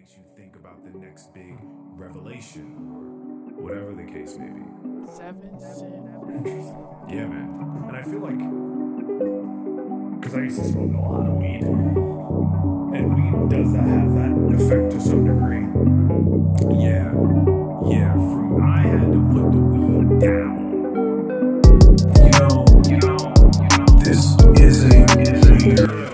makes you think about the next big revelation or whatever the case may be. Seven cent. Yeah, man. And I feel like, because I used to smoke a lot of weed, and weed does that have that effect to some degree. Yeah. Yeah. From I had to put the weed down. You know, you know, you know this is a weird world.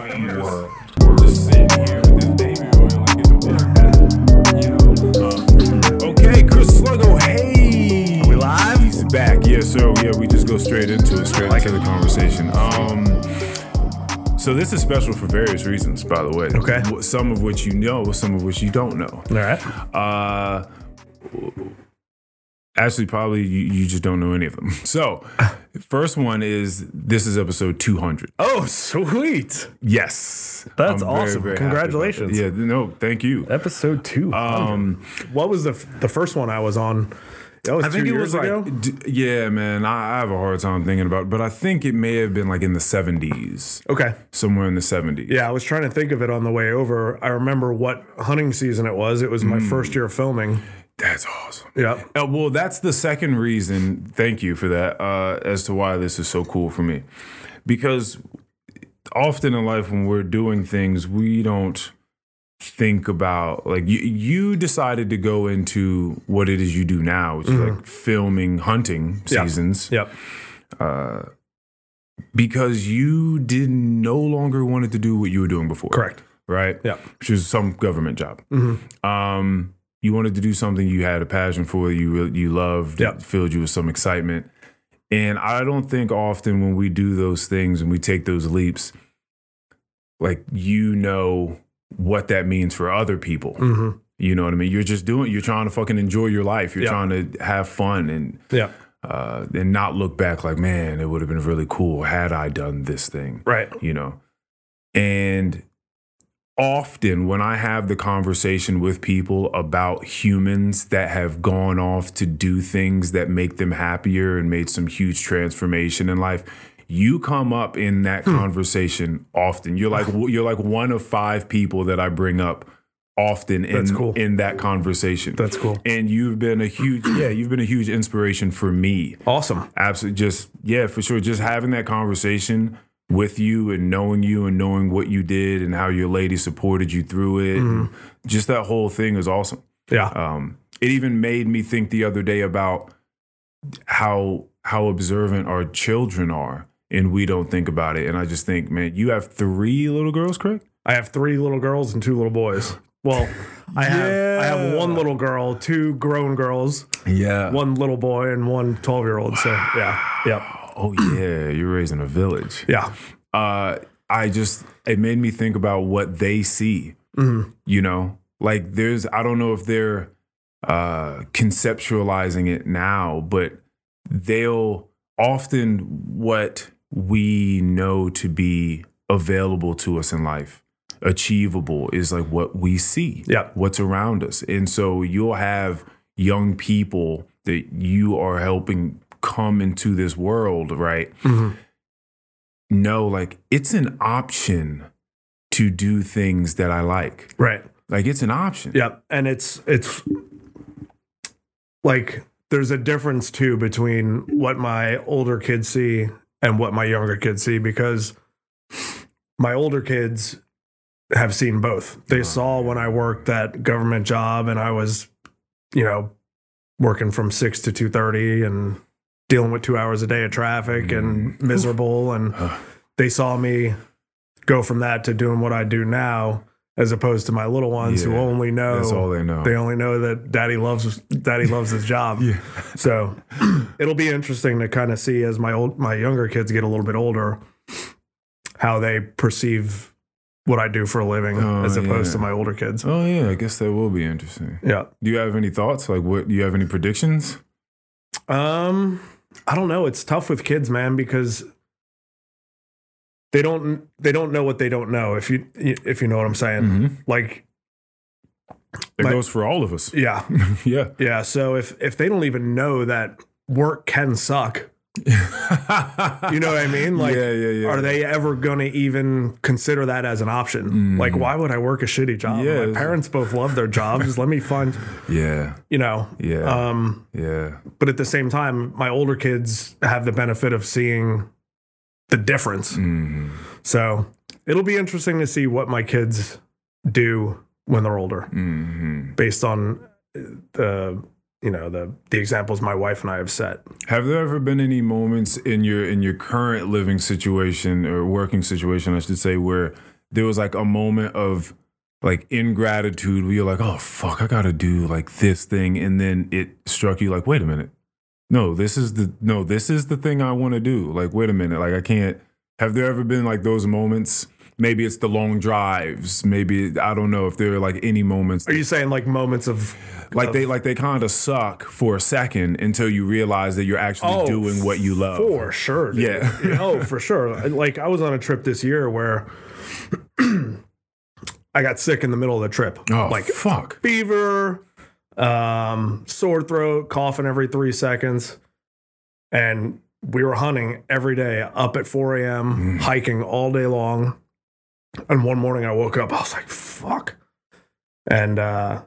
Go straight into it, straight like into the conversation. Um so this is special for various reasons, by the way. Okay. Some of which you know, some of which you don't know. All right. Uh, actually, probably you, you just don't know any of them. So, first one is this is episode 200. Oh, sweet. Yes. That's I'm awesome. very happy about Congratulations. Yeah, no, thank you. Episode two. Um, what was the f- the first one I was on? That was I think it was ago. like, d- yeah, man, I, I have a hard time thinking about it, but I think it may have been like in the 70s, okay. somewhere in the 70s. Yeah, I was trying to think of it on the way over. I remember what hunting season it was. It was my Mm. first year of filming. That's awesome. Yeah. Uh, well, that's the second reason. Thank you for that. Uh, as to why this is so cool for me, because often in life when we're doing things, we don't think about like you. You decided to go into what it is you do now, which is mm-hmm. like filming hunting seasons, Yep. Uh, because you did no longer wanted to do what you were doing before. Correct. Right. Yeah. Which is some government job. Mm-hmm. Um, you wanted to do something you had a passion for, you really, you loved, it filled you with some excitement. And I don't think often when we do those things and we take those leaps, like you know what that means for other people. hmm You know what I mean? You're just doing, you're trying to fucking enjoy your life. You're Yeah. trying to have fun and Yeah. uh, and not look back like, man, it would have been really cool had I done this thing Right. you know. And often when I have the conversation with people about humans that have gone off to do things that make them happier and made some huge transformation in life, you come up in that Hmm. conversation often. You're like you're like one of five people that I bring up often in cool. in that conversation. That's cool. and you've been a huge yeah, you've been a huge inspiration for me Awesome. absolutely just yeah for sure just having that conversation with you and knowing you and knowing what you did and how your lady supported you through it and just that whole thing is awesome Yeah. um it even made me think the other day about how how observant our children are and we don't think about it and i just think man you have three little girls craig I have three little girls and two little boys. Well, I have I have one little girl, two grown girls, yeah one little boy, and one 12 year old. So yeah. Yep. oh yeah you're raising a village Yeah. uh, I just it made me think about what they see. Mhm. You know, like there's I don't know if they're uh, conceptualizing it now, but they'll often what we know to be available to us in life achievable is like what we see Yeah. what's around us and so you'll have young people that you are helping come into this world right Mhm. know like it's an option to do things that I like. Right. Like it's an option. Yep. And it's it's like there's a difference too between what my older kids see and what my younger kids see because my older kids have seen both. They oh, saw when I worked that government job and I was, you know, working from six to two thirty and dealing with two hours a day of traffic and mm. miserable and they saw me go from that to doing what I do now as opposed to my little ones who only know That's all they know. they only know that daddy loves daddy loves his job. Yeah. So it'll be interesting to kind of see as my old my younger kids get a little bit older how they perceive what I do for a living Oh, as opposed yeah. to my older kids. oh yeah, I guess that will be interesting. Yeah. Do you have any thoughts? Like what do you have any predictions? Um I don't know, it's tough with kids, man, because they don't they don't know what they don't know if you if you know what I'm saying. Mm-hmm. Like It My- goes for all of us. yeah. yeah. Yeah. So if if they don't even know that work can suck, You know what I mean? Like, Yeah, yeah, yeah. are they ever going to even consider that as an option? Like, why would I work a shitty job? Mm. Yeah, My parents both love their jobs. Let me find, yeah, you know. yeah, Um, yeah, but at the same time, my older kids have the benefit of seeing the difference. Mhm. So it'll be interesting to see what my kids do when they're older, Mhm. based on uh, the you know the the examples my wife and I have set. Have there ever been any moments in your in your current living situation or working situation, I should say, where there was like a moment of like ingratitude where you're like, oh fuck, I gotta do like this thing, and then it struck you like, wait a minute, no, this is the no, this is the thing I want to do. Like, wait a minute, like I can't. Have there ever been like those moments? Maybe it's the long drives. Maybe I don't know if there are like any moments Are you saying like moments of like of- they like they kind of suck for a second until you realize that you're actually oh, doing what you love. Oh, For sure. dude. Yeah. oh, for sure. Like I was on a trip this year where I got sick in the middle of the trip. Oh, like fuck. fever, um, sore throat, coughing every three seconds. And we were hunting every day up at 4 a.m., Mm. hiking all day long. And one morning I woke up, I was like, fuck. And uh,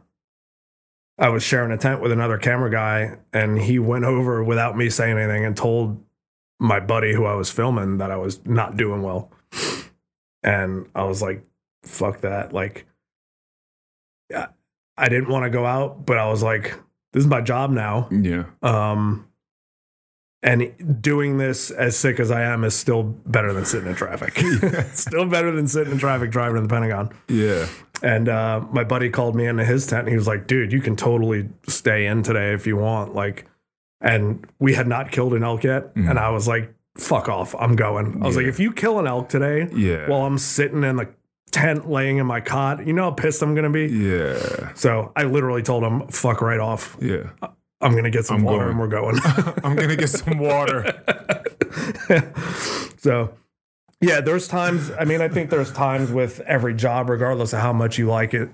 I was sharing a tent with another camera guy, and he went over without me saying anything and told my buddy who I was filming that I was not doing well. And I was like, fuck that. Like, I- didn't want to go out, but I was like, this is my job now. Yeah. Um, and doing this as sick as I am is still better than sitting in traffic. still better than sitting in traffic driving to the Pentagon. Yeah. And uh, my buddy called me into his tent and he was like, dude, you can totally stay in today if you want. Like, and we had not killed an elk yet. Mhm. And I was like, fuck off. I'm going. I was like, if you kill an elk today Yeah. while I'm sitting in the tent laying in my cot, you know how pissed I'm to be? yeah. So I literally told him, fuck right off. Yeah. I'm to get some I'm water going. and we're going. I'm gonna get some water. so yeah there's times i mean i think there's times with every job regardless of how much you like it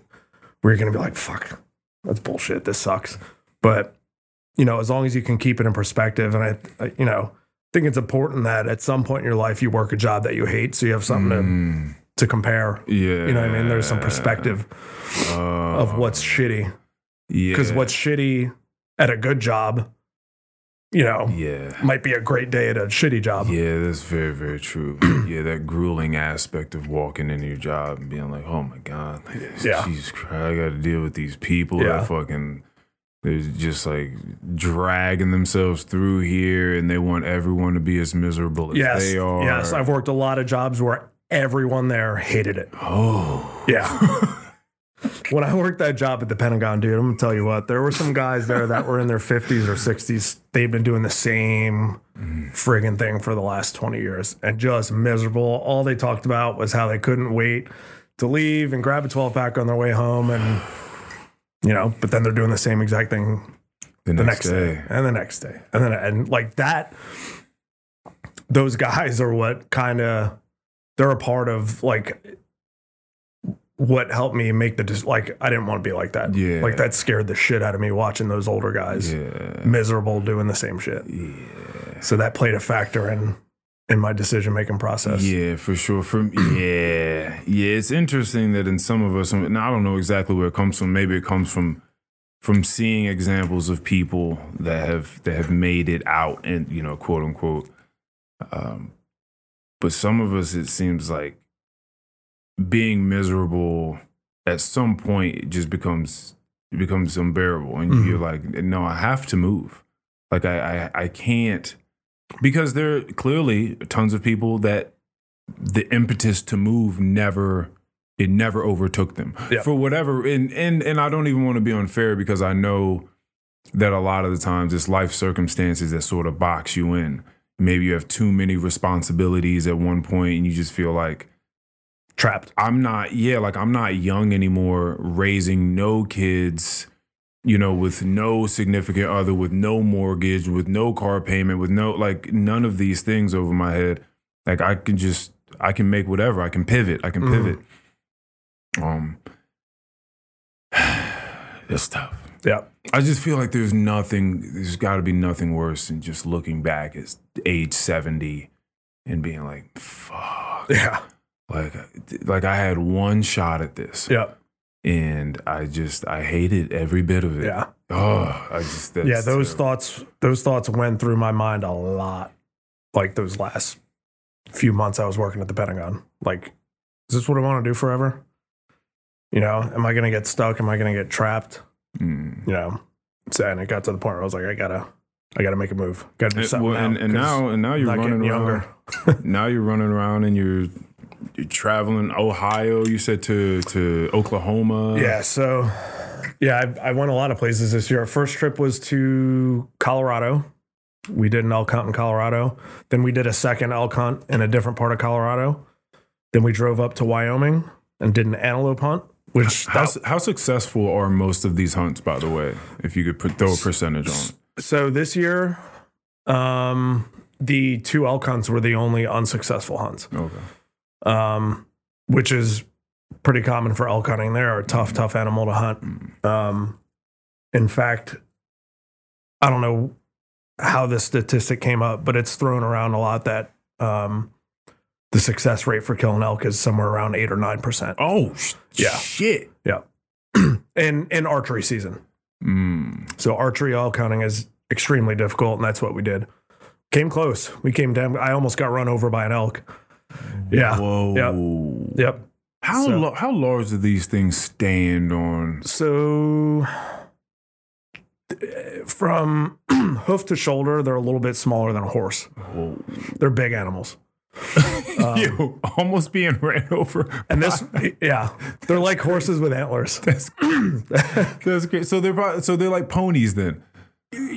where you're gonna be like fuck that's bullshit this sucks but you know as long as you can keep it in perspective and i, I you know think it's important that at some point in your life you work a job that you hate so you have something Mm, to, to compare yeah. you know what i mean there's some perspective Uh, of what's shitty yeah. because what's shitty at a good job you know Yeah. might be a great day at a shitty job Yeah, that's very, very true. yeah, that grueling aspect of walking into your job and being like, oh my God, like, Yeah. Jesus Christ, I got to deal with these people Yeah. that fucking, they're just like dragging themselves through here and they want everyone to be as miserable as Yes. they are. Yes. I've worked a lot of jobs where everyone there hated it. oh. Yeah. when I worked that job at the Pentagon, dude, I'm gonna tell you what, there were some guys there that were in their 50s or 60s. They've been doing the same mm. friggin' thing for the last 20 years and just miserable. All they talked about was how they couldn't wait to leave and grab a 12 pack on their way home and you know, but then they're doing the same exact thing The the next, next day. and the next day and then and like that those guys are what kind of they're a part of like what helped me make the dis- like I didn't want to be like that. Yeah. Like that scared the shit out of me watching those older guys Yeah. miserable doing the same shit. Yeah. So that played a factor in in my decision making process. Yeah, for sure. From yeah, yeah. It's interesting that in some of us, and I don't know exactly where it comes from. Maybe it comes from from seeing examples of people that have that have made it out, and you know, quote unquote. Um, but some of us, it seems like being miserable at some point it just becomes it becomes unbearable, and Mhm. you're like, no, I have to move. Like I, I, I can't because there are clearly tons of people that the impetus to move never it never overtook them Yeah. for whatever and and and I don't even want to be unfair because I know that a lot of the times it's life circumstances that sort of box you in maybe you have too many responsibilities at one point and you just feel like Trapped. I'm not, yeah, like I'm not young anymore, raising no kids, you know, with no significant other, with no mortgage, with no car payment, with no, like none of these things over my head. Like I can just, I can make whatever, I can pivot, I can Mhm. pivot. Um, it's tough. Yeah. I just feel like there's nothing. There's got to be nothing worse than just looking back at age seventy and being like, "Fuck!" Yeah. Like, like I had one shot at this, Yeah. and I just I hated every bit of it. Yeah. Oh, I just that's yeah. Those terrible. thoughts, those thoughts went through my mind a lot. Like those last few months I was working at the Pentagon. Like, is this what I want to do forever? You know, am I going to get stuck? Am I going to get trapped? Mm. You know, so, and it got to the point where I was like, I gotta, I gotta make a move. Got to do And, something well, and, now, now and now you're running around. younger. now you're running around and you're you're traveling Ohio. You said to to Oklahoma. Yeah. So, yeah, I, I went a lot of places this year. Our first trip was to Colorado. We did an elk hunt in Colorado. Then we did a second elk hunt in a different part of Colorado. Then we drove up to Wyoming and did an antelope hunt, which How, that, how successful are most of these hunts, by the way? If you could put, throw a percentage on so this year, um, the two elk hunts were the only unsuccessful hunts. Okay. um, which is pretty common for elk hunting. They're a tough, tough animal to hunt. Um, in fact, I don't know how this statistic came up, but it's thrown around a lot that um, the success rate for killing elk is somewhere around eight or nine percent. Oh, Yeah. shit. Yeah, in in archery season. Mm. So archery elk hunting is extremely difficult, and that's what we did. Came close. We came down. I almost got run over by an elk. Yeah. Whoa. Yep. How So- lo- how large do these things stand on? So from hoof to shoulder, they're a little bit smaller than a horse. They're big animals. Um, Yo, almost being ran over. And this, yeah, they're like horses with antlers. That's that's great. So they're probably, so they're like ponies then.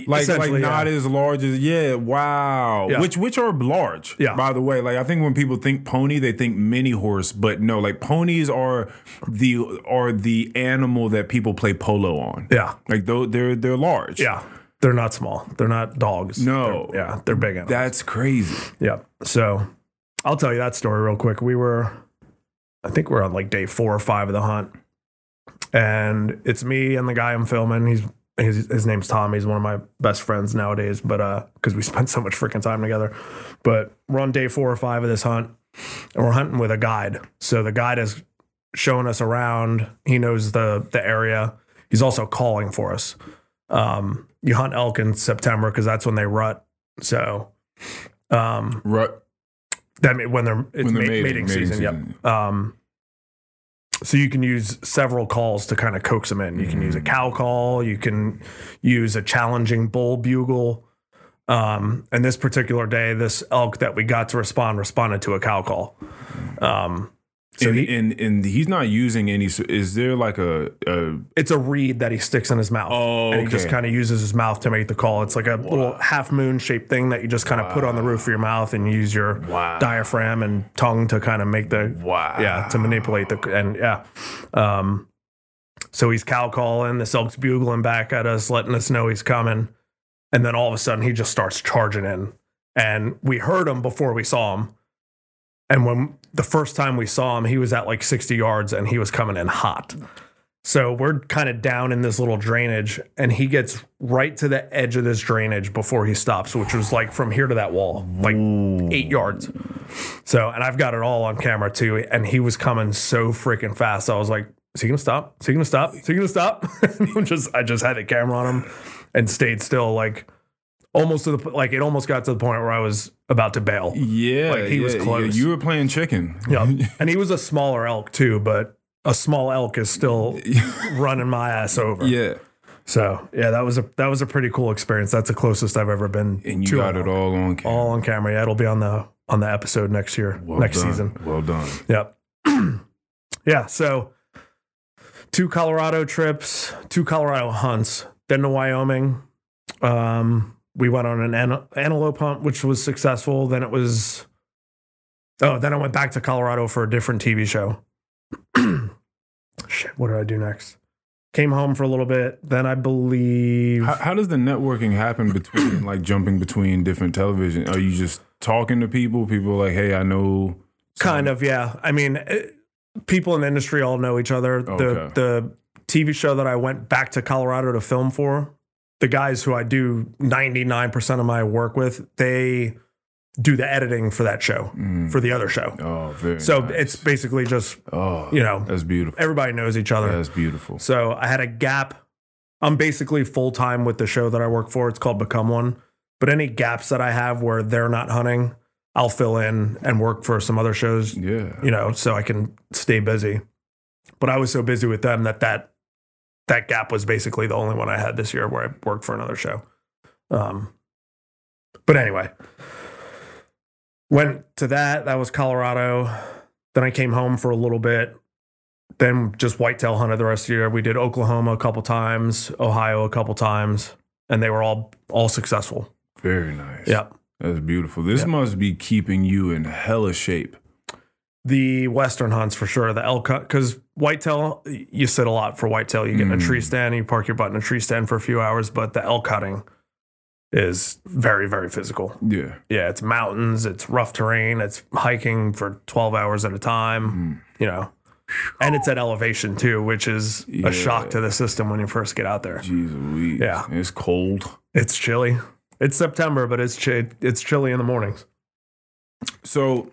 Like like not yeah. as large as yeah. Wow. Yeah. Which which are large. Yeah. By the way, like I think when people think pony, they think mini horse, but no, like ponies are the are the animal that people play polo on. Yeah, Like though they're they're large. yeah, they're not small. They're not dogs. No. They're- yeah, they're big animals. That's crazy. yeah. So I'll tell you that story real quick. We were, I think we're on like day four or five of the hunt, and it's me and the guy I'm filming. He's his, his name's Tom. He's one of my best friends nowadays, but uh, because we spent so much freaking time together. But we're on day four or five of this hunt, and we're hunting with a guide. So the guide is showing us around. He knows the the area. He's also calling for us. Um, you hunt elk in September because that's when they rut. So, um, Right. That when they're it's When they're ma- mating, mating, mating season. season. Yep. Um, so you can use several calls to kind of coax them in. You can use Mm. a cow call. You can use a challenging bull bugle. Um, and this particular day, this elk that we got to respond responded to a cow call. Um, so and, he, and and he's not using any. Is there like a, a it's a reed that he sticks in his mouth. Oh, and he just kind of uses his mouth to make the call. It's like a little half moon shaped thing that you just kind of put on the roof of your mouth and use your Wow. diaphragm and tongue to kind of make the wow? yeah to manipulate the and yeah um so he's cow calling the elk's bugling back at us letting us know he's coming and then all of a sudden he just starts charging in and we heard him before we saw him and when the first time we saw him he was at like 60 yards and he was coming in hot so we're kind of down in this little drainage and he gets right to the edge of this drainage before he stops which was like from here to that wall like eight yards so, and I've got it all on camera too. And he was coming so freaking fast. I was like, is he gonna stop? Is he gonna stop? Is he gonna stop? Just, I just had the camera on him and stayed still, like almost to the, like it almost got to the point where I was about to bail. Yeah, Like, he was close. Yeah, you were playing chicken. Yeah. and he was a smaller elk too, but a small elk is still running my ass over. yeah, So yeah, that was a, that was a pretty cool experience. That's the closest I've ever been. and you to got it all on camera. all on camera. Yeah, it'll be on the, on the episode next year, Well next done. season. Well done. Yep. yeah. So two Colorado trips, two Colorado hunts, then to Wyoming. Um, we went on an an- antelope hunt, which was successful. Then it was, oh, then I went back to Colorado for a different TV show. Shit, what did I do next? Came home for a little bit. Then I believe. How, how does the networking happen between like jumping between different television? Are you just talking to people? People like, hey, I know. Kind of, yeah. I mean, it, people in the industry all know each other. Oh, the the TV show that I went back to Colorado to film for, the guys who I do 99% of my work with, they do the editing for that show, mm. for the other show. Oh, very. So nice. it's basically just, oh, you know, that's beautiful. everybody knows each other. That's beautiful. So I had a gap. I'm basically full time with the show that I work for. It's called Become One. But any gaps that I have where they're not hunting, I'll fill in and work for some other shows, Yeah. you know, so I can stay busy. But I was so busy with them that that that gap was basically the only one I had this year where I worked for another show. Um, but anyway, went to that. That was Colorado. Then I came home for a little bit. Then just whitetail hunted the rest of the year. We did Oklahoma a couple times, Ohio a couple times, and they were all all successful. Very nice. Yep. That's beautiful. This Yeah. must be keeping you in hella shape. The western hunts for sure. The elk hunt because whitetail, you sit a lot for whitetail. You get in a tree Mm. stand, you park your butt in a tree stand for a few hours. But the elk hunting is very very physical. Yeah. Yeah, it's mountains, it's rough terrain, it's hiking for twelve hours at a time. Mhm. You know, and it's at elevation too, which is Yeah. a shock to the system when you first get out there. Jeez. Yeah. It's cold. It's chilly. It's September, but it's it's chilly in the mornings. So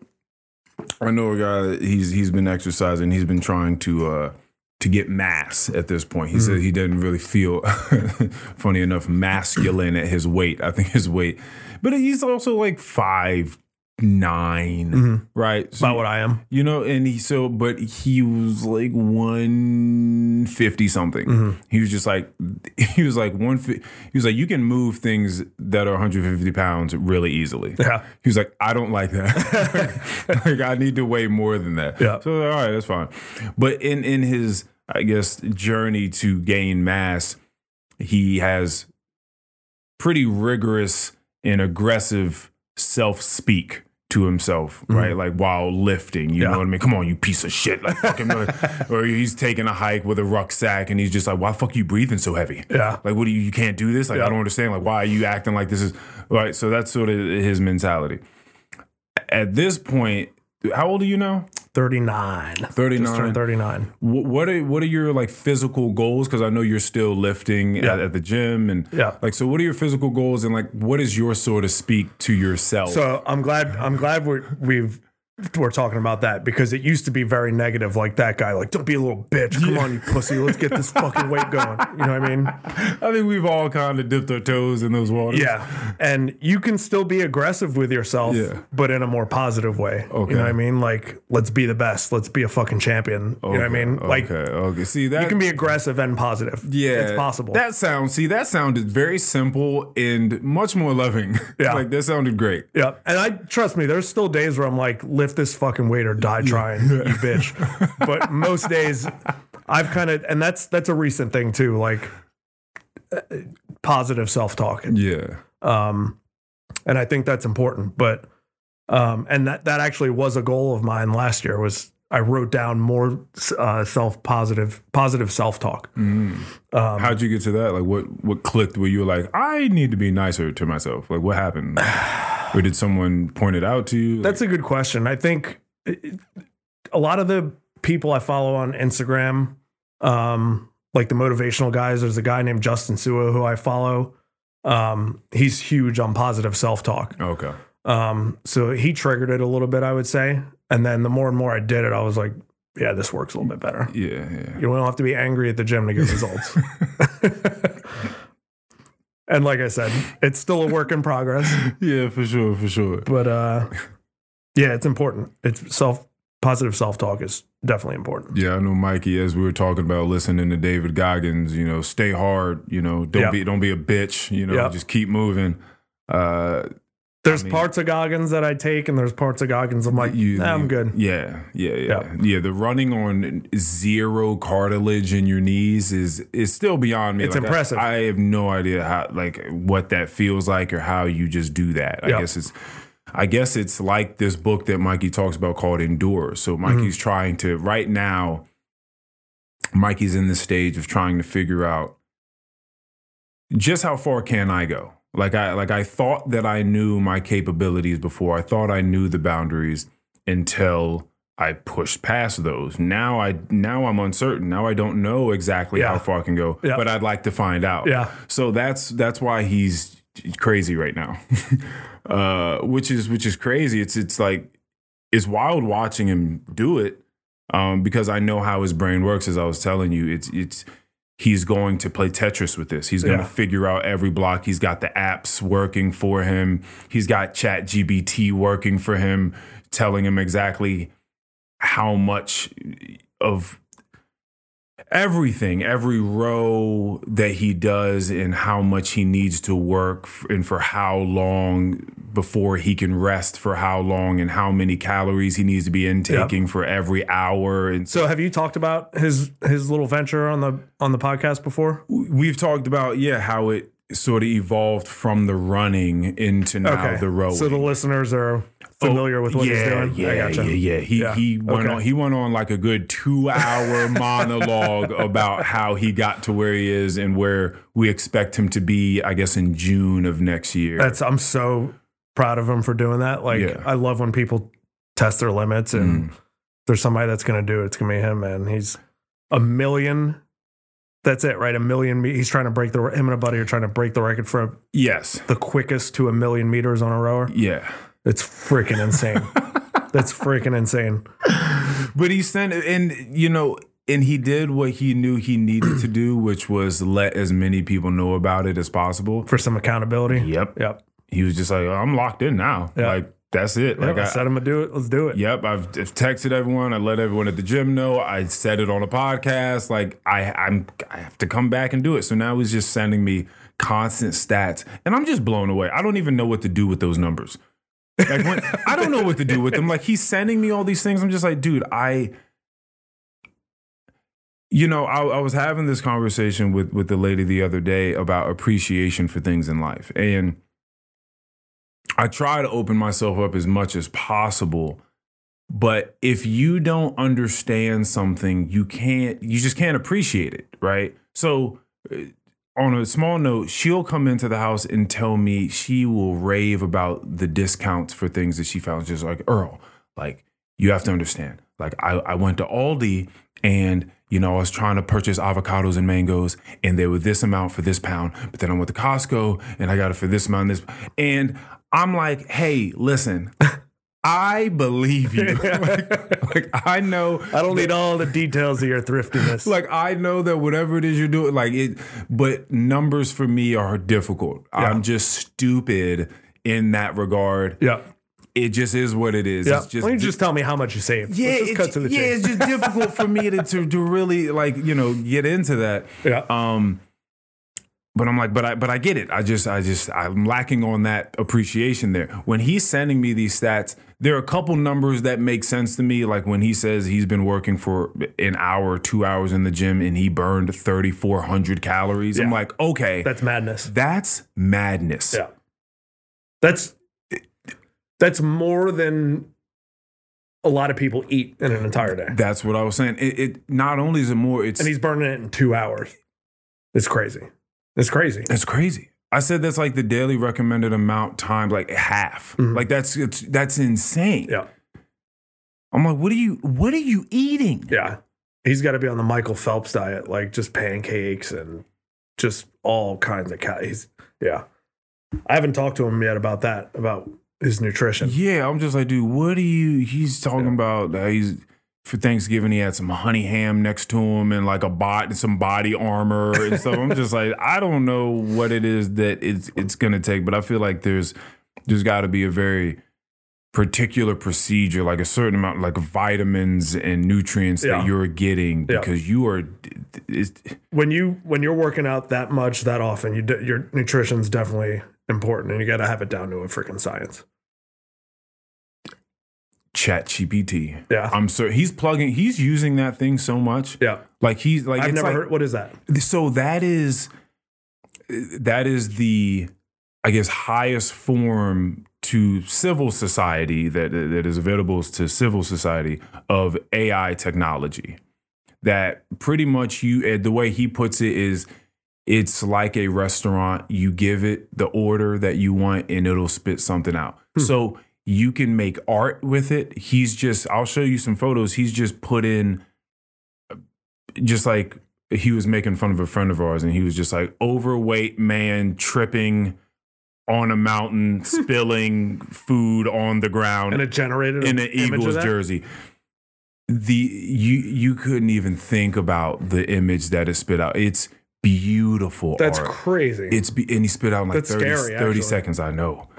I know a guy that he's he's been exercising, he's been trying to uh to get mass at this point. He said he didn't really feel funny enough masculine at his weight. I think his weight. But he's also like five nine, Mhm. right? So, About what I am. you know, and he so but he was like one fifty something. Mm-hmm. He was just like he was like one. He was like you can move things that are 150 pounds really easily. Yeah. He was like, I don't like that. like I need to weigh more than that. Yeah. So all right, that's fine. But in in his I guess journey to gain mass, he has pretty rigorous and aggressive self speak to himself, right? Like while lifting, you Mm-hmm. Yeah. know what I mean? Come on, you piece of shit! Like fucking, or he's taking a hike with a rucksack, and he's just like, "Why the fuck you breathing so heavy?" Yeah. Like, what do you? You can't do this. Like, Yeah. I don't understand. Like, why are you acting like this is right? So that's sort of his mentality. At this point, how old are you now? 39. Thirty Just turned 39. What are what are your like physical goals? Because I know you're still lifting Yeah. at, at the gym, and Yeah. like, so what are your physical goals, and like, what is your sort of speak to yourself? So I'm glad I'm glad we're, we've we're talking about that because it used to be very negative, like that guy, like don't be a little bitch. Come on, you pussy. Let's get this fucking weight going. You know what I mean? I think we've all kind of dipped our toes in those waters. Yeah. And you can still be aggressive with yourself, Yeah. but in a more positive way. Okay. You know what I mean? Like, let's be the best. Let's be a fucking champion. You know what I mean? Like, okay, okay. See that you can be aggressive and positive. Yeah, It's possible. That sounds. See, that sounded very simple and much more loving. Yeah. like that sounded great. Yeah, and I trust me. There's still days where I'm like, lift this fucking weight or die trying, you bitch. But most days, I've kind of, and that's that's a recent thing too, like uh, positive self talk. Yeah. Um, and I think that's important. But um, and that that actually was a goal of mine last year. Was I wrote down more uh, self positive positive self talk. Mm. Um, How'd you get to that? Like, what what clicked? Where you were like, I need to be nicer to myself. Like, what happened? or did someone point it out to you? That's a good question. I think it- a lot of the people I follow on Instagram, um, like the motivational guys, there's a guy named Justin Sua who I follow. Um, he's huge on positive self talk. okay. Um, so he triggered it a little bit, I would say. And then the more and more I did it, I was like, yeah, this works a little bit better. Yeah, yeah. You don't have to be angry at the gym to get results. and like I said, it's still a work in progress. Yeah, for sure, for sure. but uh yeah it's important it's self positive self-talk is definitely important Yeah, I know Mikey. As we were talking about listening to David Goggins, you know, stay hard. You know, don't Yeah. be don't be a bitch. You know, Yeah. just keep moving. Uh, there's mean- parts of goggins that i take and there's parts of goggins i'm like you, nah, i'm good Yeah, yeah, yeah, Yeah. yeah. The running on zero cartilage in your knees is is still beyond me. It's Like, impressive. I, have no idea how like what that feels like or how you just do that. I guess it's. I guess it's like this book that Mikey talks about called Endure. So Mm-hmm. Mikey's trying to right now. Mikey's in the stage of trying to figure out just how far can I go? Like I like I thought that I knew my capabilities before. I thought I knew the boundaries until I pushed past those. Now I now I'm uncertain. Now I don't know exactly Yeah. how far I can go, Yeah. but I'd like to find out. Yeah. So that's that's why he's crazy right now. uh which is which is crazy. It's it's like it's wild watching him do it. Um because I know how his brain works as I was telling you. It's it's he's going to play Tetris with this. He's going to Yeah. figure out every block. He's got the apps working for him. He's got Chat GBT working for him, telling him exactly how much of everything, every row that he does, and how much he needs to work, and for how long before he can rest, for how long, and how many calories he needs to be intaking for every hour. And So have you talked about his his little venture on the on the podcast before? we've talked about yeah how it sort of evolved from the running into now the rowing. So the listeners are Oh, familiar with what yeah, he's doing. Yeah, I gotcha. yeah, yeah. He Yeah, he went okay. on he went on like a good two hour monologue about how he got to where he is and where we expect him to be, I guess, in June of next year. That's I'm so proud of him for doing that. Like Yeah. I love when people test their limits and mm. there's somebody that's gonna do it. It's gonna be him, man. He's a million. That's it, right? A million. He's trying to break the. Him and a buddy are trying to break the record for yes. the quickest to a million meters on a rower. Yeah. It's freaking insane. That's freaking insane. But he sent and you know, and he did what he knew he needed to do, which was let as many people know about it as possible. For some accountability. Yep. Yep. He was just like, I'm locked in now. Yeah. Like that's it. Yep, Like I I, said I'm gonna do it. Let's do it. Yep, I've, I've texted everyone. I let everyone at the gym know. I said it on a podcast. Like I, I'm, I have to come back and do it. So now he's just sending me constant stats, and I'm just blown away. I don't even know what to do with those numbers. Like when, I don't know what to do with them. Like he's sending me all these things. I'm just like, dude, I. You know, I, I was having this conversation with with the lady the other day about appreciation for things in life, and I try to open myself up as much as possible. But if you don't understand something, you can't, you just can't appreciate it, right? So, on a small note, she'll come into the house and tell me she will rave about the discounts for things that she found. Just like, Earl, like, you have to understand. Like, I, I went to Aldi and, you know, I was trying to purchase avocados and mangoes and they were this amount for this pound. But then I went to Costco and I got it for this amount. This, and I'm like, hey, listen, I believe you. like, like, I know. I don't need all the details of your thriftiness. Like I know that whatever it is you're doing, like it, but numbers for me are difficult. I'm just stupid in that regard. yeah. It just is what it is. Yeah. It's just, Why don't you just tell me how much you saved? yeah, it's, cut to the yeah, chase. it's just difficult for me to, to to really like you know get into that. Yeah. Um, but I'm like, but I but I get it. I just I just I'm lacking on that appreciation there. When he's sending me these stats, there are a couple numbers that make sense to me. Like when he says he's been working for an hour, two hours in the gym, and he burned 3,400 calories. I'm like, okay, That's madness. that's madness. Yeah. That's that's more than a lot of people eat in an entire day. That's what I was saying. It, it not only is it more, it's And he's burning it in two hours. It's crazy. It's crazy. It's crazy. I said that's like the daily recommended amount times like half. Mhm. Like that's it's, that's insane. Yeah. I'm like, what are you what are you eating? Yeah. He's got to be on the Michael Phelps diet, like just pancakes and just all kinds of cal- he's yeah. I haven't talked to him yet about that, about his nutrition. Yeah, I'm just like, dude, what are you? He's talking Yeah. about that he's for Thanksgiving he had some honey ham next to him and like a bot and some body armor and stuff. I'm just like, I don't know what it is that it's it's gonna take, but I feel like there's there's got to be a very particular procedure, like a certain amount, like vitamins and nutrients Yeah. that you're getting Yeah. because you are. When you when you're working out that much that often, you de- your nutrition's definitely important and you got to have it down to a freaking science. Chat GPT. Yeah. I'm sorry. He's plugging. He's using that thing so much. Yeah. Like he's like I've never like- heard what is that? so that is that is the i guess highest form to civil society that that is available to civil society of ai technology that pretty much you eh, the way he puts it is it's like a restaurant you give it the order that you want and it'll spit something out so you can make art with it. He's just I'll show you some photos. He's just put in just like he was making fun of a friend of ours and he was just like overweight man tripping on a mountain spilling food on the ground And it generated in an an image of Eagles jersey. The you you couldn't even think about the image that it spit out. It's beautiful. That's art. crazy. It's be, and he spit out in like That's 30, scary, 30 seconds. I know.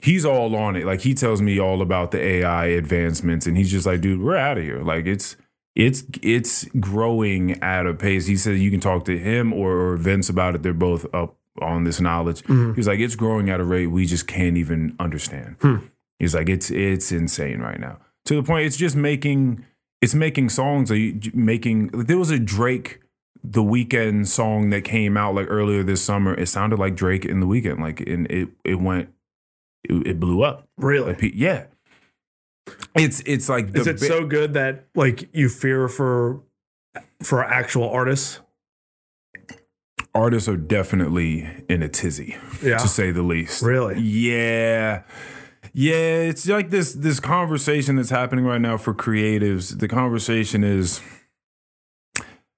He's all on it. Like he tells me all about the AI advancements, and he's just like, dude, we're out of here. Like it's it's it's growing at a pace. He said you can talk to him or, or Vince about it. They're both up on this knowledge. Mm-hmm. He's like, it's growing at a rate we just can't even understand. Hmm. He's like, it's it's insane right now. To the point, it's just making it's making songs. Making like, there was a Drake the Weeknd song that came out like earlier this summer. It sounded like Drake in the Weeknd. Like and it it went it, it blew up. really. Like, pe- yeah. It's it's like the Is it bi- so good that like you fear for for actual artists? artists are definitely in a tizzy, Yeah. to say the least. Really? Yeah. Yeah, it's like this this conversation that's happening right now for creatives. The conversation is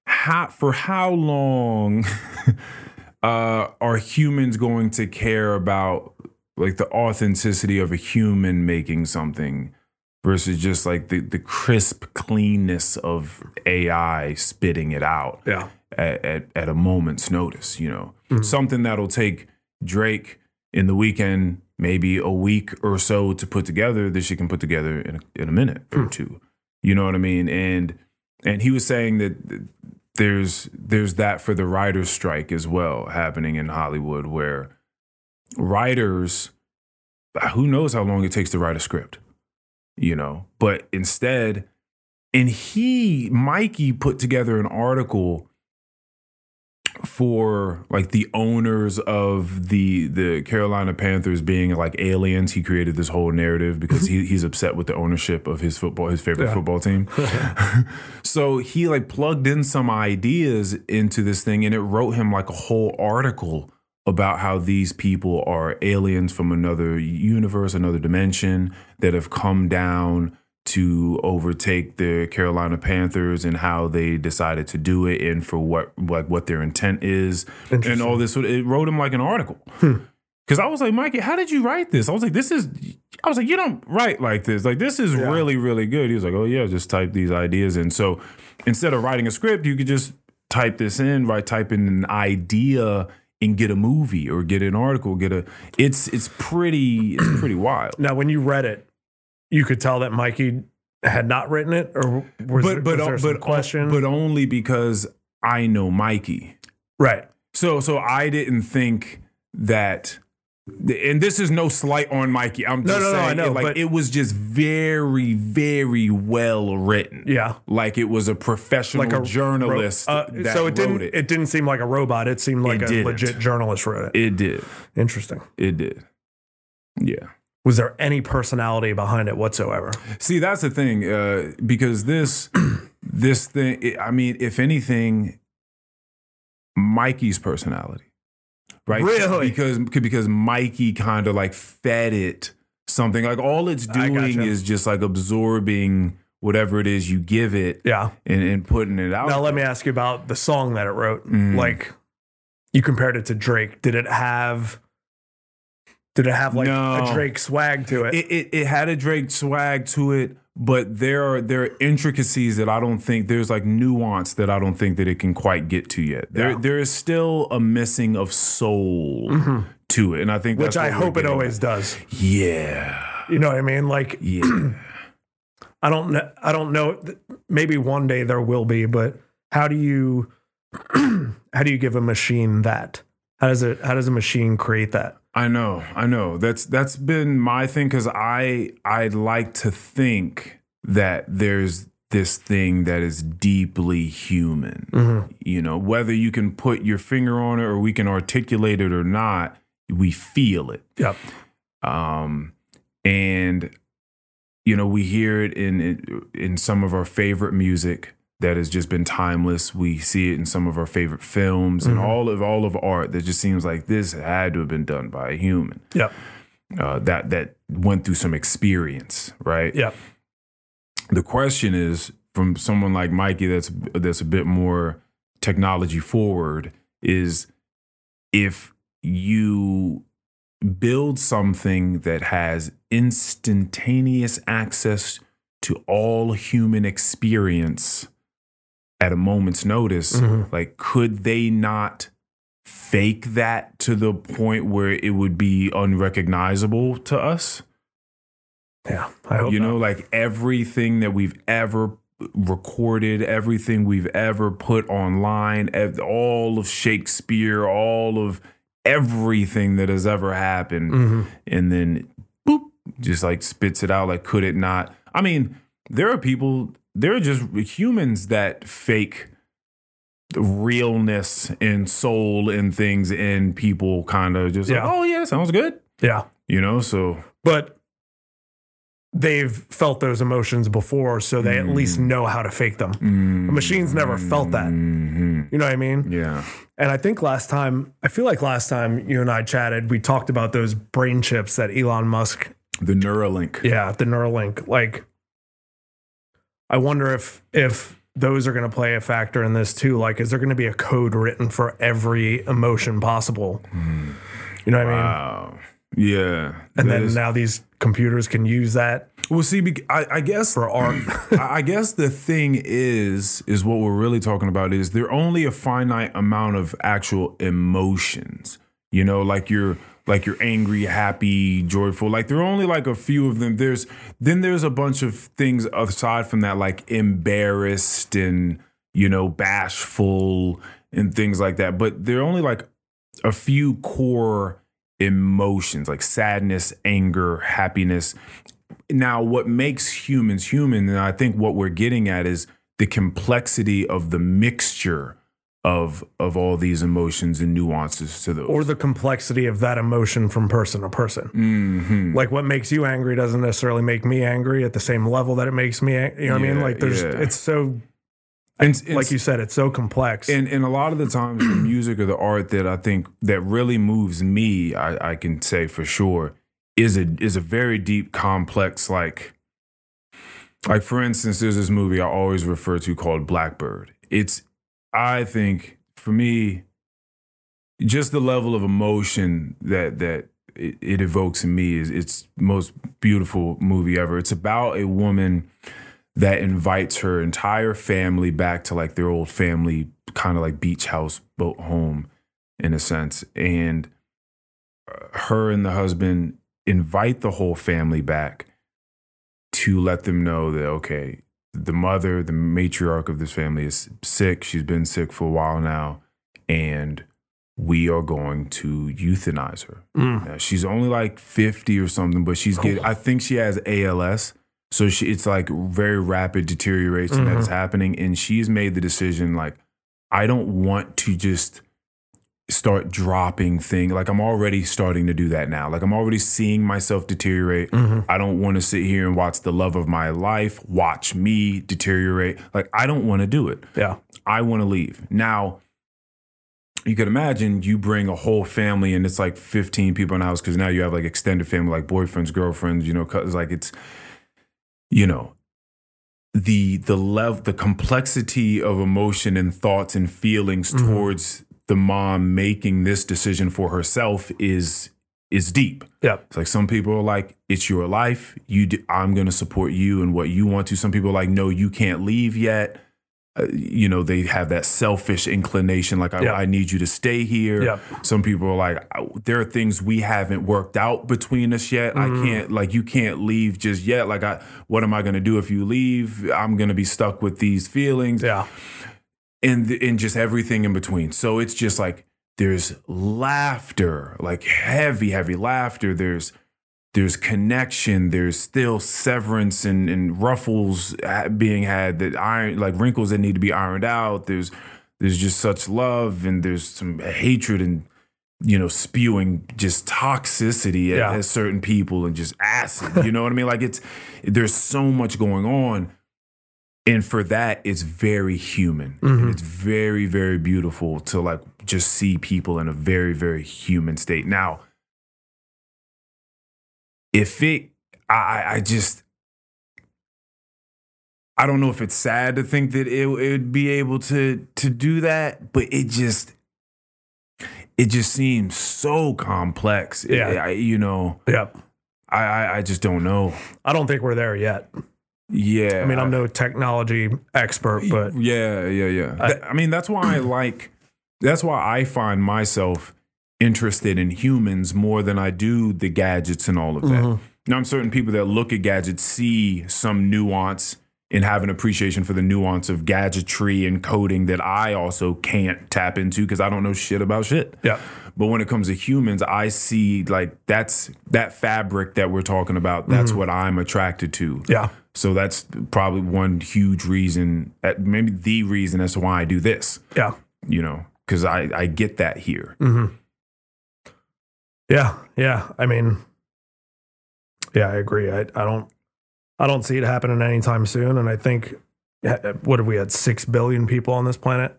how for how long uh are humans going to care about like the authenticity of a human making something versus just like the the crisp cleanness of AI spitting it out Yeah. at, at, at a moment's notice, you know. Mhm. Something that'll take Drake in the Weeknd, maybe a week or so to put together, that she can put together in a, in a minute or Hmm. two. You know what I mean? And and he was saying that there's there's that for the writers' strike as well happening in Hollywood where writers who knows how long it takes to write a script, you know. But instead, and he, Mikey, put together an article for like the owners of the the Carolina Panthers being like aliens. He created this whole narrative because he, he's upset with the ownership of his football, his favorite Yeah. football team. so he like plugged in some ideas into this thing, and it wrote him like a whole article about how these people are aliens from another universe, another dimension that have come down to overtake the Carolina Panthers and how they decided to do it and for what like what their intent is and all this. It wrote him like an article. Hmm. Cause I was like, Mikey, how did you write this? I was like, this is I was like, you don't write like this. Like this is Yeah. really, really good. He was like, Oh yeah, just type these ideas in. So instead of writing a script, you could just type this in, right? Type in an idea and get a movie or get an article, get a it's it's pretty it's pretty wild. Now, when you read it, you could tell that Mikey had not written it, or was, there, was there some but question? but only because I know Mikey. right. So so I didn't think that and this is no slight on Mikey. I'm just no, no, I saying know, it, like but- it was just very very well written. Yeah. Like it was a professional Like a journalist Uh, that so it didn't. It. it. didn't seem like a robot. It seemed like It a didn't. legit journalist wrote it. It did. Interesting. It did. Yeah. Was there any personality behind it whatsoever? See, that's the thing, uh, because this this thing. I mean, if anything, Mikey's personality, right? Really? Because because Mikey kind of like fed it something. Like all it's doing gotcha. is just like absorbing whatever it is you give it Yeah. and, and putting it out. Now let me ask you about the song that it wrote. Mm. Like you compared it to Drake. Did it have? Did it have like No. a Drake swag to it? it, it, it had a Drake swag to it, but there are there are intricacies that I don't think there's like nuance that I don't think that it can quite get to yet. There Yeah. there is still a missing of soul mm-hmm. to it, and I think Which I hope it always at. does. Yeah, You know what I mean? Like yeah. I don't know. I don't know. Maybe one day there will be, but how do you how do you give a machine that? How does it? How does a machine create that? I know, I know. That's that's been my thing because I I like to think that there's this thing that is deeply human. Mm-hmm. You know, whether you can put your finger on it or we can articulate it or not, we feel it. Yep. Um, and you know, we hear it in in, in some of our favorite music that has just been timeless. We see it in some of our favorite films and Mhm. all of all of art that just seems like this had to have been done by a human. Yep. uh, that that went through some experience, right? Yeah. The question is from someone like Mikey that's that's a bit more technology forward is if you build something that has instantaneous access to all human experience at a moment's notice, Mhm. like could they not fake that to the point where it would be unrecognizable to us? Yeah. I hope you know, like everything that we've ever recorded, everything we've ever put online, all of Shakespeare, all of everything that has ever happened, Mhm. and then boop, just like spits it out. Like, could it not? I mean, there are people, there are just humans that fake realness and soul and things, and people kind of just Yeah. like, oh yeah, sounds good, Yeah. you know. So But they've felt those emotions before, so they at least Mm. know how to fake them. the machines never felt that. hmm You know what I mean? Yeah. And I think last time, I feel like last time you and I chatted, we talked about those brain chips that Elon Musk, The Neuralink. yeah, the Neuralink. Like, I wonder if if those are going to play a factor in this too. Like, is there going to be a code written for every emotion possible? Hmm. You know what I mean? Wow. Yeah. And then is- now these computers can use that well, see, I, I guess for art. I I guess the thing is, is what we're really talking about is there only a finite amount of actual emotions. You know, like you're like you're angry, happy, joyful. Like there are only like a few of them. There's then there's a bunch of things aside from that, like embarrassed and you know bashful and things like that. But there are only like a few core emotions like sadness, anger, happiness. Now, what makes humans human, and I think what we're getting at is the complexity of the mixture of of all these emotions and nuances to those. or the complexity of that emotion from person to person. Mhm. Like what makes you angry doesn't necessarily make me angry at the same level that it makes me. ang- You know what I mean? Like there's, yeah. it's so, And, and like you said, it's so complex. And and a lot of the times the music or the art that I think that really moves me, I, I can say for sure, is a is a very deep, complex, like like for instance, there's this movie I always refer to called Blackbird. It's I think for me, just the level of emotion that that it, it evokes in me is it's most beautiful movie ever. It's about a woman that invites her entire family back to like their old family kind of like beach house boat home in a sense and uh, her and the husband invite the whole family back to let them know that okay the mother the matriarch of this family is sick she's been sick for a while now and we are going to euthanize her Mm. now, she's only like 50 or something, but she's getting, I think she has ALS. So she, it's like very rapid deterioration that is happening. And she's made the decision like, I don't want to just start dropping things. Like I'm already starting to do that now. Like I'm already seeing myself deteriorate. Mhm. I don't want to sit here and watch the love of my life watch me deteriorate. Like I don't want to do it. yeah. I want to leave. Now, you could imagine you bring a whole family and it's like 15 people in the house because now you have like extended family, like boyfriends, girlfriends, you know, cause like it's, you know, the the level the complexity of emotion and thoughts and feelings Mhm. towards the mom making this decision for herself is is deep. Yeah. It's like some people are like, it's your life. You, do, I'm going to support you and what you want to. Some people are like, no, you can't leave yet. Uh, you know, they have that selfish inclination, like I, Yeah. I need you to stay here. Yeah. Some people are like, there are things we haven't worked out between us yet. I Mhm. can't, like, you can't leave just yet. Like, I, what am I going to do if you leave? I'm going to be stuck with these feelings Yeah. And and just everything in between. So it's just like there's laughter, like heavy, heavy laughter. There's there's connection. There's still severance and, and ruffles uh, being had that iron like wrinkles that need to be ironed out. There's there's just such love and there's some hatred and you know spewing just toxicity at, at certain people and just acid. You know what I mean? Like it's there's so much going on. And for that, it's very human. Mhm. It's very, very beautiful to like just see people in a very, very human state. Now, if it, I, I- just, I don't know if it's sad to think that it would be able to to do that, but it just, it just seems so complex. Yeah. I- you know, Yep. I, I, I just don't know. I don't think we're there yet. Yeah, I mean, I'm no technology expert, but yeah, yeah, yeah. I- I, mean, that's why I like. That's why I find myself interested in humans more than I do the gadgets and all of that. Mhm. Now, I'm certain people that look at gadgets see some nuance and have an appreciation for the nuance of gadgetry and coding that I also can't tap into because I don't know shit about shit. yeah. But when it comes to humans, I see like that's that fabric that we're talking about. That's what I'm attracted to. Yeah. So that's probably one huge reason, uh, maybe the reason as to why I do this, Yeah. you know, because I, I get that here. hmm Yeah, yeah. I mean, yeah, I agree. I, I don't, I don't see it happening anytime soon. And I think, what have we had? Six billion people on this planet.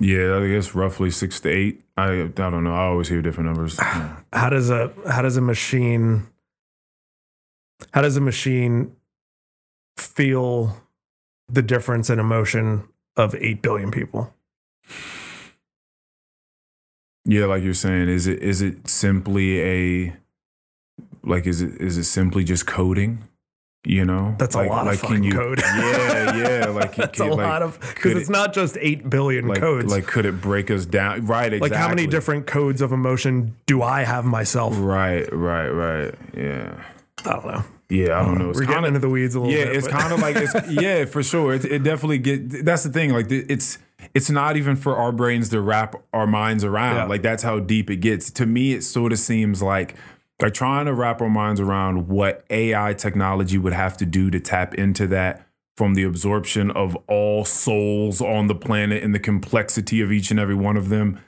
Yeah, I guess roughly six to eight. I, I don't know. I always hear different numbers. How does a how does a machine how does a machine feel the difference in emotion of eight billion people? Yeah, like you're saying, is it is it simply a like is it is it simply just coding? You know, That's a like, lot of like fucking code. Yeah, yeah, like That's can- a like, lot of because it's it- not just eight billion like codes. like could it break us down? Right, exactly. like how many different codes of emotion do I have myself? Right, right, right. Yeah, I don't know. Yeah. I don't um, know. It's We're getting kinda- into the weeds a little bit. yeah, bit. it's kind of like it's yeah, for sure. It, it definitely get. That's the thing. Like it's it's not even for our brains to wrap our minds around. Yeah. Like that's how deep it gets. To me, it sort of seems like like trying to wrap our minds around what AI technology would have to do to tap into that from the absorption of all souls on the planet and the complexity of each and every one of them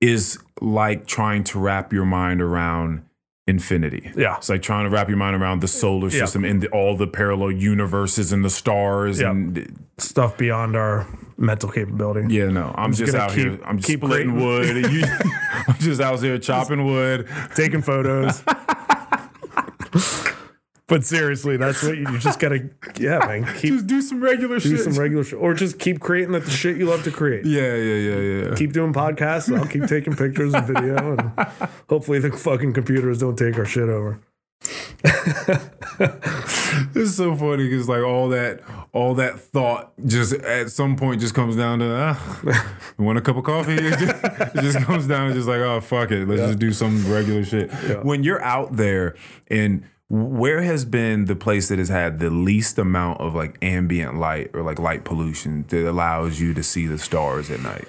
is like trying to wrap your mind around infinity. Yeah. It's like trying to wrap your mind around the solar Yeah. system and the, all the parallel universes and the stars Yeah. and stuff beyond our mental capability. yeah, no, I'm, just, gonna out keep- here. I'm just keep splitting wood. you, I'm just out here chopping wood. taking photos. but seriously, that's what you, you just gotta, yeah, man. Keep Just do some regular do shit. some regular shit, or just keep creating the shit you love to create. yeah, yeah, yeah, yeah. Keep doing podcasts. I'll keep taking pictures and video, and hopefully the fucking computers don't take our shit over. This is so funny because like all that, all that thought just at some point just comes down to, ah, you want a cup of coffee? It just, it just comes down to just like, oh fuck it, let's just do some regular shit. When you're out there and where has been the place that has had the least amount of like ambient light or like light pollution that allows you to see the stars at night?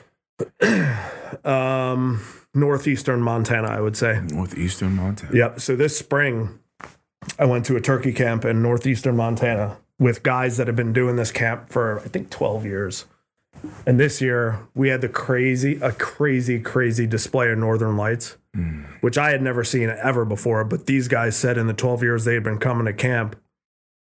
Um, northeastern Montana, I would say. Northeastern Montana. Yep. So this spring, I went to a turkey camp in northeastern Montana with guys that have been doing this camp for I think 12 years. And this year we had the crazy, a crazy, crazy display of northern lights, which I had never seen ever before. But these guys said in the 12 years they had been coming to camp,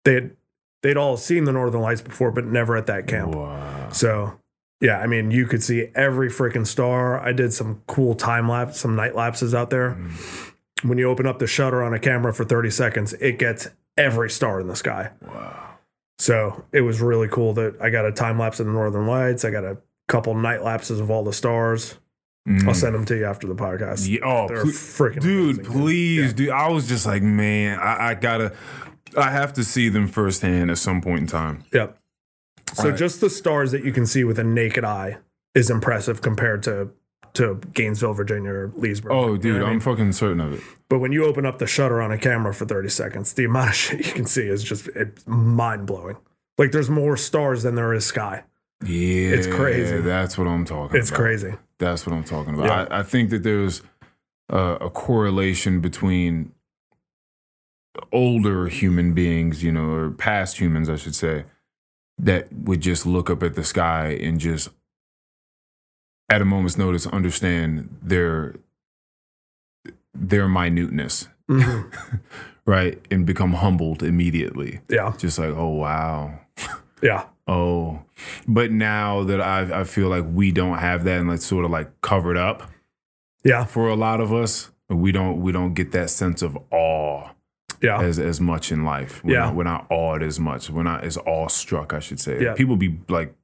they had they'd all seen the northern lights before, but never at that camp. Wow. So, yeah, I mean, you could see every freaking star. I did some cool time lapse, some night lapses out there. Mm. When you open up the shutter on a camera for 30 seconds, it gets every star in the sky. Wow. So it was really cool that I got a time lapse of the northern lights. I got a couple night lapses of all the stars. Mm. I'll send them to you after the podcast. Yeah, oh, They're ple- freaking dude, please, dude. I was just like, man, I, I gotta, I have to see them firsthand at some point in time. Yep. So Alright. just the stars that you can see with a naked eye is impressive compared to to Gainesville, Virginia, or Leesburg. Oh, You know dude, what I I'm mean? fucking certain of it. But when you open up the shutter on a camera for 30 seconds, the amount of shit you can see is just it's mind blowing. Like there's more stars than there is sky. Yeah, it's crazy. That's what I'm talking. About. It's about. crazy. That's what I'm talking about. Yeah. I, I think that there's uh, a correlation between older human beings, you know, or past humans, I should say, that would just look up at the sky and just, at a moment's notice, understand their their minuteness, Mhm. right, and become humbled immediately. Yeah. Just like, oh wow, Yeah. oh. But now that I I feel like we don't have that, and like sort of like covered up Yeah. for a lot of us. We don't we don't get that sense of awe Yeah. as as much in life. We're Yeah. not, we're not awed as much. We're not as awestruck, I should say. Yeah. People be like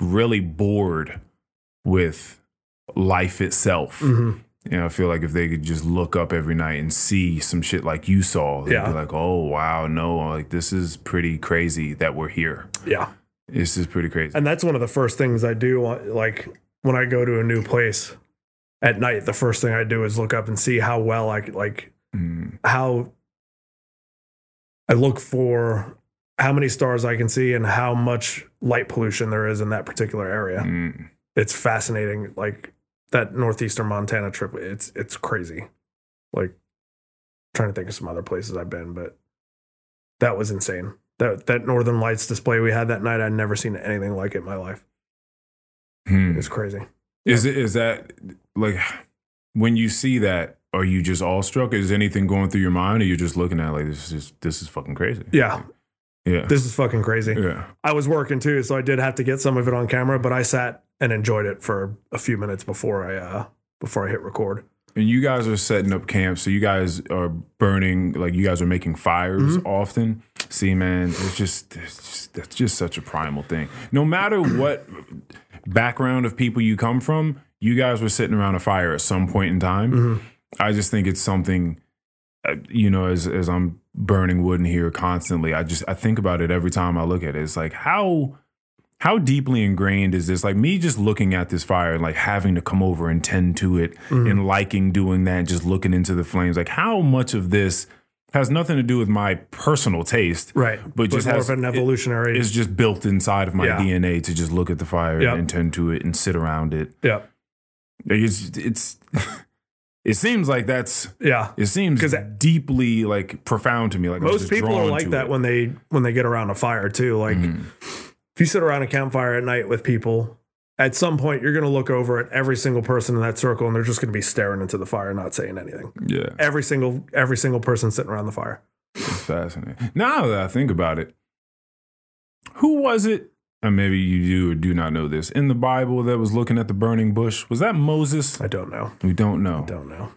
really bored with life itself. Mhm. You know, I feel like if they could just look up every night and see some shit like you saw, they'd Yeah. be like, "Oh wow, no, like this is pretty crazy that we're here. Yeah. This is pretty crazy." And that's one of the first things I do. Like when I go to a new place at night, the first thing I do is look up and see how well I like, Mm, how I look for how many stars I can see and how much light pollution there is in that particular area. mm. It's fascinating. Like that northeastern Montana trip, it's it's crazy. Like trying to think of some other places I've been, but that was insane. That that Northern Lights display we had that night, I'd never seen anything like it in my life. Hmm. It's crazy. Is it is that like when you see that, are you just awestruck? Is anything going through your mind, or you're just looking at it like this is this is fucking crazy? Yeah, yeah, this is fucking crazy. yeah. I was working too, so I did have to get some of it on camera, but I sat and enjoyed it for a few minutes before I uh before I hit record. And you guys are setting up camp, so you guys are burning, like you guys are making fires Mm-hmm. often. See, man, it's just, it's just that's just such a primal thing. No matter what background of people you come from, you guys were sitting around a fire at some point in time. Mhm. I just think it's something, uh, you know, as as I'm burning wood in here constantly, I just I think about it every time I look at it. It's like how how deeply ingrained is this? Like me just looking at this fire and like having to come over and tend to it and liking doing that just looking into the flames. Like how much of this has nothing to do with my personal taste, Right, But just more has- of an evolutionary. It's just built inside of my Yeah. DNA to just look at the fire Yep. and tend to it and sit around it. yeah, Like, It's it's it seems like that's yeah. it seems 'Cause deeply like profound to me. Like Most people are like that it. when they when they get around a fire too. Like Mhm. If you sit around a campfire at night with people, at some point you're going to look over at every single person in that circle, and they're just going to be staring into the fire, not saying anything. Yeah, Every single every single person sitting around the fire. it's fascinating. Now that I think about it, who was it? And maybe you do or do not know this in the Bible that was looking at the burning bush. Was that Moses? I don't know. We don't know. I Don't know.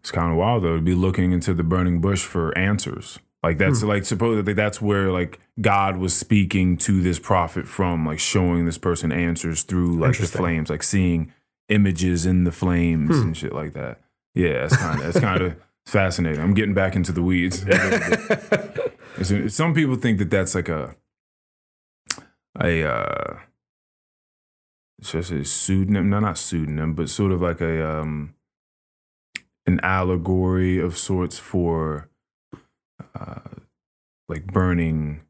It's kind of wild though to be looking into the burning bush for answers. Like that's Hmm. like supposedly that's where like God was speaking to this prophet from, like showing this person answers through like the flames, like seeing images in the flames Hmm. and shit like that. Yeah, it's kind of it's kind of fascinating. I'm getting back into the weeds. Some people think that that's like a a uh, should I say pseudonym? No, not pseudonym, but sort of like a um an allegory of sorts for uh, like burning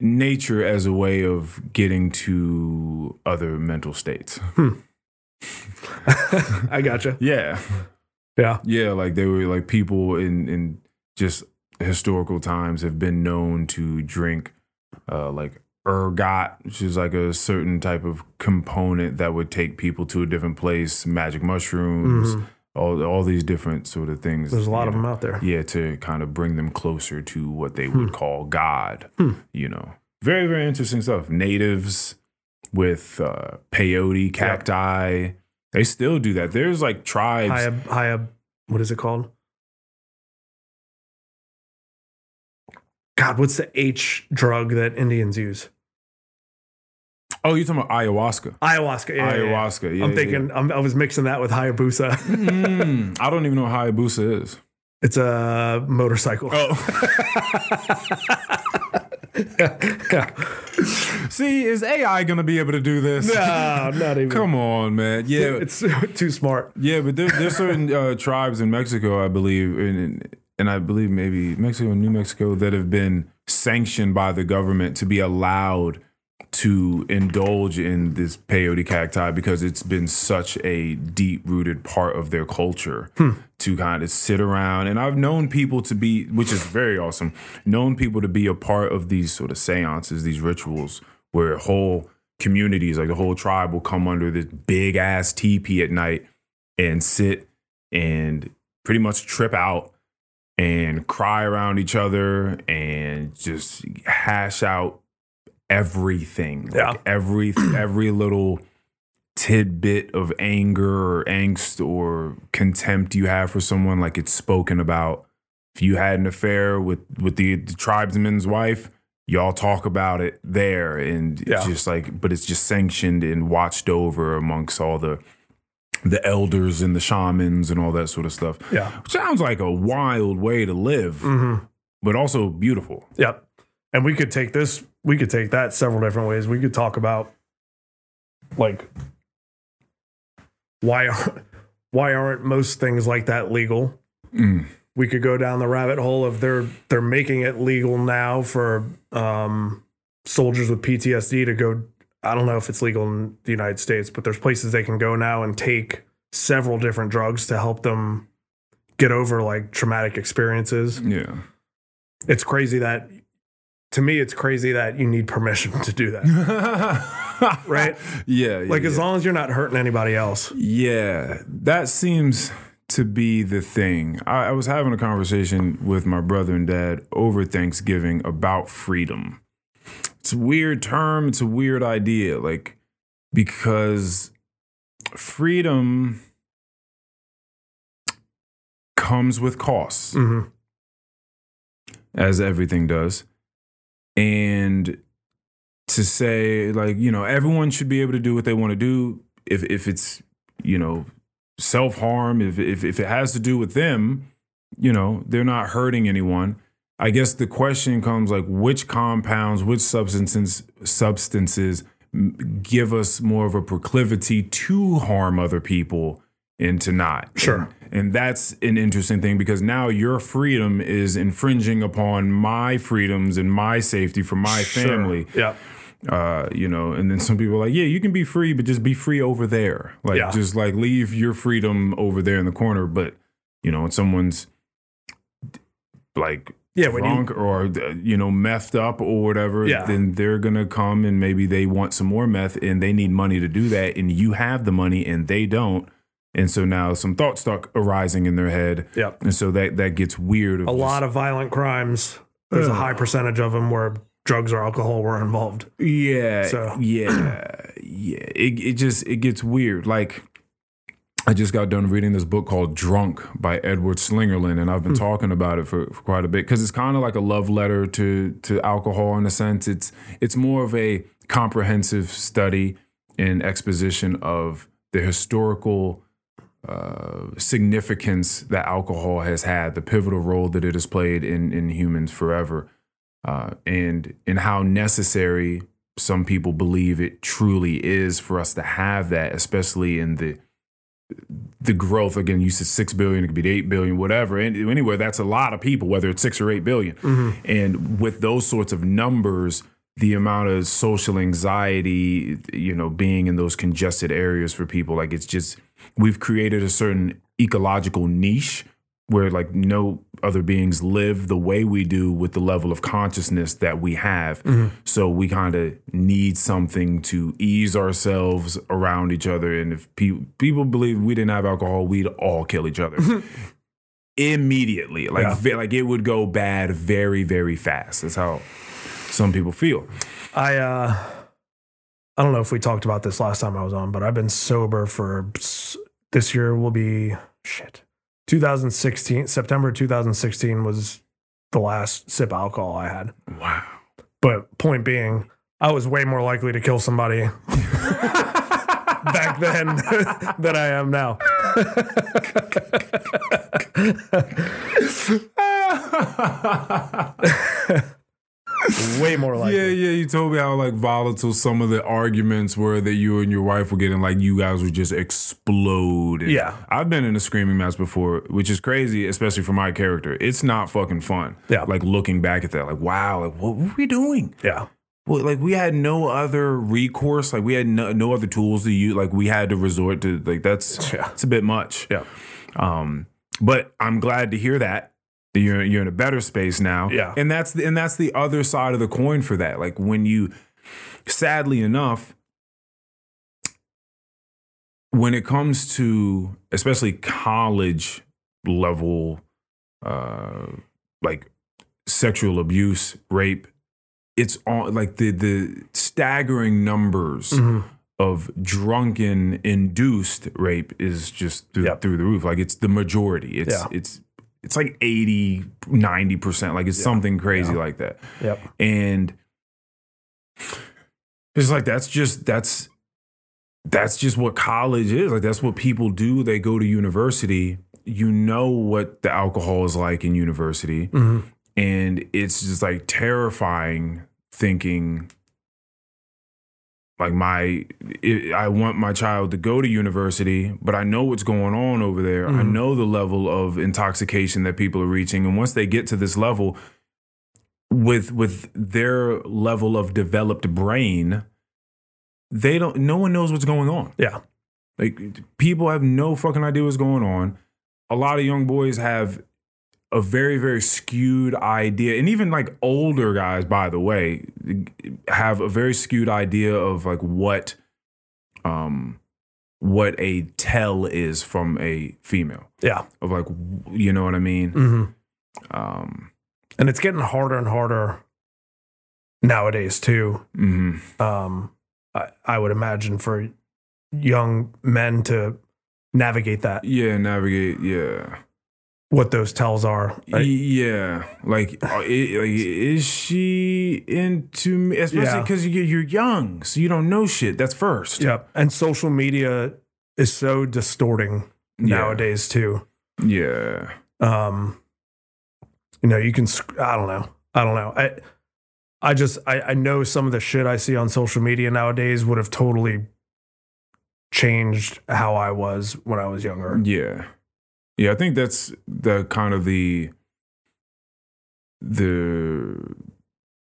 nature as a way of getting to other mental states. I gotcha. Yeah. Yeah. Yeah, like they were like people in in just historical times have been known to drink uh like ergot, which is like a certain type of component that would take people to a different place, magic mushrooms, Mhm. All all these different sort of things. There's a lot of know. them out there. Yeah, to kind of bring them closer to what they would call God. Hmm. You know, very very interesting stuff. Natives with uh, peyote cacti, they still do that. There's like tribes. High, high, what is it called? God, what's the H drug that Indians use? Oh, you're talking about ayahuasca. Ayahuasca. Yeah, yeah, yeah. ayahuasca. Yeah, I'm yeah, thinking, I'm, I was mixing that with Hayabusa. Mm, I don't even know what Hayabusa is. it's a motorcycle. Oh, see, is AI gonna be able to do this? no, not even. Come on, man. Yeah, It's too smart. Yeah, but there, there's certain uh, tribes in Mexico, I believe, and, and I believe maybe Mexico and New Mexico that have been sanctioned by the government to be allowed to indulge in this peyote cacti because it's been such a deep rooted part of their culture hmm. to kind of sit around. And I've known people to be, which is very awesome, known people to be a part of these sort of seances, these rituals where whole communities, like the whole tribe, will come under this big ass teepee at night and sit and pretty much trip out and cry around each other and just hash out everything. Yeah. Like every every little tidbit of anger or angst or contempt you have for someone, like it's spoken about. If you had an affair with with the, the tribesman's wife, y'all talk about it there, and Yeah. it's just like, but it's just sanctioned and watched over amongst all the the elders and the shamans and all that sort of stuff. Yeah. Sounds like a wild way to live, hmm but also beautiful. Yep. And we could take this, we could take that several different ways. We could talk about like why are why aren't most things like that legal? Mm. We could go down the rabbit hole of they're they're making it legal now for um, soldiers with PTSD to go. I don't know if it's legal in the United States, but there's places they can go now and take several different drugs to help them get over like traumatic experiences Yeah. it's crazy that to me it's crazy that you need permission to do that right Yeah. yeah, like as long as you're not hurting anybody else Yeah, that seems to be the thing. I, I was having a conversation with my brother and dad over Thanksgiving about freedom. It's a weird term, it's a weird idea, like, because freedom comes with costs, hmm as everything does. And to say, like, you know, everyone should be able to do what they want to do if, if it's, you know, self harm, if, if, if it has to do with them, you know, they're not hurting anyone. I guess the question comes like, which compounds, which substances, substances give us more of a proclivity to harm other people and to not? Sure. And, and that's an interesting thing because now your freedom is infringing upon my freedoms and my safety for my Sure. family yeah uh, you know, and then some people are like, yeah, you can be free, but just be free over there. Like, Yeah. just like leave your freedom over there in the corner. But, you know, when someone's like yeah when you drunk or, you know, methed up or whatever, Yeah. then they're going to come and maybe they want some more meth and they need money to do that. And you have the money and they don't. And so now some thoughts start arising in their head. yeah And so that, that gets weird. a lot of violent crimes there's a high percentage of them where drugs or alcohol were involved Yeah. So- Yeah. Yeah. It it just it gets weird. Like I just got done reading this book called Drunk by Edward Slingerland, and I've been hmm. talking about it for, for quite a bit because it's kind of like a love letter to to alcohol in a sense. It's it's more of a comprehensive study and exposition of the historical uh, significance that alcohol has had, the pivotal role that it has played in in humans forever, uh, and and how necessary some people believe it truly is for us to have that, especially in the the growth. Again, you said six billion, it could be eight billion, whatever. And anyway, that's a lot of people, whether it's six or eight billion. And with those sorts of numbers, the amount of social anxiety, you know, being in those congested areas for people, like it's just we've created a certain ecological niche where like no other beings live the way we do with the level of consciousness that we have. So we kind of need something to ease ourselves around each other. And if pe- people believe we didn't have alcohol, we'd all kill each other immediately. Like Yeah. ve- like it would go bad very very fast. That's how some people feel. i uh i don't know if we talked about this last time i was on but i've been sober for this year will be shit 2016 september 2016 was the last sip alcohol i had Wow. But point being, I was way more likely to kill somebody back then than I am now. way more likely. Yeah, yeah. You told me how like volatile some of the arguments were that you and your wife were getting. Like you guys would just explode. And Yeah. I've been in a screaming match before, which is crazy, especially for my character. It's not fucking fun. Yeah. Like looking back at that, like wow, like what were we doing? Yeah. Well, like we had no other recourse. Like we had no, no other tools to use. Like we had to resort to like that's Yeah. it's a bit much. Yeah. Um, but I'm glad to hear that you're you're in a better space now. Yeah. and that's the, and that's the other side of the coin for that. Like when you, sadly enough, when it comes to especially college level, uh, like sexual abuse, rape, it's all like the the staggering numbers Mhm. of drunken induced rape is just through, Yep. through the roof. Like it's the majority. It's Yeah. it's it's like 80, 90%. Like it's something crazy like that. Yep. And it's like that's just that's that's just what college is. Like that's what people do. They go to university. You know what the alcohol is like in university. Mhm. And it's just like terrifying thinking like my it, I want my child to go to university, but I know what's going on over there. I Mhm. know the level of intoxication that people are reaching and once they get to this level with with their level of developed brain, they don't no one knows what's going on. Yeah. Like people have no fucking idea what's going on. A lot of young boys have a very very skewed idea and even like older guys by the way have a very skewed idea of like what um what a tell is from a female Yeah. of like you know what i mean hmm um And it's getting harder and harder nowadays too. mhm. Um, I, I would imagine for young men to navigate that, yeah navigate yeah what those tells are. Y- Yeah, like, uh, like, is she into me? Especially because you, you're young, so you don't know shit. That's first. Yep. And social media is so distorting Yeah. nowadays too. Yeah, Um, you know, you can. I don't know. I don't know. I, I just I, I know some of the shit I see on social media nowadays would have totally changed how I was when I was younger. yeah, yeah. I think that's the kind of the the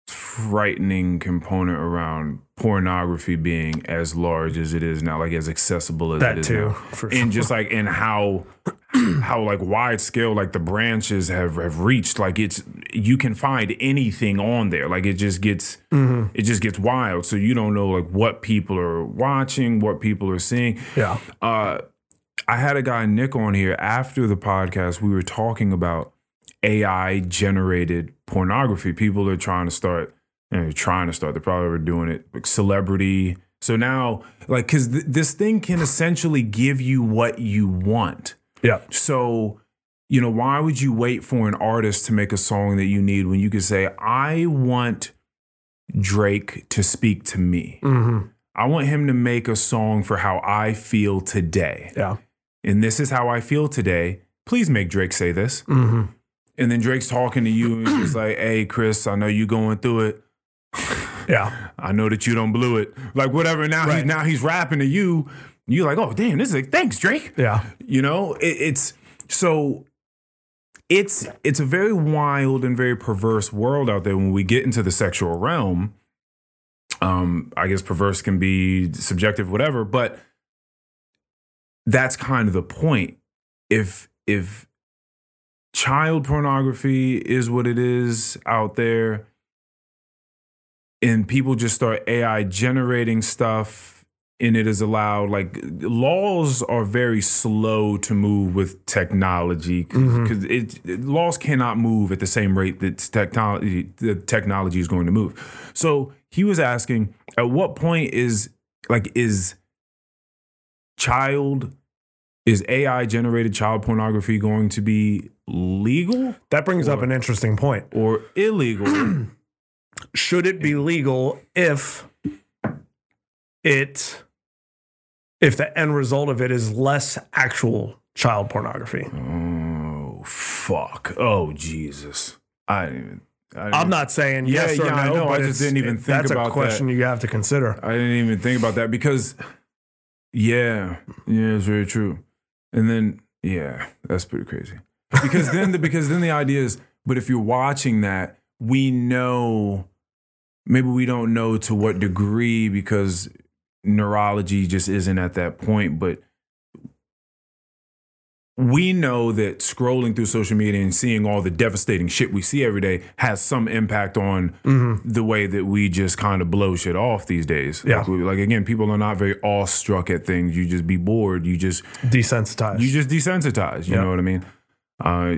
frightening component around pornography being as large as it is now, like as accessible as it That is too, now. for sure. and just like and how how like wide scale like the branches have have reached like it's you can find anything on there like it just gets Mhm. it just gets wild so you don't know like what people are watching what people are seeing yeah, uh i had a guy nick on here after the podcast. We were talking about ai generated pornography. People are trying to start you know, trying to start. They probably were doing it like celebrity. So now like because th- this thing can essentially give you what you want. Yeah, so, you know, why would you wait for an artist to make a song that you need when you could say, I want Drake to speak to me? hmm I want him to make a song for how I feel today. yeah, And this is how I feel today. Please make Drake say this. hmm And then Drake's talking to you and he's like, hey, Chris, I know you going through it. yeah, I know that you don't blew it. Like whatever. Now he's Right. now he's rapping to you. You're like, oh damn, this is like, thanks, Drake. yeah, you know it, it's so it's it's a very wild and very perverse world out there when we get into the sexual realm um i guess perverse can be subjective whatever but that's kind of the point. If if child pornography is what it is out there and people just start ai generating stuff and it is allowed like laws are very slow to move with technology mm-hmm. because it, it- laws cannot move at the same rate that technology the technology is going to move. So he was asking at what point is like is child is ai generated child pornography going to be legal that brings up an interesting point. or illegal Should it be legal if it if the end result of it is less actual child pornography? oh fuck oh jesus i didn't even I I'm not saying Yeah, yes or yeah, I no. know. I just didn't even think that's about a question you have to consider. I didn't even think about that because, yeah, yeah, it's very true. And then, yeah, that's pretty crazy. Because then, the, because then the idea is, but if you're watching that, we know, maybe we don't know to what degree because neurology just isn't at that point, but we know that scrolling through social media and seeing all the devastating shit we see every day has some impact on Mm-hmm. the way that we just kind of blow shit off these days. Yeah. Like, like, again, people are not very awestruck at things. You just be bored. You just Desensitized. you just desensitize. You Yeah. know what I mean? Uh,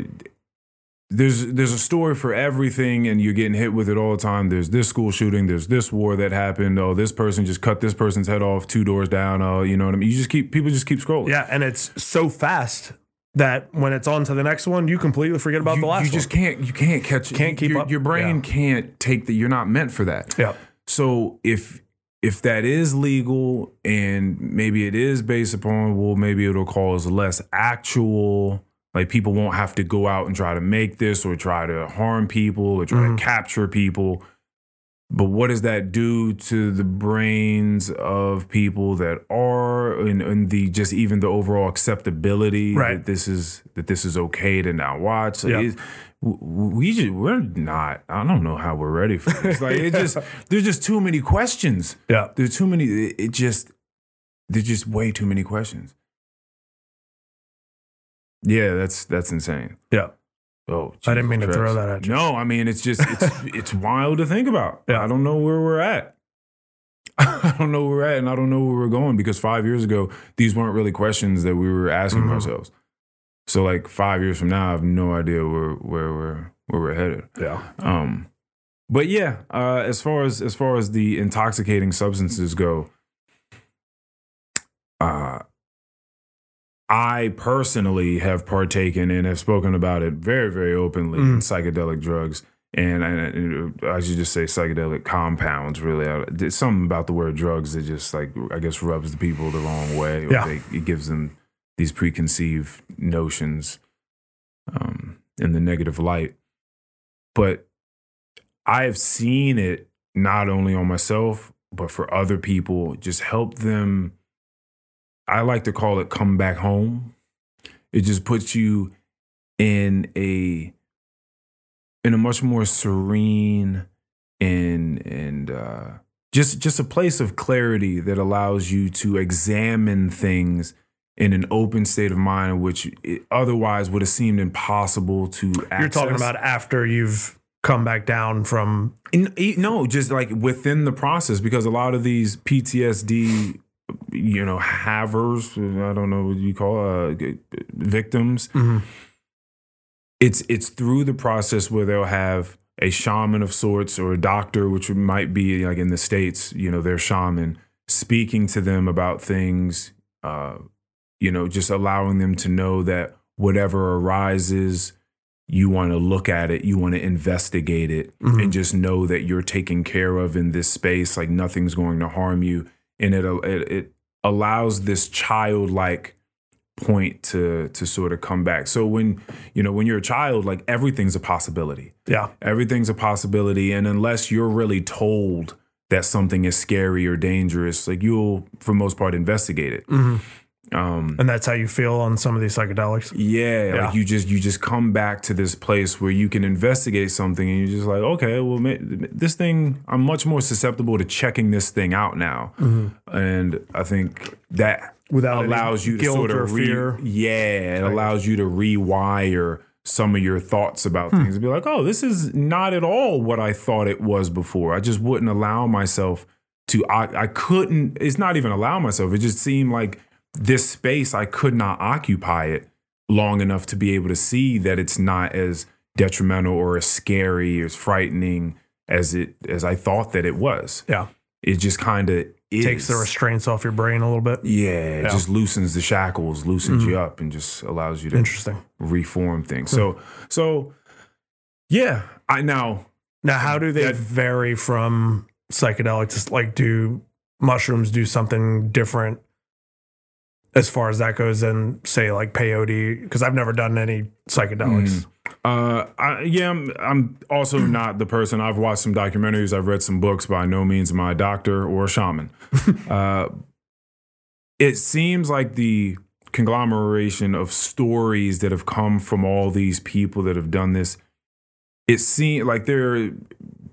there's there's a story for everything and you're getting hit with it all the time there's this school shooting there's this war that happened oh this person just cut this person's head off two doors down oh you know what i mean you just keep people just keep scrolling Yeah, and it's so fast that when it's on to the next one, you completely forget about you, the last one. you just one. can't you can't catch Can't keep your, up. your brain Yeah. can't take that. you're not meant for that Yeah. so if if that is legal and maybe it is based upon well maybe it'll cause less actual like people won't have to go out and try to make this or try to harm people or try Mhm. to capture people but what does that do to the brains of people that are and, and the just even the overall acceptability Right. that this is that this is okay to now watch Like, Yeah. we just we're not i don't know how we're ready for this like it just there's just too many questions Yeah. there's too many it, it just there's just way too many questions yeah that's that's insane Yeah. Oh I didn't mean to throw that at you. no i mean it's just it's it's wild to think about Yeah. i don't know where we're at I don't know where we're at, and I don't know where we're going because five years ago, these weren't really questions that we were asking Mhm. ourselves. So, like five years from now, I have no idea where where we're where we're headed. Yeah. Um, but yeah, uh, as far as as far as the intoxicating substances go, uh, I personally have partaken and have spoken about it very very openly in psychedelic drugs. And, and I should just say psychedelic compounds. Really, I, there's something about the word drugs that just like I guess rubs the people the wrong way. or Yeah. they, it gives them these preconceived notions um, in the negative light. But I have seen it not only on myself, but for other people, just help them. I like to call it come back home. It just puts you in a in a much more serene and and uh, just just a place of clarity that allows you to examine things in an open state of mind, which it otherwise would have seemed impossible to. You're talking about after you've come back down from In, no, just like within the process, because a lot of these PTSD, you know, havers, I don't know what you call uh, victims. Mhm. It's it's through the process where they'll have a shaman of sorts or a doctor, which might be like in the states, you know, their shaman speaking to them about things, uh, you know, just allowing them to know that whatever arises, you want to look at it, you want to investigate it, Mhm. and just know that you're taken care of in this space. Like nothing's going to harm you, and it it, it allows this childlike point to to sort of come back. So when you know when you're a child, like everything's a possibility. yeah. Everything's a possibility, and unless you're really told that something is scary or dangerous, like you'll for most part investigate it. Mhm. Um, And that's how you feel on some of these psychedelics. yeah, Yeah. like you just you just come back to this place where you can investigate something, and you're just like, okay, well, this thing, I'm much more susceptible to checking this thing out now, and I think that Without allows you to sort or of re- fear. yeah, it allows you to rewire some of your thoughts about Hmm. things and be like, oh, this is not at all what I thought it was before. I just wouldn't allow myself to. I, I couldn't. It's not even allow myself. It just seemed like this space I could not occupy it long enough to be able to see that it's not as detrimental or as scary or as frightening as it as I thought that it was. Yeah. It just kind of Takes the restraints off your brain a little bit. yeah, it Yeah. Mm-hmm. just loosens the shackles, loosens you up, and just allows you to Interesting. reform things. So, so yeah, I now Now, how do they That- vary from psychedelics? Like, do mushrooms do something different as far as that goes than, say, like peyote? Because I've never done any psychedelics. Uh, I, yeah, I'm, I'm also not the person. I've watched some documentaries. I've read some books. By no means am I a doctor or a shaman. uh, it seems like the conglomeration of stories that have come from all these people that have done this. It seems like there are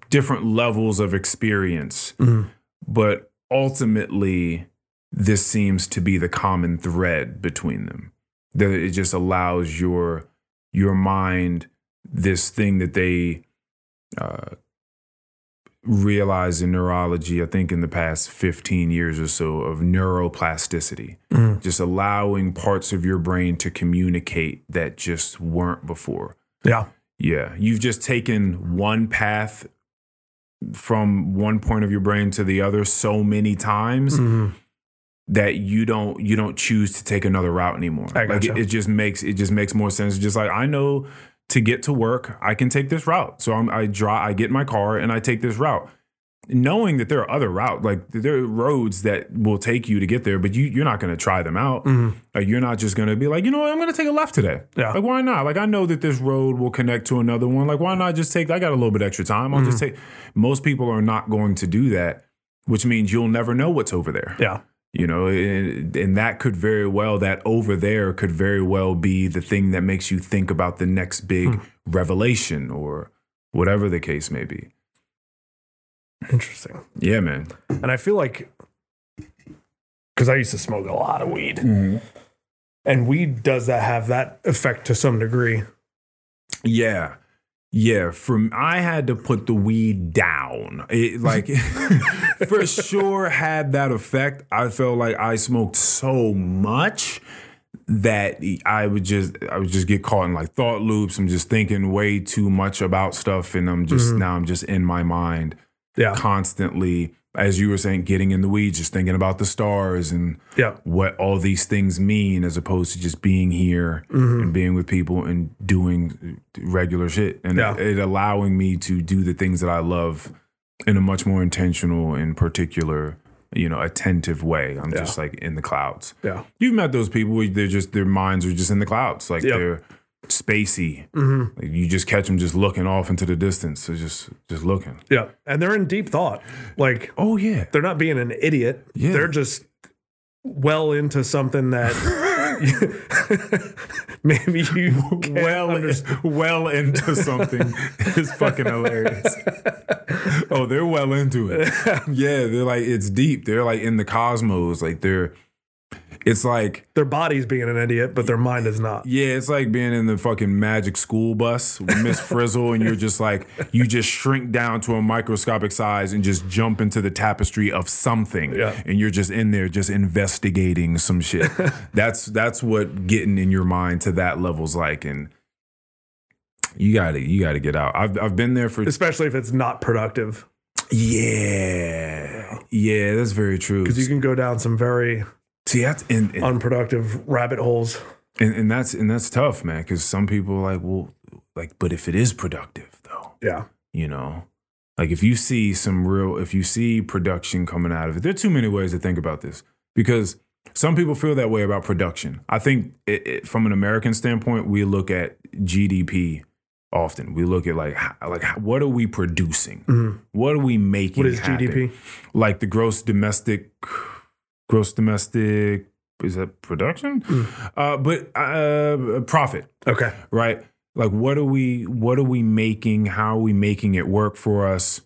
different levels of experience, Mhm. but ultimately, this seems to be the common thread between them. That it just allows your your mind this thing that they uh, realized in neurology, I think in the past 15 years or so, of neuroplasticity. Mhm. Just allowing parts of your brain to communicate that just weren't before. Yeah. Yeah, you've just taken one path from one point of your brain to the other so many times Mhm. That you don't you don't choose to take another route anymore. I like it, it just makes it just makes more sense. Just like I know to get to work, I can take this route. So I'm, I draw, I get my car and I take this route, knowing that there are other routes. Like there are roads that will take you to get there, but you you're not going to try them out. Mm-hmm. Like you're not just going to be like, you know, what, I'm going to take a left today. Yeah. Like why not? Like I know that this road will connect to another one. Like why not just take? I got a little bit extra time. I'll just mm-hmm. take. Most people are not going to do that, which means you'll never know what's over there Yeah. You know and, and that could very well that over there could very well be the thing that makes you think about the next big revelation or whatever the case may be Interesting. yeah man And I feel like because I used to smoke a lot of weed, Mm-hmm. and weed does that have that effect to some degree. yeah yeah from i had to put the weed down it like for sure had that effect i felt like i smoked so much that I would just I would just get caught in like thought loops. I'm just thinking way too much about stuff, and I'm just mm-hmm. now I'm just in my mind Yeah. constantly, as you were saying, getting in the weeds, just thinking about the stars and Yeah. what all these things mean, as opposed to just being here Mm-hmm. and being with people and doing regular shit, and Yeah. it, it allowing me to do the things that I love in a much more intentional and particular, you know, attentive way. I'm Yeah. just like in the clouds. Yeah. You've met those people they're just their minds are just in the clouds, like they're spacey. Mm-hmm. Like you just catch them just looking off into the distance, so just just looking. Yeah. And they're in deep thought. Like Oh yeah, they're not being an idiot. Yeah. They're just well into something that maybe you well understand. well into something is fucking hilarious. oh, they're well into it. Yeah, they're like it's deep. They're like in the cosmos. Like they're. It's like Their body's being an idiot, but their mind is not. Yeah, it's like being in the fucking magic school bus with Miss Frizzle, and you're just like, you just shrink down to a microscopic size and just jump into the tapestry of something. Yeah. And you're just in there just investigating some shit. that's that's what getting in your mind to that level's like. And you gotta you gotta get out. I've I've been there for Especially if it's not productive. Yeah. Yeah, that's very true. Because you can go down some very See that's and, and unproductive rabbit holes. And, and that's and that's tough, man. Because some people are like, well, like, but if it is productive, though, Yeah. you know, like if you see some real, if you see production coming out of it, there are too many ways to think about this. Because some people feel that way about production. I think it, it, from an American standpoint, we look at GDP often. We look at like, like what are we producing? Mm-hmm. What are we making? What is happen? GDP? Like the gross domestic, gross domestic. Is that production? Uh, but uh, profit Okay. right? Like what are we what are we making? How are we making it work for us?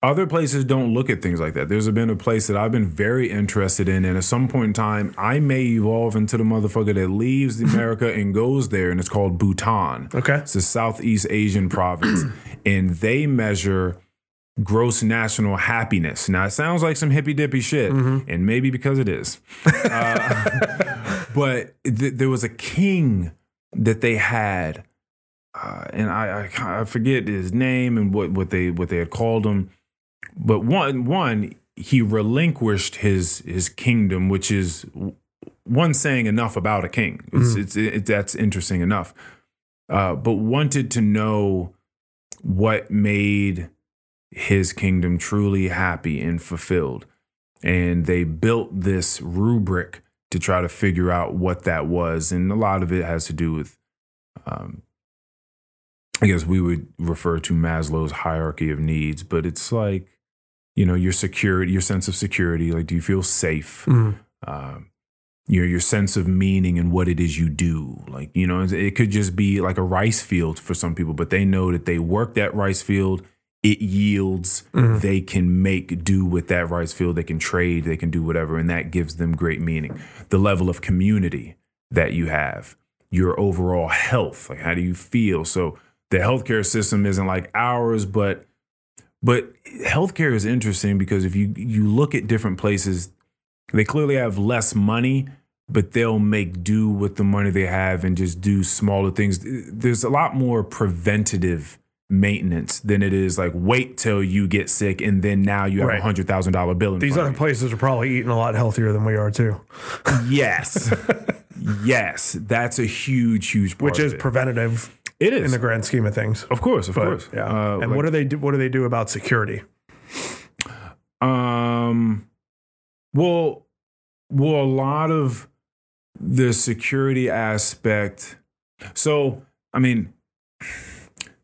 Other places don't look at things like that. There's been a place that I've been very interested in, and at some point in time, I may evolve into the motherfucker that leaves America and goes there, and it's called Bhutan. Okay. It's a Southeast Asian province, and they measure gross national happiness. Now, it sounds like some hippy dippy shit, and maybe because it is. Uh, but th- there was a king that they had, uh, and I, I I forget his name and what, what they what they had called him. But one one he relinquished his his kingdom, which is one saying enough about a king. It's, it's it, that's interesting enough. Uh, but wanted to know what made his kingdom truly happy and fulfilled. And they built this rubric to try to figure out what that was. And a lot of it has to do with, um, I guess we would refer to Maslow's hierarchy of needs, but it's like, you know, your security, your sense of security. Like, do you feel safe? Mhm. um, your your sense of meaning and what it is you do. Like you know, it could just be like a rice field for some people, but they know that they work that rice field. It yields. Mm-hmm. They can make do with that rice field. They can trade. They can do whatever, and that gives them great meaning. The level of community that you have, your overall health. Like how do you feel? So the healthcare system isn't like ours, but but healthcare is interesting because if you you look at different places, they clearly have less money, but they'll make do with the money they have and just do smaller things. There's a lot more preventative maintenance than it is like wait till you get sick and then now you have a Right. hundred thousand dollar bill. In These other places are probably eating a lot healthier than we are too, Yes. yes. That's a huge, huge part. which is it. preventative it in the grand scheme of things. of course, of But, course. yeah. Uh, and like- what do they do? What do they do about security? Um, well, well, a lot of the security aspect. So, I mean,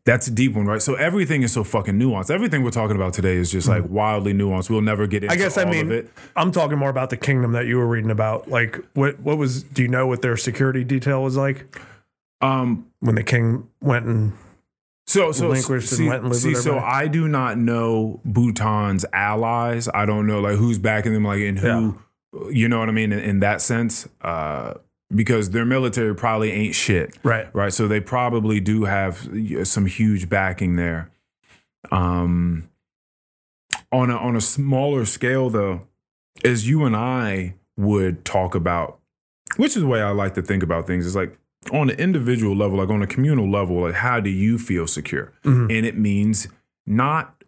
that's a deep one, right? So everything is so fucking nuanced. Everything we're talking about today is just like wildly nuanced. We'll never get into I guess all I mean of it. I'm talking more about the kingdom that you were reading about. Like what what was do you know what their security detail was like Um, when the king went and So, so relinquished and see, went and lived see, with so everybody? I do not know Bhutan's allies. I don't know like who's backing them, like and who, you know what I mean, in, in that sense, uh, because their military probably ain't shit, right? right? So they probably do have some huge backing there. Um, on a on a smaller scale, though, as you and I would talk about, which is the way I like to think about things, is like on an individual level, like on a communal level, like how do you feel secure? Mhm. And it means not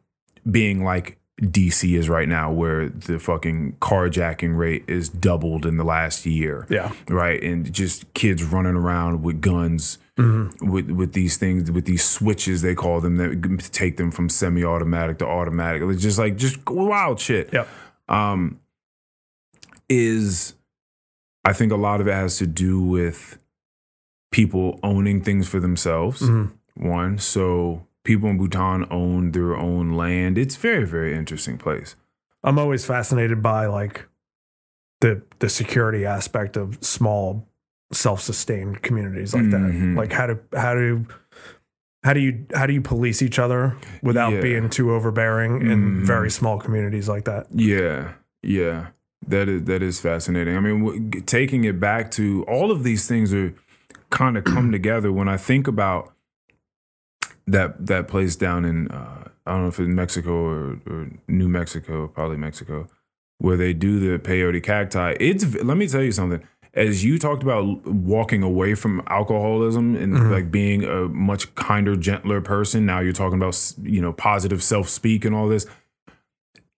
being like DC is right now, where the fucking carjacking rate is doubled in the last year Yeah. right? And just kids running around with guns, Mm-hmm. with with these things, with these switches they call them that take them from semi-automatic to automatic. It's just like just wild shit. Yep. Um, is I think a lot of it has to do with people owning things for themselves. Mhm. One, so people in Bhutan own their own land. It's very very interesting place. I'm always fascinated by like the the security aspect of small self-sustained communities like Mhm. that. Like how do how do how do you how do you police each other without Yeah. being too overbearing in Mhm. very small communities like that? Yeah, yeah, that is that is fascinating. I mean, w- taking it back to all of these things are kind of come together when I think about that that place down in uh, I don't know if it's Mexico or, or New Mexico, probably Mexico, where they do the peyote cacti. It's let me tell you something. As you talked about walking away from alcoholism and Mhm. like being a much kinder, gentler person, now you're talking about you know positive self speak and all this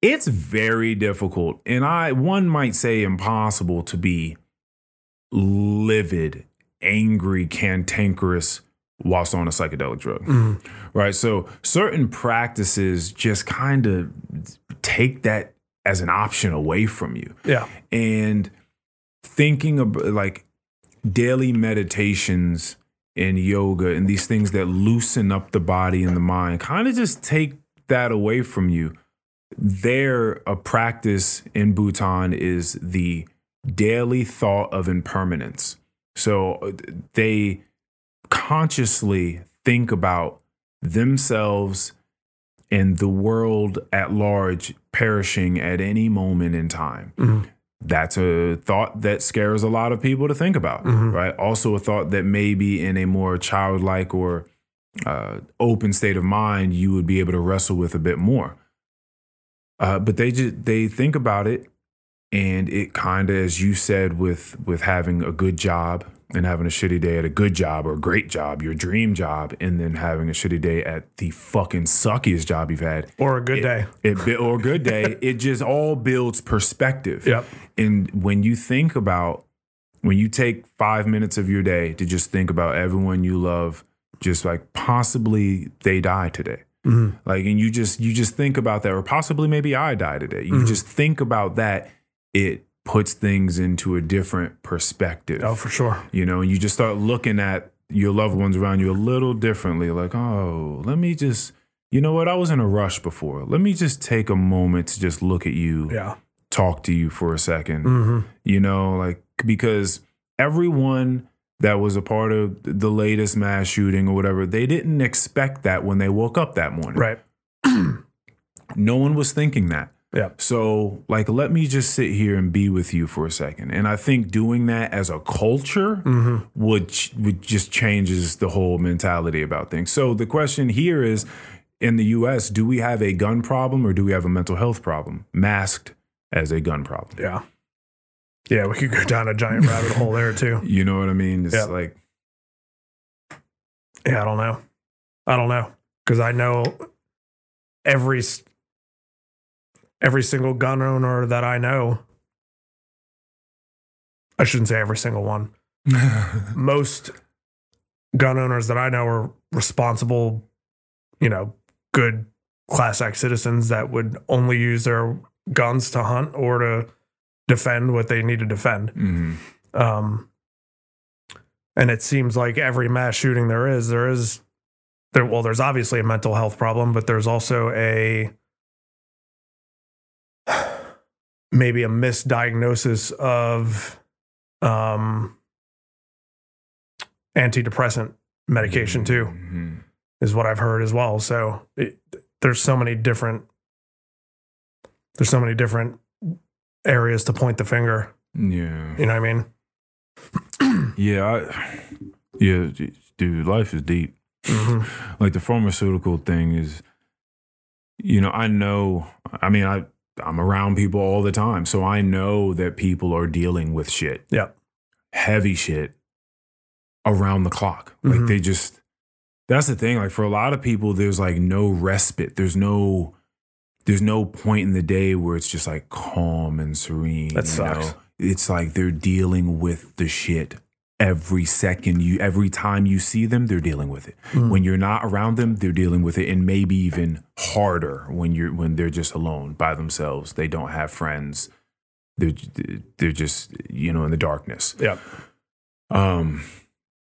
it's very difficult and i one might say impossible to be livid angry cantankerous whilst on a psychedelic drug. Mhm. right? So certain practices just kind of take that as an option away from you. Yeah. and thinking about like daily meditations and yoga and these things that loosen up the body and the mind kind of just take that away from you. There a practice in bhutan is the daily thought of impermanence. So uh, they consciously think about themselves and the world at large perishing at any moment in time Mhm. that's a thought that scares a lot of people to think about, Mhm. right? Also, a thought that maybe in a more childlike or uh, open state of mind, you would be able to wrestle with a bit more. Uh, but they just they think about it, and it kind of, as you said, with with having a good job and having a shitty day at a good job or a great job, your dream job, and then having a shitty day at the fucking suckiest job you've had, Or a good It- day. it or a good day, it just all builds perspective. Yep. And when you think about, when you take five minutes of your day to just think about everyone you love, just like possibly they die today. Mhm. Like, and you just, you just think about that, or possibly maybe I die today. You Mhm. just think about that. It puts things into a different perspective Oh, for sure. you know, you just start looking at your loved ones around you a little differently. Like, oh, let me just, you know what? I was in a rush before. Let me just take a moment to just look at you, Yeah. talk to you for a 2nd hmm You know, like, because everyone that was a part of the latest mass shooting or whatever, they didn't expect that when they woke up that morning. Right. No one was thinking that. Yeah. So, like, let me just sit here and be with you for a second. And I think doing that as a culture hmm would ch- would just changes the whole mentality about things. So the question here is in the US, do we have a gun problem or do we have a mental health problem masked as a gun problem? Yeah. Yeah, we could go down a giant rabbit hole there too. You know what I mean? It's Yeah. like Yeah, I don't know. I don't know because I know every every single gun owner that I know. I shouldn't say every single one. Most gun owners that I know are responsible, you know, good class act citizens that would only use their guns to hunt or to defend what they need to defend. Mhm. Um, and it seems like every mass shooting there is, there is there. Well, there's obviously a mental health problem, but there's also a maybe a misdiagnosis of um, antidepressant medication too, Mhm. is what I've heard as well. So it, there's so many different there's so many different areas to point the finger. Yeah. You know what I mean? Yeah. I, yeah, dude, life is deep. Mhm. like the pharmaceutical thing is you know i know i mean i i'm around people all the time so i know that people are dealing with shit Yeah. heavy shit around the clock like Mhm. they just that's the thing like for a lot of people there's like no respite there's no there's no point in the day where it's just like calm and serene That sucks. know? it's like they're dealing with the shit every second you every time you see them they're dealing with it. Mm. when you're not around them they're dealing with it and maybe even harder when you're when they're just alone by themselves. They don't have friends. They're they're just you know in the darkness. Yeah. um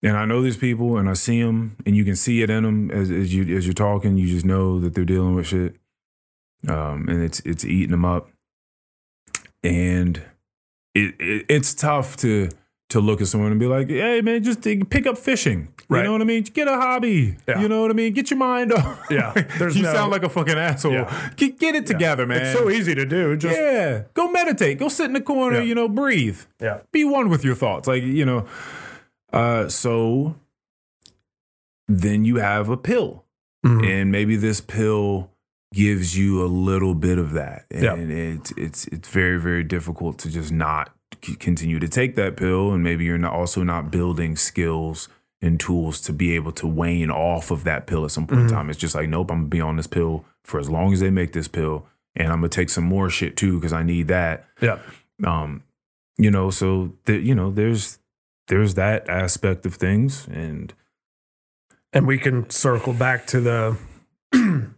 and I know these people and I see them and you can see it in them as, as you as you're talking. You just know that they're dealing with shit. Um and it's it's eating them up. And it, it it's tough to to look at someone and be like hey man just pick up fishing you Right. know what I mean get a hobby Yeah. you know what I mean get your mind off Yeah. There's you no- sound like a fucking asshole Yeah. get, get it together man It's so easy to do. Just yeah. yeah go meditate go sit in the corner Yeah. you know breathe Yeah. be one with your thoughts like you know uh so then you have a pill Mhm. and maybe this pill gives you a little bit of that and Yeah. it's it's it's very very difficult to just not continue to take that pill and maybe you're not also not building skills and tools to be able to wane off of that pill at some point Mhm. in time it's just like nope i'm gonna be on this pill for as long as they make this pill and i'm gonna take some more shit too because i need that Yeah. um you know so you know there's there's that aspect of things and And we can circle back to the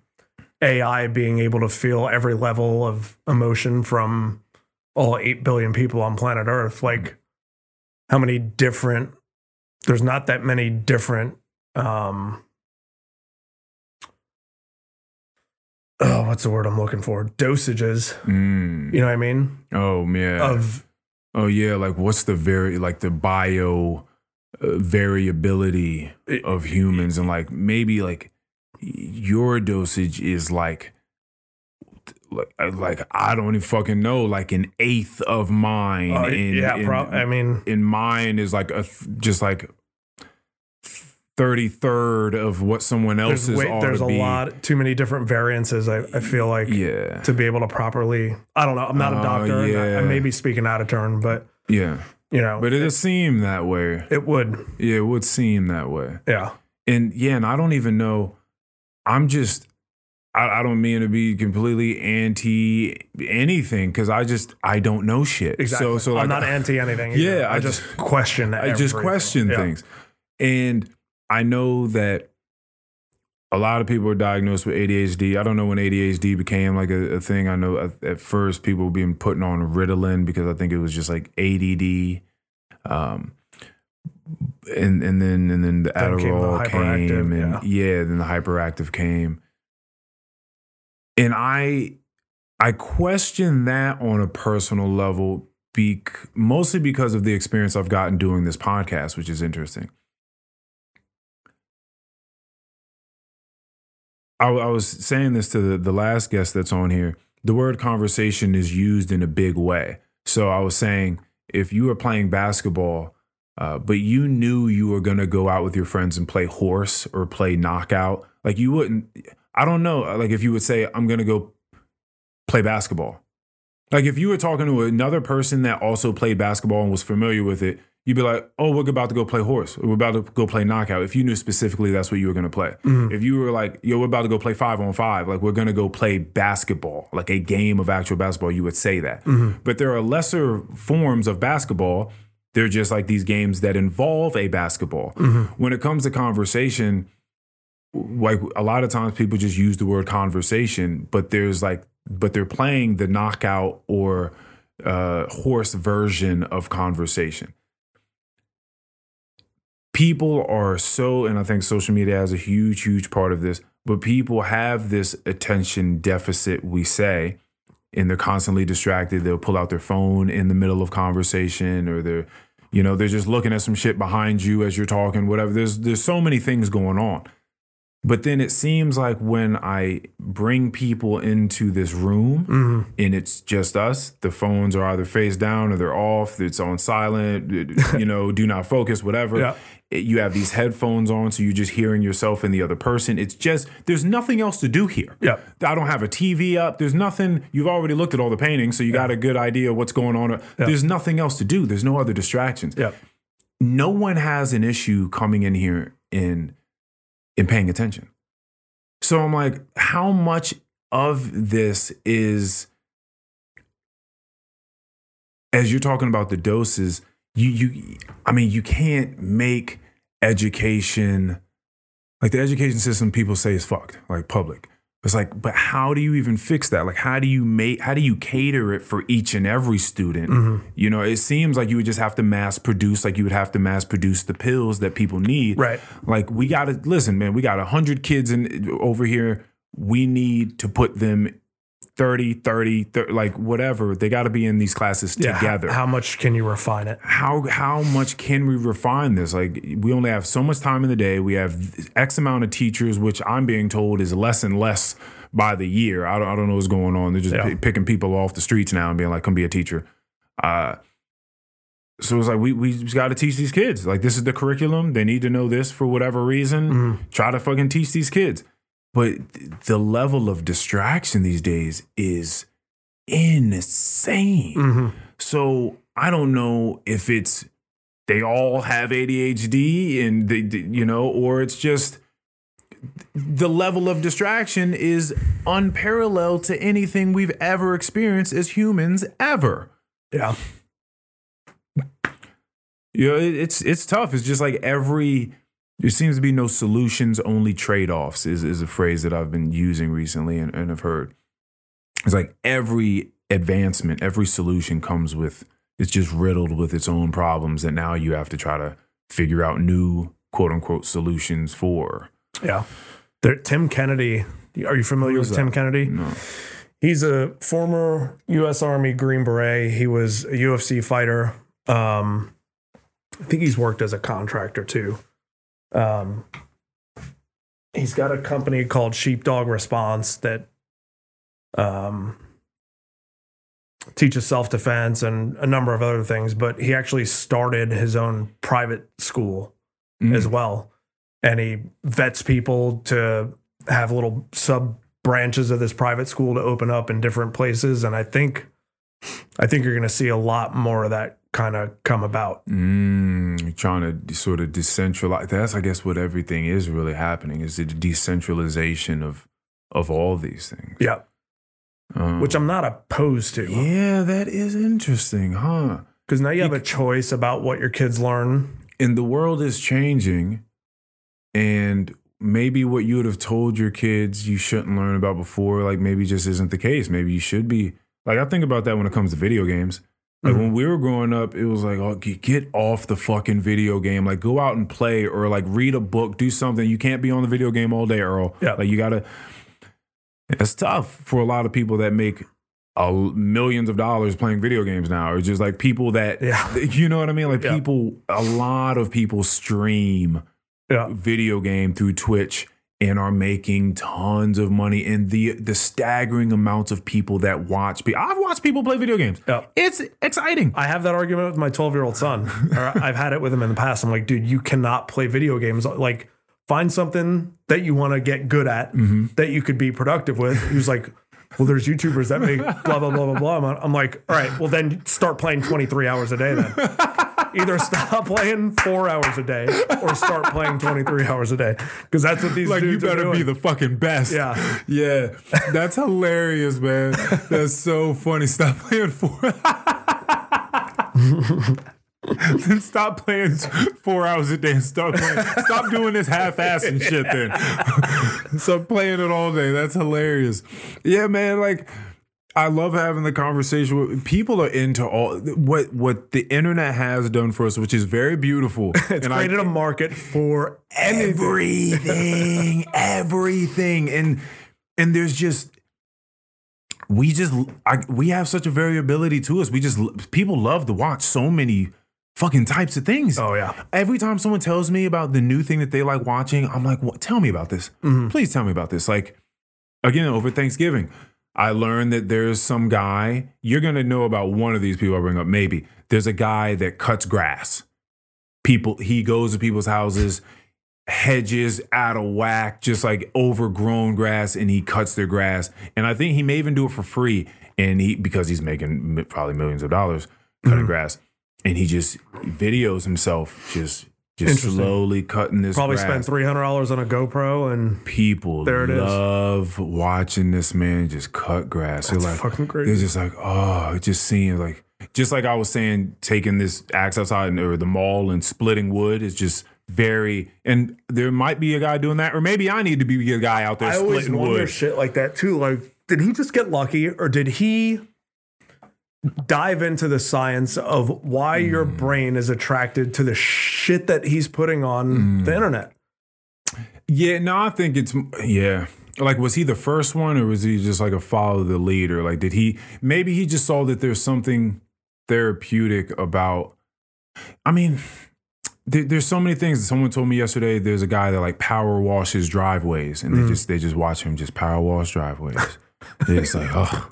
AI being able to feel every level of emotion from all 8 billion people on planet Earth. Like, how many different, there's not that many different, um, oh, what's the word I'm looking for? Dosages. mm, You know what I mean? oh yeah Of, oh yeah like what's the very like the bio uh, variability It- of humans and like maybe like your dosage is like like uh, like I don't even fucking know like an eighth of mine uh, and, yeah, and- prob- I mean, in mine is like a th- just like 33rd of what someone else's way, ought there's a be. lot, too many different variances. I, I feel like yeah to be able to properly, I don't know. I'm not a Oh, doctor. and I, I may be speaking out of turn, but yeah you know, but it does seem that way it would. yeah it would seem that way Yeah. and yeah and i don't even know i'm just i, I don't mean to be completely anti anything because i just i don't know shit Exactly. so so like I'm not anti anything. Yeah, I, I just, just- question. I just question Yeah. things. And I know that a lot of people are diagnosed with ADHD. I don't know when ADHD became like a, a thing. I know at, at first people were being putting on Ritalin because I think it was just like ADD. Um, and and then and then the Then came the Adderall came, and yeah. then the hyperactive came. And I I question that on a personal level, mostly because of the experience I've gotten doing this podcast, which is interesting. I, I was saying this to the, the last guest that's on here. The word conversation is used in a big way. So I was saying, if you were playing basketball, uh, but you knew you were going to go out with your friends and play horse or play knockout, like you wouldn't, I don't know, uh, like if you would say, I'm going to go play basketball. Like if you were talking to another person that also played basketball and was familiar with it, you'd be like, "Oh, we're about to go play horse. We're about to go play knockout." If you knew specifically that's what you were going to play. Mm-hmm. If you were like, "Yo, we're about to go play five on five. Like we're going to go play basketball, like a game of actual basketball," you would say that. Mm-hmm. But there are lesser forms of basketball. They're just like these games that involve a basketball. Mm-hmm. When it comes to conversation, like a lot of times people just use the word conversation, but there's like, but they're playing the knockout or uh, horse version of conversation. People are so, and I think social media has a huge, huge part of this, but people have this attention deficit, we say, and they're constantly distracted. They'll pull out their phone in the middle of conversation or they're, you know, they're just looking at some shit behind you as you're talking, whatever. There's there's so many things going on. But then it seems like when I bring people into this room mm-hmm. and it's just us, the phones are either face down or they're off, it's on silent, you know, do not focus, whatever. Yeah. It- you have these headphones on, so you're just hearing yourself and the other person. It's just, there's nothing else to do here. Yeah. I don't have a TV up. There's nothing. You've already looked at all the paintings, so you got a good idea of what's going on. There's nothing else to do. There's no other distractions Yeah. no one has an issue coming in here and and paying attention. So I'm like, how much of this is as you're talking about the doses, you you I mean, you can't make education like the education system people say is fucked, like public. It's like, but how do you even fix that? Like, how do you make, how do you cater it for each and every student? Mm-hmm. You know, it seems like you would just have to mass produce, like you would have to mass produce the pills that people need. Right. Like, we got to listen, man. We got a hundred kids in over here. We need to put them 30, 30, 30 like whatever. They got to be in these classes Yeah. together How much can you refine it? how how much can we refine this? Like we only have so much time in the day. We have X amount of teachers, which I'm being told is less and less by the year. I don't, I don't know what's going on. They're just Yeah. pi- picking people off the streets now and being like, "Come be a teacher." Uh, so it's like we we just got to teach these kids. Like this is the curriculum. They need to know this for whatever reason. Try to fucking teach these kids. But th- the level of distraction these days is insane. Mm-hmm. So I don't know if it's they all have ADHD and they, you know, or it's just the level of distraction is unparalleled to anything we've ever experienced as humans ever. Yeah. You know, it, it's it's tough. It's just like every there seems to be no solutions, only trade-offs is is a phrase that I've been using recently and, and I've heard. It's like every advancement, every solution comes with it's just riddled with its own problems that now you have to try to figure out new quote unquote solutions for. Yeah. There, Tim Kennedy. Are you familiar with is Tim? Kennedy? No. He's a former U.S. Army Green Beret. He was a UFC fighter. Um, I think he's worked as a contractor too. Um, he's got a company called Sheepdog Response that um, teaches self defense and a number of other things. But he actually started his own private school Mm. as well. And he vets people to have little sub branches of this private school to open up in different places. And I think I think you're gonna see a lot more of that kind of come about. Mm, trying to sort of decentralize. That's, I guess, what everything is really happening is the decentralization of of all these things. Yeah. Um, Which I'm not opposed to. yeah, that is interesting, huh? Because now you have a choice about what your kids learn. And the world is changing, and maybe what you would have told your kids you shouldn't learn about before, like maybe just isn't the case. Maybe you should be. Like I think about that when it comes to video games. Like Mhm. when we were growing up, it was like, oh, get off the fucking video game. Like go out and play or like read a book, do something. You can't be on the video game all day, Earl. Yeah. Like you gotta. It's tough for a lot of people that make millions of dollars playing video games now, or just like people that, Yeah. you know what I mean? Like Yeah. people, a lot of people stream Yeah. video game through Twitch and are making tons of money. And the the staggering amounts of people that watch. I've watched people play video games. Yeah. It's exciting. I have that argument with my 12 year old son. or I've had it with him in the past. I'm like, dude, you cannot play video games. Like, find something that you want to get good at Mm-hmm. that you could be productive with. He was like, well, there's YouTubers that make blah blah blah blah blah. I'm, I'm like, all right, well then start playing 23 hours a day then. Either stop playing four hours a day or start playing 23 hours a day because that's what these like you dudes are better be the fucking best. Yeah. Yeah. That's hilarious, man. That's so funny. Stop playing four. then stop playing four hours a day and start playing. Stop doing this half-ass and shit then. stop playing it all day. That's hilarious. Yeah, man, like I love having the conversation with people are into all what what the internet has done for us, which is very beautiful. it's and created a market for anything. everything, everything, and and there's just we just I, we have such a variability to us. We just people love to watch so many fucking types of things. Oh yeah. Every time someone tells me about the new thing that they like watching, I'm like, what? Tell me about this. Mm-hmm. Please tell me about this. Like, again, over Thanksgiving, I learned that there's some guy, you're going to know about one of these people I bring up, maybe. There's a guy that cuts grass. People, he goes to people's houses, hedges out of whack, just like overgrown grass, and he cuts their grass. And I think he may even do it for free. And he, because he's making probably millions of dollars cutting mm-hmm. grass, and he just videos himself just just slowly cutting this Probably grass. spent three hundred dollars on a GoPro and People There it is. love watching this man just cut grass. They're like, fucking they're just like, oh, it just seeing like, just like I was saying, taking this axe outside and- or the mall and splitting wood is just very. And there might be a guy doing that, or maybe I need to be a guy out there I always splitting wonder wood. shit like that too. Like, did he just get lucky, or did he dive into the science of why your Hmm. brain is attracted to the shit that he's putting on Hmm. the internet? Yeah, no, I think it's yeah. Like, was he the first one, or was he just like a follow the leader? Like, did he maybe he just saw that there's something therapeutic about? I mean, there, there's so many things. Someone told me yesterday. There's a guy that like power washes driveways, and they just they just watch him just power wash driveways. They're like, oh,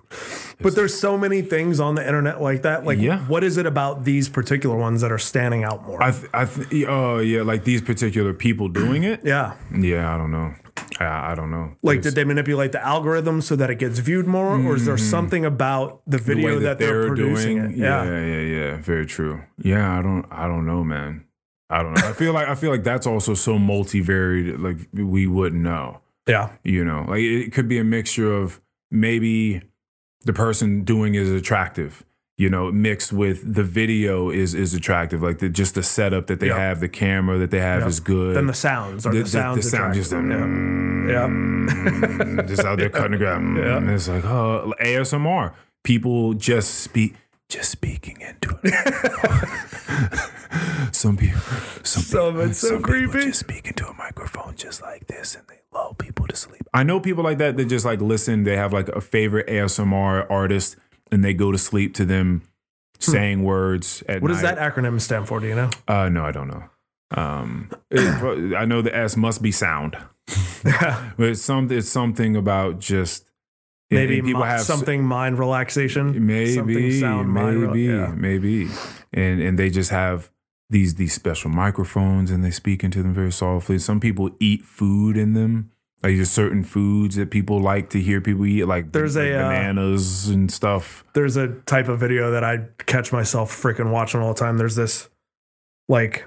But there's so many things on the internet like that. Like, Yeah. what is it about these particular ones that are standing out more? I, th- I, th- oh yeah, like these particular people doing it. yeah. Yeah, I don't know. I, I don't know. Like, did they manipulate the algorithm so that it gets viewed more, or is there something about the Mm-hmm. the video that, they're, producing it? Yeah. yeah, yeah, Very true. Yeah, I don't, I don't know, man. I don't know. I feel like I feel like that's also so multivaried. Like we wouldn't know. yeah. You know, like it could be a mixture of maybe the person doing is attractive. You know, mixed with the video is is attractive. Like the, just the setup that they Yeah. have, the camera that they have Yeah. is good. Then the sounds are the, sounds sound just attractive. yeah. Mm, yeah. just out there cutting the grass. Yeah. And it's like oh, ASMR. People just speak, just speaking into it. some people, some, Some- people, it's so some people creepy. just speak into a microphone just like this, and they lull people to sleep. I know people like that that just like listen. They have like a favorite ASMR artist, and they go to sleep to them saying words at Hmm. What does that acronym stand for? Do you know? Uh, no, I don't know. Um, it- I know the S must be sound, but it's some it's something about just Maybe people have something mind relaxation. maybe something sound mind maybe yeah. maybe, and and they just have these these special microphones and they speak into them very softly. Some people eat food in them. Like there's certain foods that people like to hear people eat, like There's like a, uh, bananas and stuff. There's a type of video that I catch myself freaking watching all the time. There's this like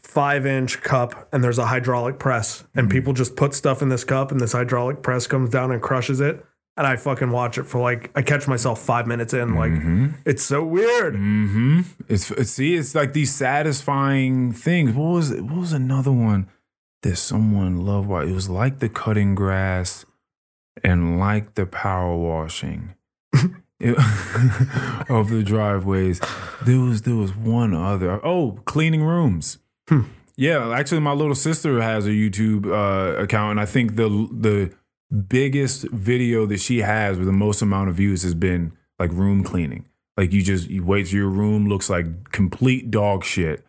five inch cup and there's a hydraulic press and people just put stuff in this cup and this hydraulic press comes down and crushes it. And I fucking watch it for like I catch myself five minutes in, like it's so weird. Mm-hmm. It's, it's see, it's like these satisfying things. What was it? What was another one that someone loved? Why it was like the cutting grass and like the power washing It- of the driveways. There was there was one other. Oh, cleaning rooms. Yeah, actually, my little sister has a YouTube uh, account, and I think the the biggest video that she has with the most amount of views has been like room cleaning. Like you just you wait till your room looks like complete dog shit,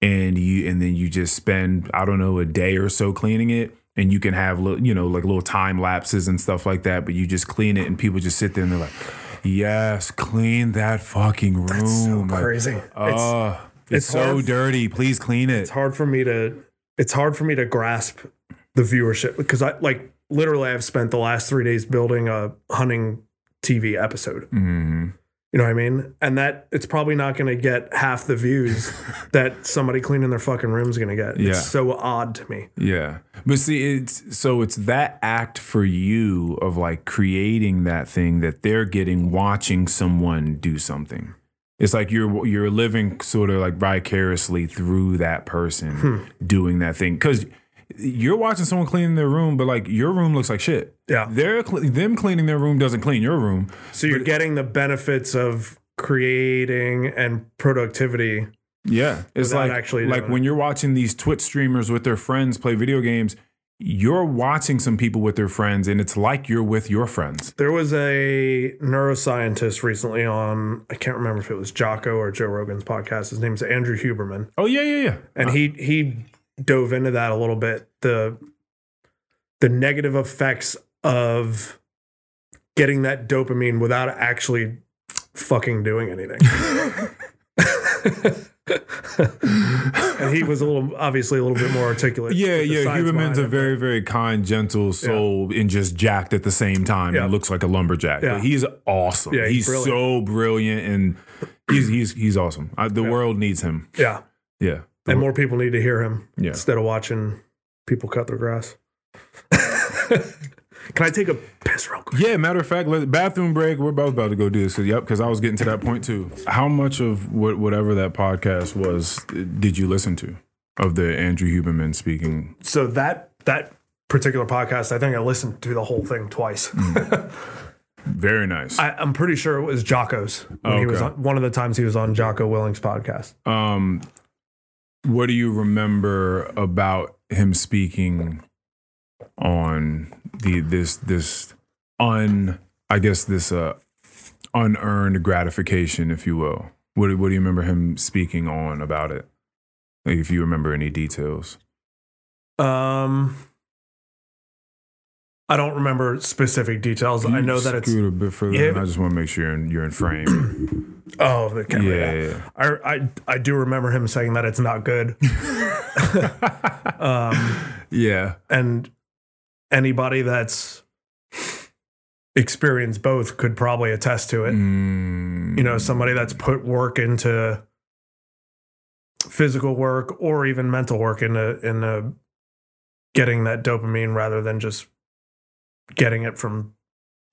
and you and then you just spend I don't know a day or so cleaning it, and you can have you know like little time lapses and stuff like that. But you just clean it, and people just sit there and they're like, "Yes, clean that fucking room." That's so Like, crazy. Uh, it's, Oh, it's, it's so hard- dirty. Please clean it. it's hard for me to it's hard for me to grasp the viewership because I like literally I've spent the last three days building a hunting TV episode. hmm You know what I mean? And that it's probably not going to get half the views that somebody cleaning their fucking room is going to get. Yeah. It's so odd to me. Yeah. But see, it's so it's that act for you of like creating that thing that they're getting watching someone do something. It's like you're you're living sort of like vicariously through that person doing that thing because you're watching someone cleaning their room, but like your room looks like shit. Yeah. They're cle them cleaning their room doesn't clean your room. So you're getting the benefits of creating and productivity. Yeah, it's like actually like doing when you're watching these Twitch streamers with their friends play video games. You're watching some people with their friends, and it's like you're with your friends. There was a neuroscientist recently on I can't remember if it was Jocko or Joe Rogan's podcast. His name's Andrew Huberman. Oh yeah, yeah, yeah. and uh, he he dove into that a little bit the the negative effects of getting that dopamine without actually fucking doing anything and he was a little obviously a little bit more articulate Yeah, yeah. Huberman's a very, very kind, gentle soul and just jacked at the same time. Yeah. And looks like a lumberjack. Yeah. But he's awesome. Yeah, he's he's so brilliant and he's he's he's awesome. I, the Yeah. world needs him. yeah Yeah. And more people need to hear him Yeah. instead of watching people cut their grass can i take a piss real quick Yeah, matter of fact, let, bathroom break. We're both about to go do this. Yep, because I was getting to that point too. How much of what whatever that podcast was did you listen to of the Andrew Huberman speaking? so that that particular podcast i think i listened to the whole thing twice Very nice. I, I'm pretty sure it was Jocko's when he was Okay. on one of the times he was on Jocko Willink's podcast. Um, what do you remember about him speaking on the this this un I guess this uh unearned gratification, if you will? What do- what do you remember him speaking on about it? Like if you remember any details. Um, I don't remember specific details. I know that it's a bit further. Yeah. I just want to make sure you're in, you're in frame. oh the camera. yeah, Yeah. I, I I do remember him saying that it's not good. um, yeah. and anybody that's experienced both could probably attest to it. Mm, you know somebody that's put work into physical work or even mental work in a in into getting that dopamine rather than just getting it from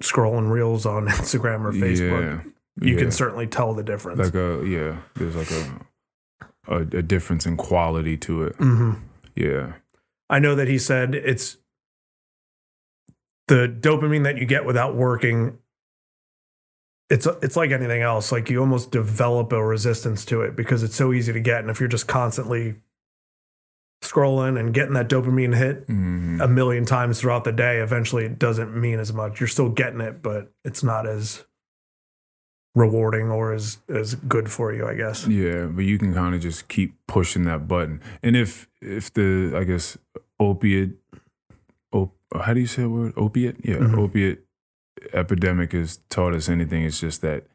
scrolling reels on Instagram or Facebook. Yeah. You yeah. can certainly tell the difference. like a yeah. There's like a a, a difference in quality to it. hmm Yeah. I know that he said it's the dopamine that you get without working. It's it's like anything else. Like you almost develop a resistance to it because it's so easy to get, and if you're just constantly scrolling and getting that dopamine hit Mhm. a million times throughout the day, eventually it doesn't mean as much. You're still getting it, but it's not as rewarding or as as good for you, I guess. Yeah, but you can kind of just keep pushing that button. And if if the I guess opiate, op, how do you say the word opiate? Yeah, Mhm. opiate epidemic has taught us anything. It's just that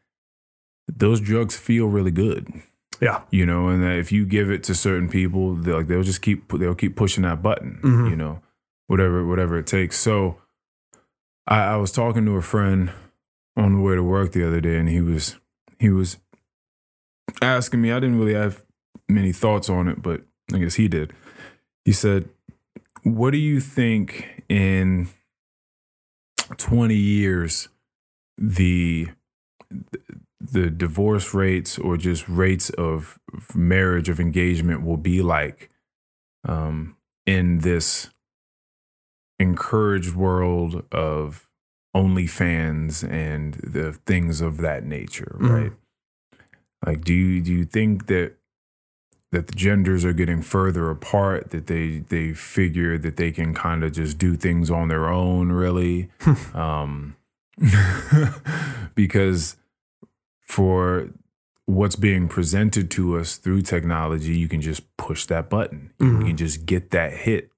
those drugs feel really good. Yeah. you know, and that if you give it to certain people, they'll like they'll just keep they'll keep pushing that button. Mhm. You know, whatever whatever it takes. So, I, I was talking to a friend on the way to work the other day, and he was he was asking me. I didn't really have many thoughts on it, but I guess he did. He said, "What do you think in twenty years the the divorce rates or just rates of marriage of engagement will be like um, in this encouraged world of OnlyFans and the things of that nature, Mhm. right? Like, do you do you think that that the genders are getting further apart? That they they figure that they can kind of just do things on their own, really? um, because for what's being presented to us through technology, you can just push that button. You Mhm. can just get that hit.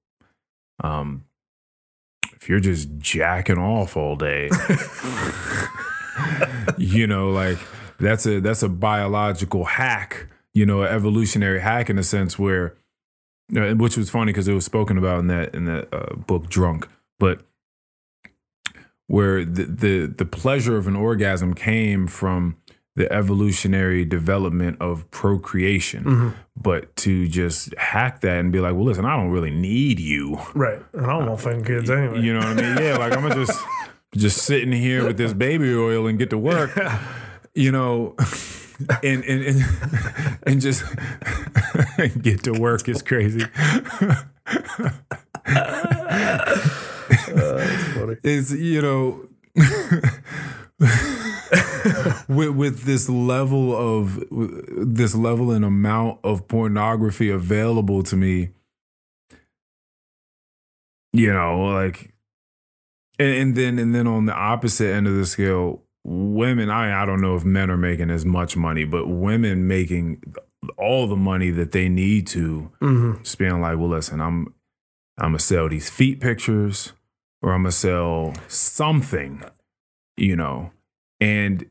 Um, if you're just jacking off all day, you know, like that's a that's a biological hack, you know, evolutionary hack in a sense where, which was funny because it was spoken about in that in that uh, book Drunk, but where the, the the pleasure of an orgasm came from the evolutionary development of procreation. Mm-hmm. But to just hack that and be like, well, listen, I don't really need you. Right. And I don't want find kids anyway. You know what I mean? Yeah, like I'm just just sitting here with this baby oil and get to work. You know, and and and, and just get to work is crazy. funny. It's you know with with this level of this level and amount of pornography available to me you know like and, and then and then on the opposite end of the scale women I I don't know if men are making as much money but women making all the money that they need to Mhm. just being like well listen I'm I'm gonna sell these feet pictures or I'm gonna sell something you know and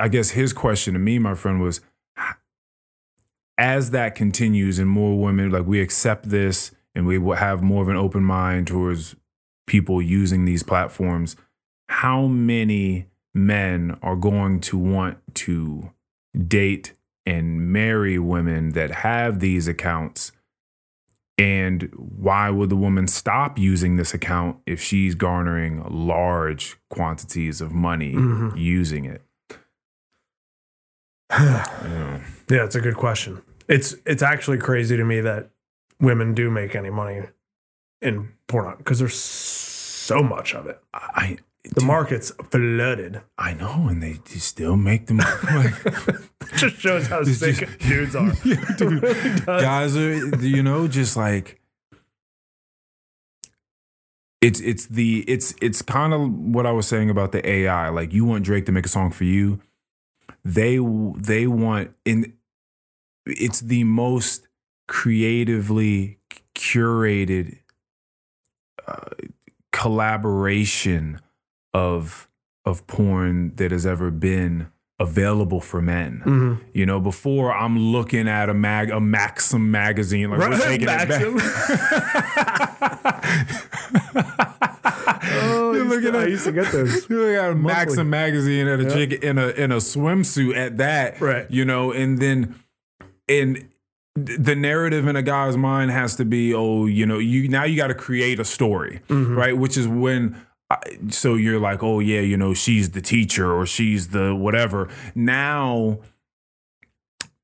I guess his question to me my friend was as that continues and more women like we accept this and we will have more of an open mind towards people using these platforms how many men are going to want to date and marry women that have these accounts and why would the woman stop using this account if she's garnering large quantities of money Mhm. using it Yeah. Yeah, it's a good question. It's it's actually crazy to me that women do make any money in porn because there's so much of it. I The market's flooded. I know, and they still make them. Like, it just shows how sick just- dudes are. Yeah, dude. Really guys are you know just like it's it's the it's it's kind of what I was saying about the AI. Like you want Drake to make a song for you, they they want in it's the most creatively curated uh, collaboration of of porn that has ever been available for men. Mhm. You know, before I'm looking at a mag a Maxim magazine, like we're taking Maxim. it back. I used looking to- I used to get those. You look at a Maxim magazine at a chick in a in a swimsuit at that, Right. You know, and then and the narrative in a guy's mind has to be, oh, you know, you now you got to create a story, Mm-hmm. right? Which is when. I, so you're like, oh yeah, you know, she's the teacher or she's the whatever. Now,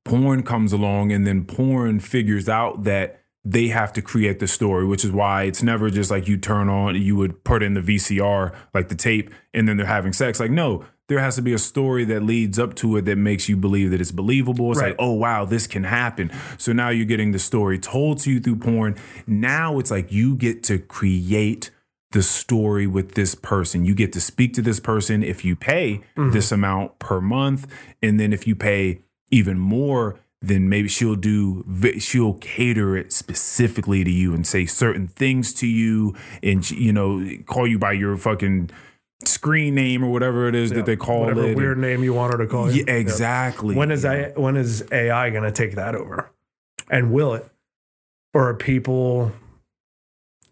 porn comes along, and then porn figures out that they have to create the story, which is why it's never just like you turn on, you would put in the VCR, like the tape, and then they're having sex. Like, no, there has to be a story that leads up to it that makes you believe that it's believable. It's Right. like, oh, wow, this can happen. So now you're getting the story told to you through porn. Now it's like you get to create the story with this person. You get to speak to this person if you pay mm-hmm. this amount per month. And then if you pay even more, then maybe she'll do she'll cater it specifically to you and say certain things to you and you know call you by your fucking screen name or whatever it is that they call Whatever it whatever weird name you want her to call you. yeah, exactly When is you I, when is AI going to take that over? And will it? Or are people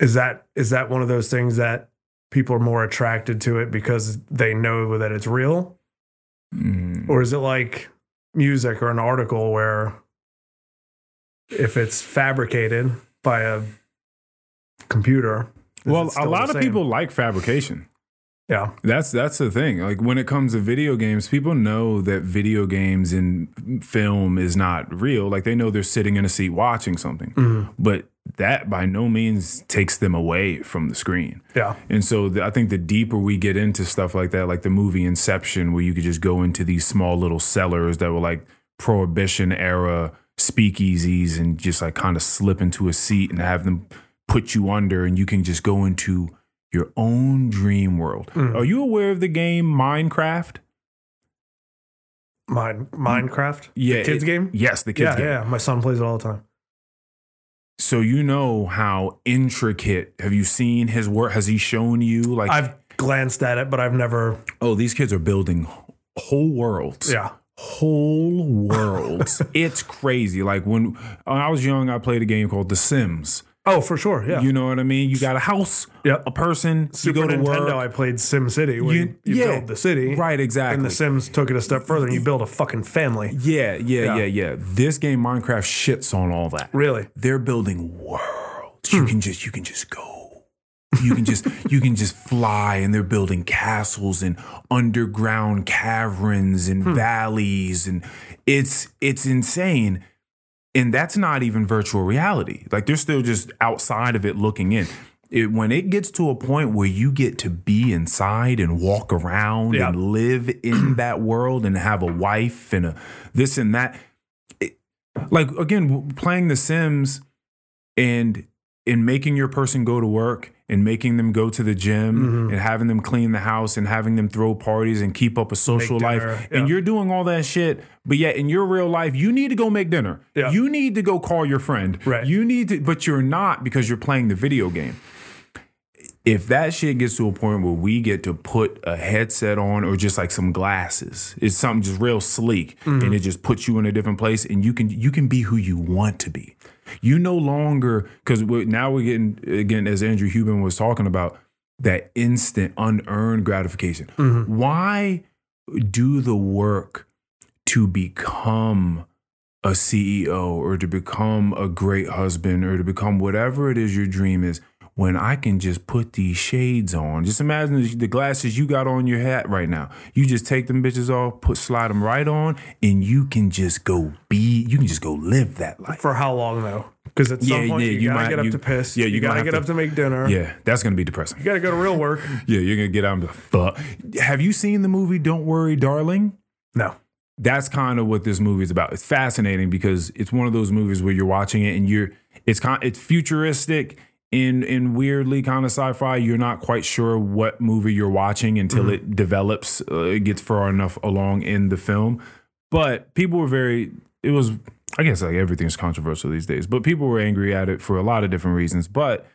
is that is that one of those things that people are more attracted to it because they know that it's real? Mm. Or is it like music or an article where if it's fabricated by a computer, well a lot of people like fabrication yeah, That's that's the thing. Like when it comes to video games, people know that video games and film is not real. Like they know they're sitting in a seat watching something, Mhm. but that by no means takes them away from the screen. yeah, And so the, I think the deeper we get into stuff like that, like the movie Inception, where you could just go into these small little cellars that were like prohibition era speakeasies and just like kind of slip into a seat and have them put you under and you can just go into your own dream world. Mhm. Are you aware of the game Minecraft? Mine, Minecraft, Yeah. kids it- game. Yes, the kids yeah, game. yeah. My son plays it all the time. So you know how intricate. Have you seen his work? Has he shown you like I've glanced at it, but I've never. oh these kids are building whole worlds. Yeah, whole worlds. it's crazy. Like when, when I was young, I played a game called The Sims. Oh, for sure. Yeah. You know what I mean? You got a house, Yep. a person, Super you go to Nintendo, work. I played Sim City, where you, You- yeah. build the city. Right, exactly. And the Sims took it a step further and you build a fucking family. yeah, yeah, Yeah. yeah, yeah. This game, Minecraft, shits on all that. Really? They're building worlds. You hmm. can just, you can just go. You can just, you can just fly, and they're building castles and underground caverns and hmm. valleys, and it's, it's insane. And that's not even virtual reality. Like they're still just outside of it looking in. It, when it gets to a point where you get to be inside and walk around Yeah. and live in that world and have a wife and a this and that, it- like again, playing The Sims and in making your person go to work and making them go to the gym Mm-hmm. and having them clean the house and having them throw parties and keep up a social life dinner, and you're doing all that shit but yet in your real life you need to go make dinner Yeah. you need to go call your friend Right. you need to but you're not because you're playing the video game if that shit gets to a point where we get to put a headset on or just like some glasses it's something just real sleek Mm-hmm. and it just puts you in a different place and you can you can be who you want to be you no longer because now we're getting again as andrew huberman was talking about that instant unearned gratification Mm-hmm. why do the work to become a ceo or to become a great husband or to become whatever it is your dream is when I can just put these shades on. Just imagine the- glasses you got on your hat right now. You just take them bitches off, put slide them right on, and you can just go be. You can just go live that life. For how long, though? Because at some Yeah, point, yeah, you, you gotta might- get up you- to piss. yeah, you, you gotta get to- up to make dinner. Yeah, that's gonna be depressing. You gotta go to real work. Yeah, you're gonna get out and be like, fuck. Have you seen the movie Don't Worry, Darling? No. that's kind of what this movie is about. It's fascinating because it's one of those movies where you're watching it and you're it's kind it's futuristic in in weirdly kind of sci-fi. You're not quite sure what movie you're watching until it develops. Uh, it gets far enough along in the film, but people were very. It was I guess like everything's controversial these days, but people were angry at it for a lot of different reasons. But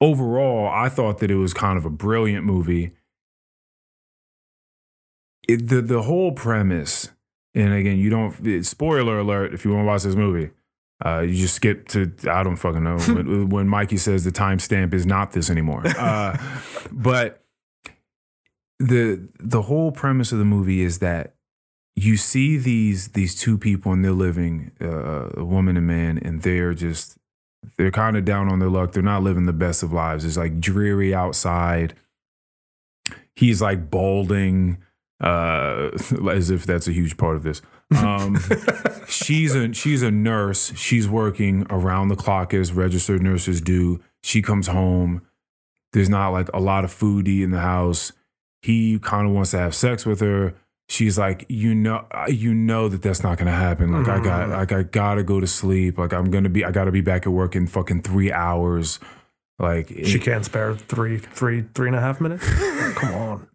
overall, I thought that it was kind of a brilliant movie it, the the whole premise, and again, you don't. spoiler alert! If you want to watch this movie, uh, you just skip to I don't fucking know when, when Mikey says the timestamp is not this anymore. Uh, but the the whole premise of the movie is that you see these these two people and they're living, uh, a woman and man, and they're just they're kind of down on their luck. They're not living the best of lives. It's like dreary outside. He's like balding, uh, as if that's a huge part of this. Um, she's a she's a nurse. She's working around the clock as registered nurses do. She comes home. There's not like a lot of food in the house. He kind of wants to have sex with her. She's like, you know, you know that that's not gonna happen. Like I got, like I gotta go to sleep. Like I'm gonna be, I gotta be back at work in fucking three hours. Like She can't spare three, three, three and a half minutes. Come on.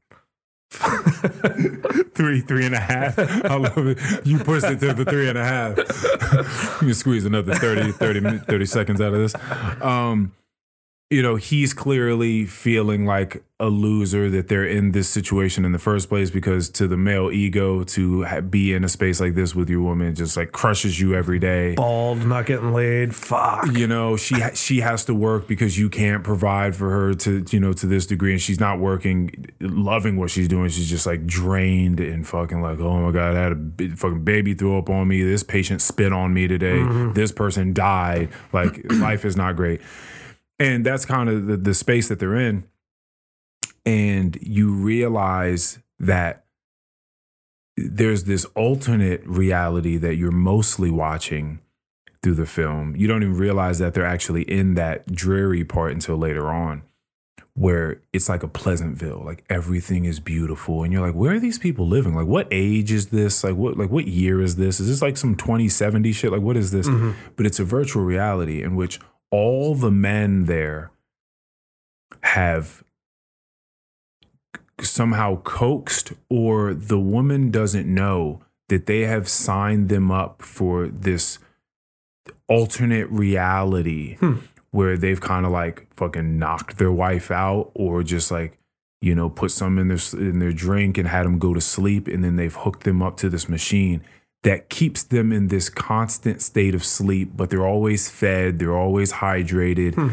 three, three and a half. I love it. You pushed it to the three and a half. you can squeeze another 30, 30, 30 seconds out of this. Um, you know, he's clearly feeling like a loser that they're in this situation in the first place because to the male ego to ha- be in a space like this with your woman just like crushes you every day. Bald, not getting laid. Fuck. You know, she ha- she has to work because you can't provide for her to you know to this degree, and she's not working, loving what she's doing. She's just like drained and fucking like, oh my god, I had a b- fucking baby throw up on me. This patient spit on me today. Mm-hmm. This person died. Like life is not great, and that's kind of the, the space that they're in. And you realize that there's this alternate reality that you're mostly watching through the film. You don't even realize that they're actually in that dreary part until later on, where it's like a Pleasantville, like everything is beautiful, and you're like, where are these people living? Like, what age is this? Like, what like what year is this? Is this like some 2070 shit? Like, what is this? Mm-hmm. But it's a virtual reality in which all the men there have somehow coaxed or the woman doesn't know that they have signed them up for this alternate reality Hmm. where they've kind of like fucking knocked their wife out or just like you know put some in their in their drink and had them go to sleep and then they've hooked them up to this machine that keeps them in this constant state of sleep, but they're always fed, they're always hydrated, hmm.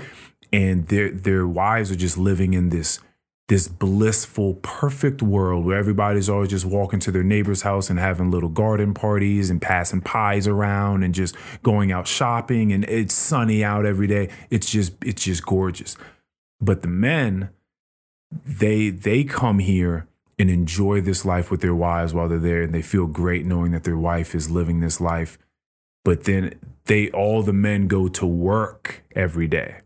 and their their wives are just living in this this blissful, perfect world where everybody's always just walking to their neighbor's house and having little garden parties and passing pies around and just going out shopping and it's sunny out every day. It's just it's just gorgeous. But the men, they they come here and enjoy this life with their wives while they're there and they feel great knowing that their wife is living this life. But then they all the men go to work every day.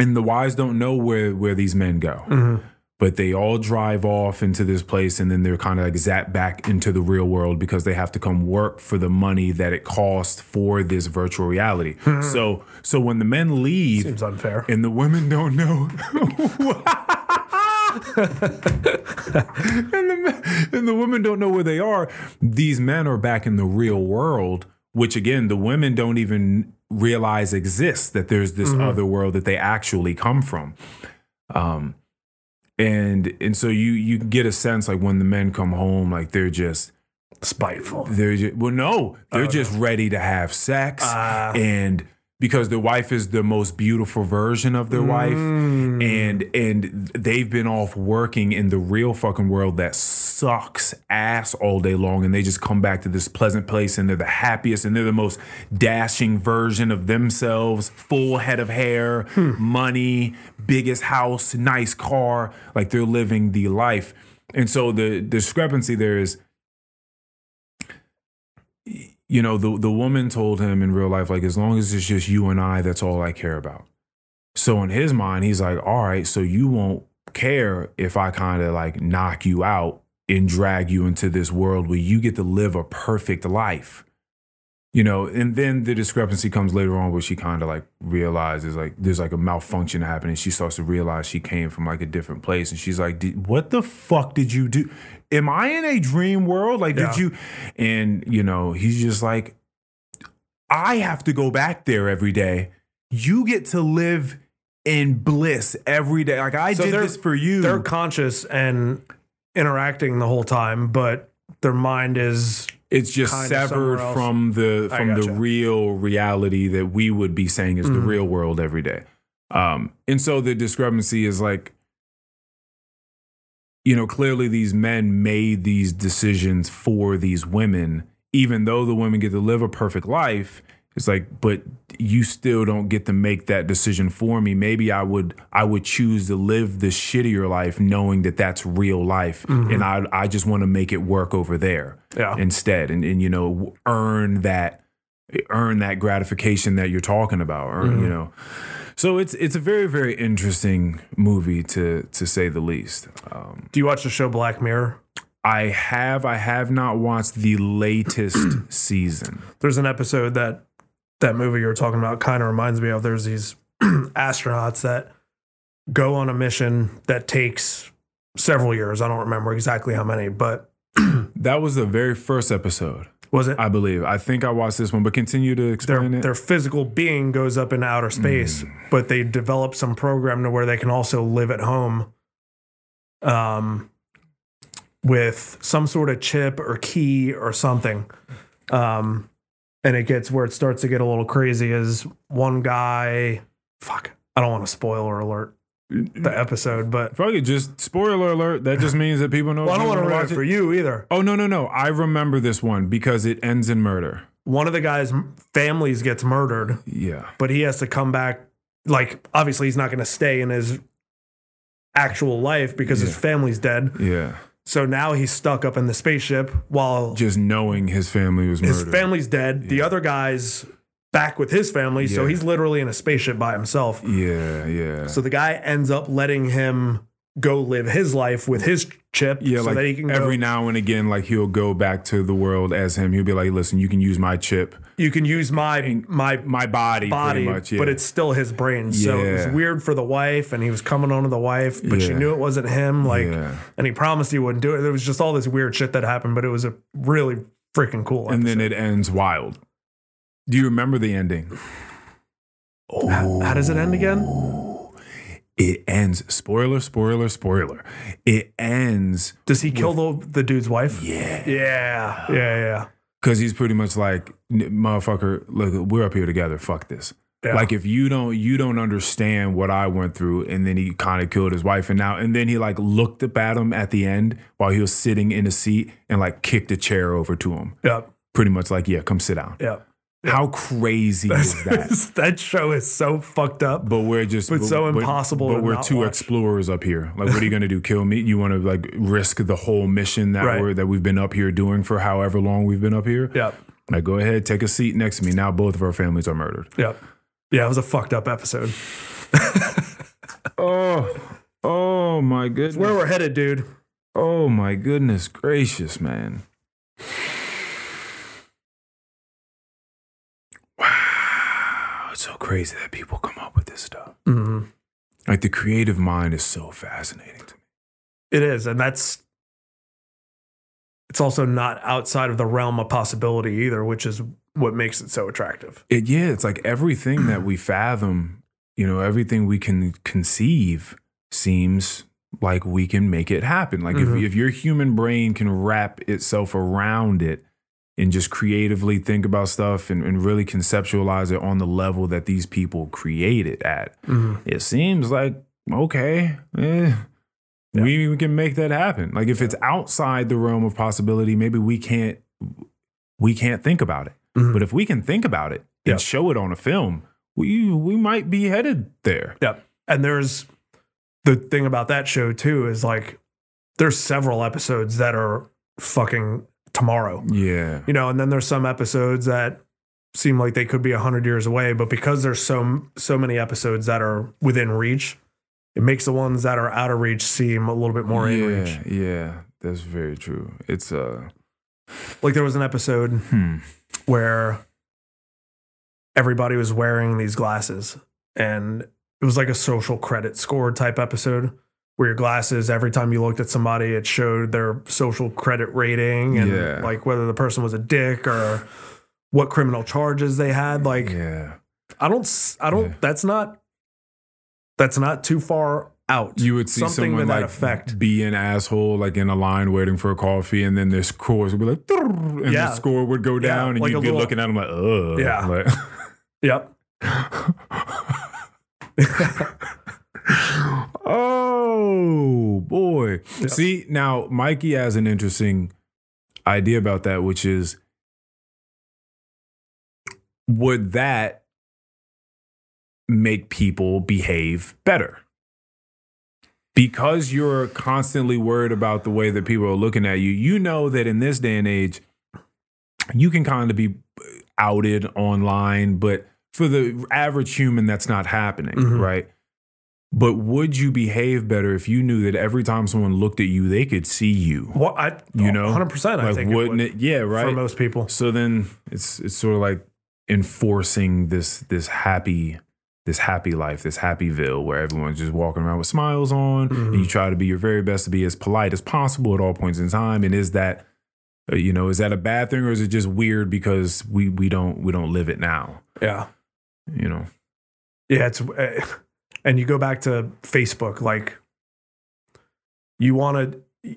And the wives don't know where where these men go. Mm-hmm. But they all drive off into this place and then they're kind of like zapped back into the real world because they have to come work for the money that it costs for this virtual reality. Mm-hmm. So so when the men leave Seems unfair. and the women don't know and, the, men- and the women don't know where they are these men are back in the real world which again the women don't even realize exists that there's this other world that they actually come from um and and so you you get a sense like when the men come home like they're just Spiteful. they're just well no they're just ready to have sex Ah. and because their wife is the most beautiful version of their wife. Mm. and and they've been off working in the real fucking world that sucks ass all day long. And they just come back to this pleasant place and they're the happiest and they're the most dashing version of themselves. Full head of hair Hmm. money biggest house nice car. Like they're living the life. And so the discrepancy there is you know the the woman told him in real life like as long as it's just you and I that's all I care about. So in his mind he's like all right so you won't care if I kind of like knock you out and drag you into this world where you get to live a perfect life. You know, and then the discrepancy comes later on where she kind of like realizes like there's like a malfunction happening. She starts to realize she came from like a different place, and she's like, "Did- "What the fuck did you do? Am I in a dream world? Like, Yeah. did you?" And you know, he's just like, "I have to go back there every day. You get to live in bliss every day. Like I So did this for you. They're conscious and interacting the whole time, but their mind is it's just severed from the from the real reality that we would be saying is the Mhm. real world every day. Um, and so the discrepancy is like, you know, clearly these men made these decisions for these women, even though the women get to live a perfect life. It's like, but you still don't get to make that decision for me. Maybe I would, I would choose to live the shittier life, knowing that that's real life, mm-hmm. and I, I just want to make it work over there yeah. instead and, and you know earn that earn that gratification that you're talking about earn, you mm-hmm. know so it's it's a very very interesting movie to to say the least um, Do you watch the show Black Mirror? i have i have not watched the latest season There's an episode that that movie you were talking about kind of reminds me of. There's these astronauts that go on a mission that takes several years. I don't remember exactly how many, but that was the very first episode was it i believe i think i watched this one but continue to their explain it their physical being goes up into outer space, but they develop some program to where they can also live at home, um, with some sort of chip or key or something. Um, and it gets where it starts to get a little crazy. Is one guy? Fuck, I don't want to spoiler alert the episode, but fuck it just spoiler alert that just means that people know well, I don't want to ruin watch it for you either. oh no no no i remember this one because it ends in murder One of the guys' families gets murdered. yeah but he has to come back. Like, obviously, he's not going to stay in his actual life because his family's dead. yeah So now he's stuck up in the spaceship while just knowing his family was his murdered. family's dead. The other guy's back with his family, so he's literally in a spaceship by himself. yeah, yeah. So the guy ends up letting him go live his life with his chip yeah, so like that he can every go. now and again, like he'll go back to the world as him. He'll be like, "Listen, you can use my chip, you can use my my my body, body, much." Yeah. but it's still his brain. So it was weird for the wife, and he was coming on to the wife, but she knew it wasn't him. Like, Yeah. and he promised he wouldn't do it. There was just all this weird shit that happened, but it was a really freaking cool. and then it ends wild. Do you remember the ending? how, how does it end again? Oh, it ends. Spoiler, spoiler, spoiler. It ends Does he kill the the dude's wife? Yeah. yeah, yeah, yeah. Because he's pretty much like, motherfucker, look, we're up here together. Fuck this. Yeah. Like if you don't you don't understand what I went through, and then he kind of killed his wife, and now and then he like looked up at him at the end while he was sitting in a seat and like kicked a chair over to him, Yep. pretty much like, yeah, come sit down. Yep. How crazy is that? that show is so fucked up. But we're just But so impossible But to we're two watch. explorers up here. Like, what are you gonna do? Kill me? You want to like risk the whole mission that Right. we're that we've been up here doing for however long we've been up here? Yep. Like, go ahead, take a seat next to me. Now both of our families are murdered. Yep. Yeah, it was a fucked up episode. Oh, oh my goodness. Where we're headed, dude. Oh my goodness gracious, man. Wow. It's so crazy that people come up with this stuff. Mhm. Like the creative mind is so fascinating to me. It is, and that's it's also not outside of the realm of possibility either, which is what makes it so attractive. It, yeah, it's like everything that we fathom, you know, everything we can conceive seems like we can make it happen. Like Mhm. if, if your human brain can wrap itself around it and just creatively think about stuff and, and really conceptualize it on the level that these people create it at, it seems like, okay, eh, we, we can make that happen. Like if it's outside the realm of possibility, maybe we can't we can't think about it. Mhm. But if we can think about it and show it on a film, we we might be headed there. Yep. And there's the thing about that show too is like there's several episodes that are fucking tomorrow. Yeah. You know, and then there's some episodes that seem like they could be 100 years away, but because there's so so many episodes that are within reach, it makes the ones that are out of reach seem a little bit more in reach. yeah, yeah, that's very true. It's uh Like there was an episode hmm. where everybody was wearing these glasses and it was like a social credit score type episode where your glasses every time you looked at somebody it showed their social credit rating and Yeah. like whether the person was a dick or what criminal charges they had like Yeah. i don't i don't Yeah. that's not that's not too far out You would see Something someone like effect. be an asshole, like in a line waiting for a coffee, and then their scores would be like, and Yeah. the score would go Yeah, down, and like you'd be little- looking at them like, ugh. Yeah. Like, yep oh boy. Yeah. See, now Mikey has an interesting idea about that, which is would that make people behave better? Because you're constantly worried about the way that people are looking at you, you know that in this day and age, you can kind of be outed online, but for the average human, that's not happening, Mhm. right? But would you behave better if you knew that every time someone looked at you, they could see you? well i You know, 100% i Like, think wouldn't it, it? Yeah, right. for most people so then it's it's sort of like enforcing this this happy this happy life, this happyville where everyone's just walking around with smiles on, and Mhm. you try to be your very best to be as polite as possible at all points in time. And is that uh, you know is that a bad thing or is it just weird because we we don't we don't live it now? yeah You know. Yeah, it's uh, and you go back to Facebook like you want to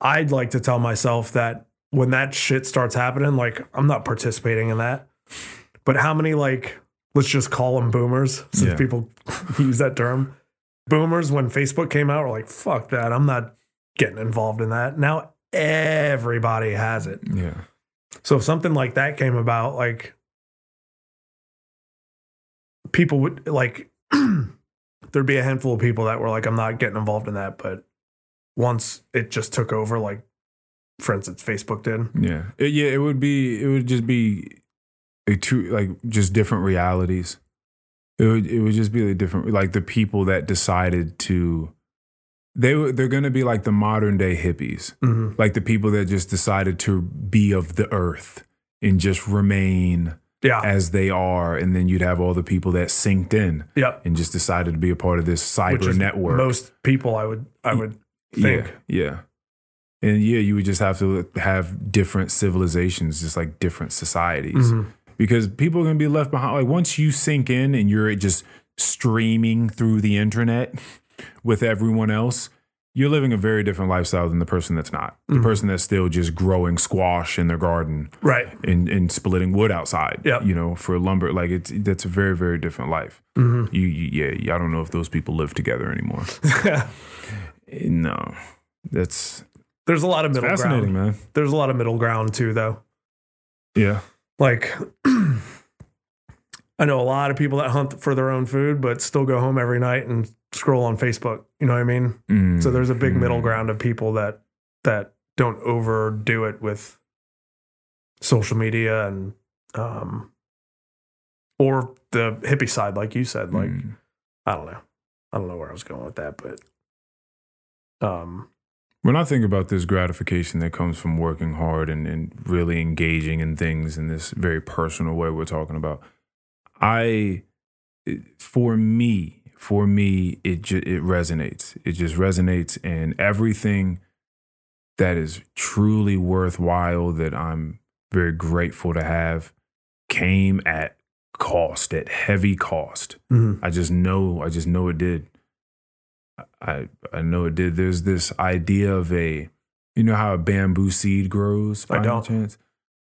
I'd like to tell myself that when that shit starts happening like I'm not participating in that. But how many like let's just call them boomers since Yeah. people use that term. Boomers when Facebook came out were like fuck that. I'm not getting involved in that. Now everybody has it. Yeah. So if something like that came about, like people would like there'd be a handful of people that were like, I'm not getting involved in that. But once it just took over, like for instance, Facebook did. Yeah. It- yeah, it would be it would just be a two like just different realities. It would it would just be a different like the people that decided to they were they're gonna be like the modern day hippies. Mm-hmm. Like the people that just decided to be of the earth and just remain Yeah. as they are. And then you'd have all the people that synced in Yep. and just decided to be a part of this cyber network. most people I would I would think. Yeah, yeah. And yeah, you would just have to have different civilizations, just like different societies, Mhm. because people are gonna be left behind. Like once you sink in and you're just streaming through the internet with everyone else, you're living a very different lifestyle than the person that's not. The Mhm. person that's still just growing squash in their garden Right. and, and splitting wood outside. Yep. You know, for lumber. Like it's that's a very, very different life. hmm You, you yeah, I don't know if those people live together anymore. Eh, no. That's There's a lot of middle fascinating, ground. man. There's a lot of middle ground too, though. Yeah. Like, I know a lot of people that hunt for their own food, but still go home every night and scroll on Facebook. You know what I mean? Mm. So there's a big middle Mm. ground of people that that don't overdo it with social media and um or the hippie side, like you said. Like Mm. I don't know, I don't know where I was going with that, but um, When I think about this gratification that comes from working hard and, and really engaging in things in this very personal way we're talking about, I, for me, for me, it ju- it resonates. It just resonates, and everything that is truly worthwhile that I'm very grateful to have came at cost, at heavy cost. I just know, I just know it did. I I know it did. There's this idea of a, you know how a bamboo seed grows. I don't. Chance?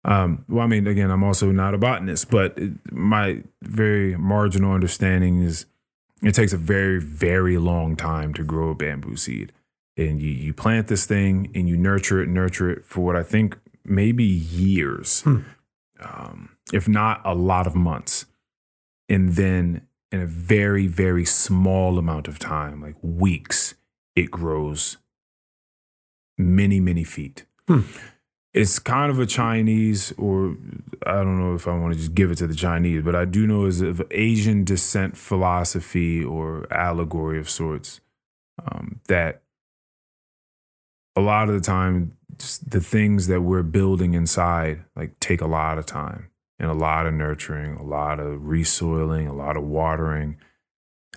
Um, well, I mean, again, I'm also not a botanist, but it- my very marginal understanding is it takes a very very long time to grow a bamboo seed, and you you plant this thing and you nurture it, nurture it for what I think maybe years, Hmm. um, if not a lot of months, and then in a very very small amount of time like weeks it grows many many feet Hmm. It's kind of a chinese or i don't know if i want to just give it to the chinese but i do know is of asian descent philosophy or allegory of sorts um, that a lot of the time the things that we're building inside like take a lot of time and a lot of nurturing, a lot of resoiling, a lot of watering,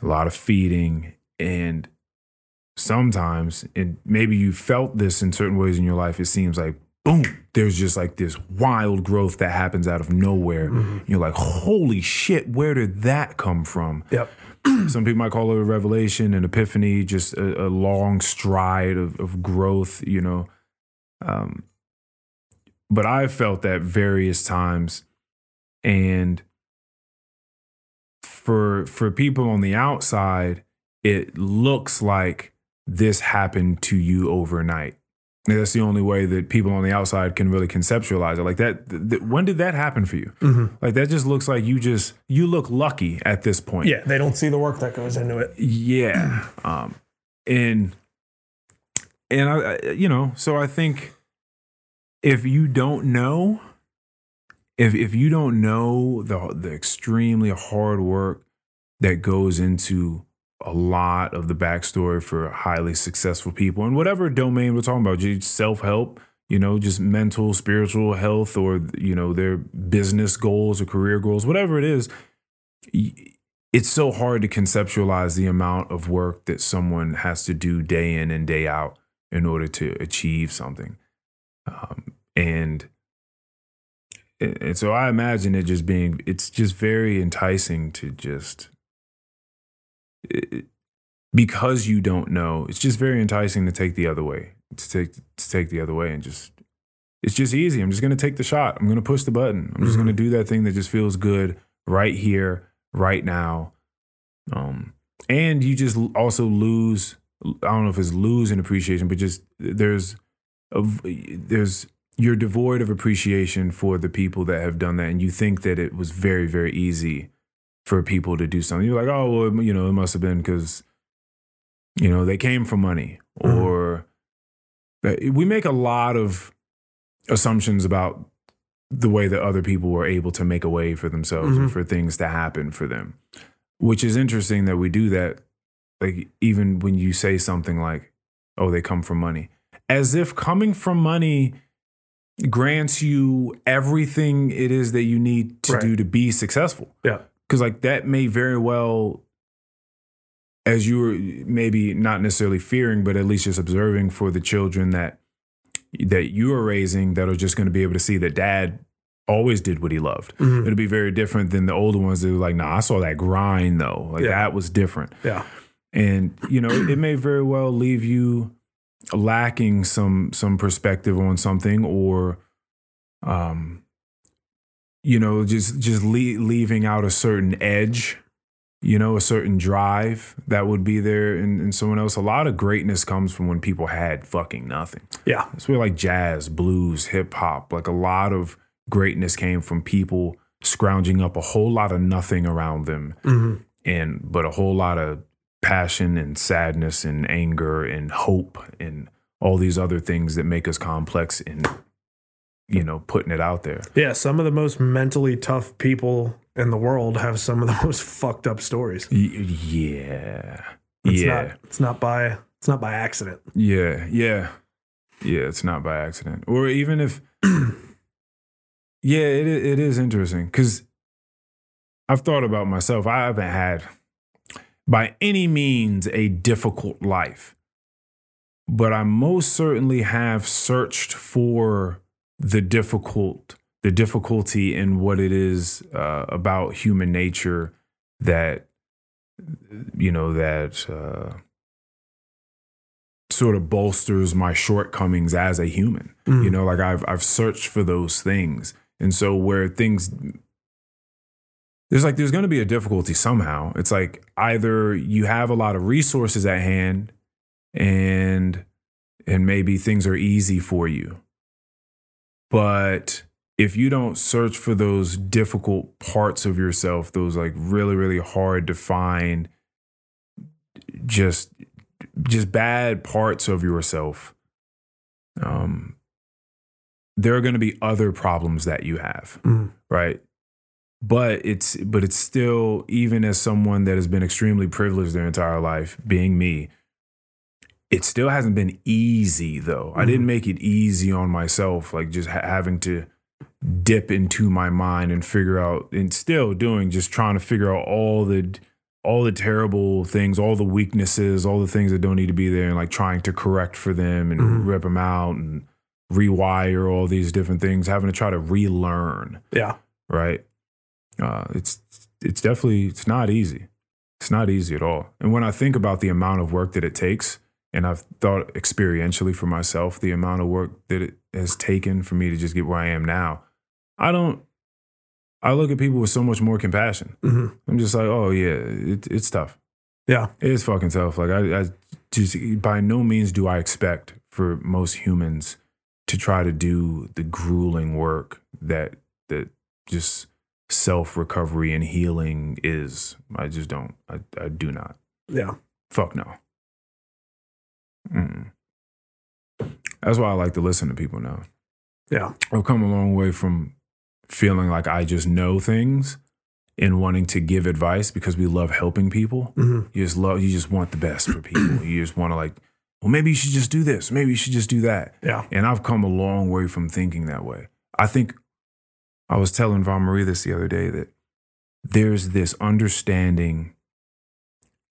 a lot of feeding. And sometimes, and maybe you felt this in certain ways in your life, it seems like, boom, there's just like this wild growth that happens out of nowhere. Mhm. You're like, holy shit, where did that come from? Yep. Some people might call it a revelation, an epiphany, just a, a long stride of, of growth, you know. Um, but I've felt that various times and for for people on the outside it looks like this happened to you overnight that's the only way that people on the outside can really conceptualize it like that th- th- when did that happen for you Mhm. like that just looks like you just you look lucky at this point yeah, they don't see the work that goes into it. yeah um and and I, I you know so i think if you don't know if if you don't know the the extremely hard work that goes into a lot of the backstory for highly successful people in whatever domain we're talking about just self-help you know just mental spiritual health or you know their business goals or career goals whatever it is. It's so hard to conceptualize the amount of work that someone has to do day in and day out in order to achieve something um, and and so I imagine it just being it's just very enticing to just because you don't know it's just very enticing to take the other way to take to take the other way and just it's just easy. I'm just going to take the shot. I'm going to push the button. I'm just Mhm. going to do that thing that just feels good right here right now. Um and you just also lose i don't know if it's lose in appreciation but just there's a, there's you're devoid of appreciation for the people that have done that and you think that it was very very easy for people to do something you're like oh well you know it must have been because you know they came for money Mhm. or we make a lot of assumptions about the way that other people were able to make a way for themselves or Mhm. for things to happen for them which is interesting that we do that like even when you say something like oh they come from money as if coming from money grants you everything it is that you need to Right. do to be successful Yeah. Because like that may very well as you were maybe not necessarily fearing but at least just observing for the children that that you are raising that are just going to be able to see that dad always did what he loved Mhm. it'll be very different than the older ones that were like nah i saw that grind though like Yeah. that was different Yeah. and you know it may very well leave you lacking some some perspective on something or um you know just just le- leaving out a certain edge you know a certain drive that would be there in, in someone else. A lot of greatness comes from when people had fucking nothing. Yeah. it's where like jazz blues hip hop like a lot of greatness came from people scrounging up a whole lot of nothing around them hmm and but a whole lot of passion and sadness and anger and hope and all these other things that make us complex in you know putting it out there Yeah. Some of the most mentally tough people in the world have some of the most fucked up stories. Y- yeah It's yeah not. It's not by. It's not by accident. yeah yeah yeah it's not by accident or even if yeah it, it is interesting because i've thought about myself i haven't had by any means a difficult life but i most certainly have searched for the difficult the difficulty in what it is uh, about human nature that you know that uh, sort of bolsters my shortcomings as a human. Mm. you know like i've i've searched for those things. And so where things there's like there's going to be a difficulty somehow. It's like either you have a lot of resources at hand and and maybe things are easy for you but if you don't search for those difficult parts of yourself those like really really hard to find just just bad parts of yourself um there are going to be other problems that you have Mm. right but it's but it's still even as someone that has been extremely privileged their entire life being me it still hasn't been easy though i didn't make it easy on myself like just ha- having to dip into my mind and figure out and still doing just trying to figure out all the all the terrible things all the weaknesses all the things that don't need to be there and like trying to correct for them and Mhm. rip them out and rewire all these different things having to try to relearn Yeah. right? Uh, it's it's definitely it's not easy. It's not easy at all. And when I think about the amount of work that it takes, and I've thought experientially for myself, the amount of work that it has taken for me to just get where I am now, I don't. I look at people with so much more compassion. hmm I'm just like, oh yeah, it, it's tough. Yeah. It is fucking tough. Like I, I just by no means do I expect for most humans to try to do the grueling work that that just self recovery and healing is. I just don't. I, I do not. Yeah. Fuck no. Mm. That's why I like to listen to people now. Yeah. I've come a long way from feeling like I just know things and wanting to give advice because we love helping people. hmm You just love, you just want the best for people. you just want to like, well, maybe you should just do this. Maybe you should just do that. Yeah. And I've come a long way from thinking that way. I think I was telling Von Marie this the other day that there's this understanding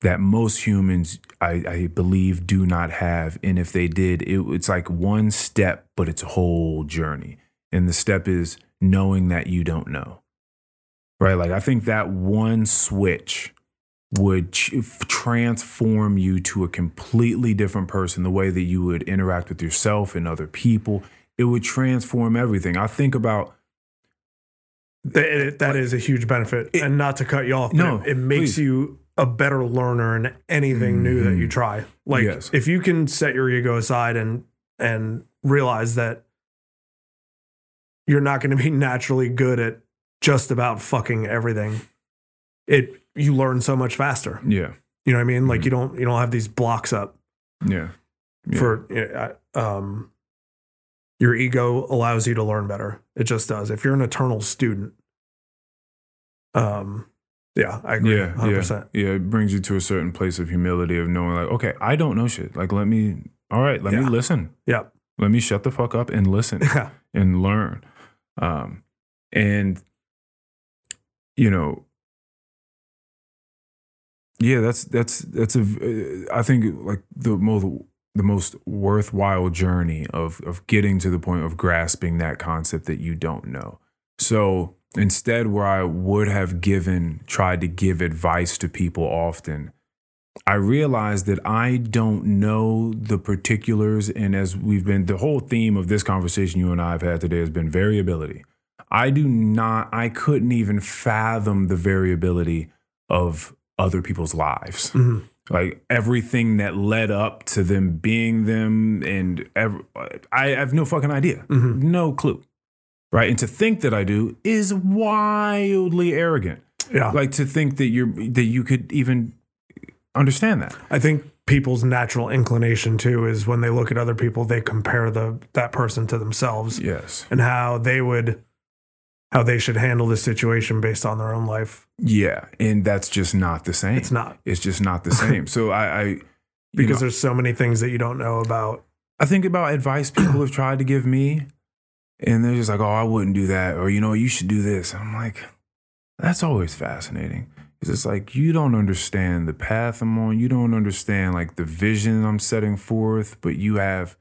that most humans, I, I believe, do not have. And if they did, it, it's like one step, but it's a whole journey. And the step is knowing that you don't know. Right? Like, I think that one switch would ch- transform you to a completely different person, the way that you would interact with yourself and other people. It would transform everything. I think about Th- it- that is a huge benefit. It- and not to cut you off, No, it, it makes please. you a better learner in anything new that you Mhm. try. Like Yes. if you can set your ego aside and and realize that you're not going to be naturally good at just about fucking everything, it you learn so much faster. yeah, You know what I mean? Like Mhm. you don't you don't have these blocks up yeah, yeah. for you know, I- um your ego allows you to learn better. It just does. If you're an eternal student, um, yeah, I agree, yeah, hundred yeah, percent. yeah. It brings you to a certain place of humility of knowing, like, okay, I don't know shit. Like, let me, all right, let Yeah. me listen. Yeah, Let me shut the fuck up and listen. yeah, and learn. Um, and you know, yeah, that's that's that's a. uh, think like the most the most worthwhile journey of of getting to the point of grasping that concept that you don't know. So instead, where I would have given tried to give advice to people often, I realized that I don't know the particulars. And as we've been, the whole theme of this conversation you and I have had today has been variability. I do not, I couldn't even fathom the variability of other people's lives. Mhm. Like everything that led up to them being them, and I have no fucking idea, Mhm. no clue. Right. And to think that I do is wildly arrogant. Yeah. Like to think that you're, that you could even understand that. I think people's natural inclination too is when they look at other people, they compare the that person to themselves Yes. and how they would how they should handle the situation based on their own life. Yeah. And that's just not the same. It's not It's just not the same. so I, I because know, there's so many things that you don't know about. I think about advice people have tried to give me, and they're just like, "Oh, I wouldn't do that," or you know, you should do this. I'm like, that's always fascinating because it's like you don't understand the path I'm on, you don't understand like the vision I'm setting forth, but you have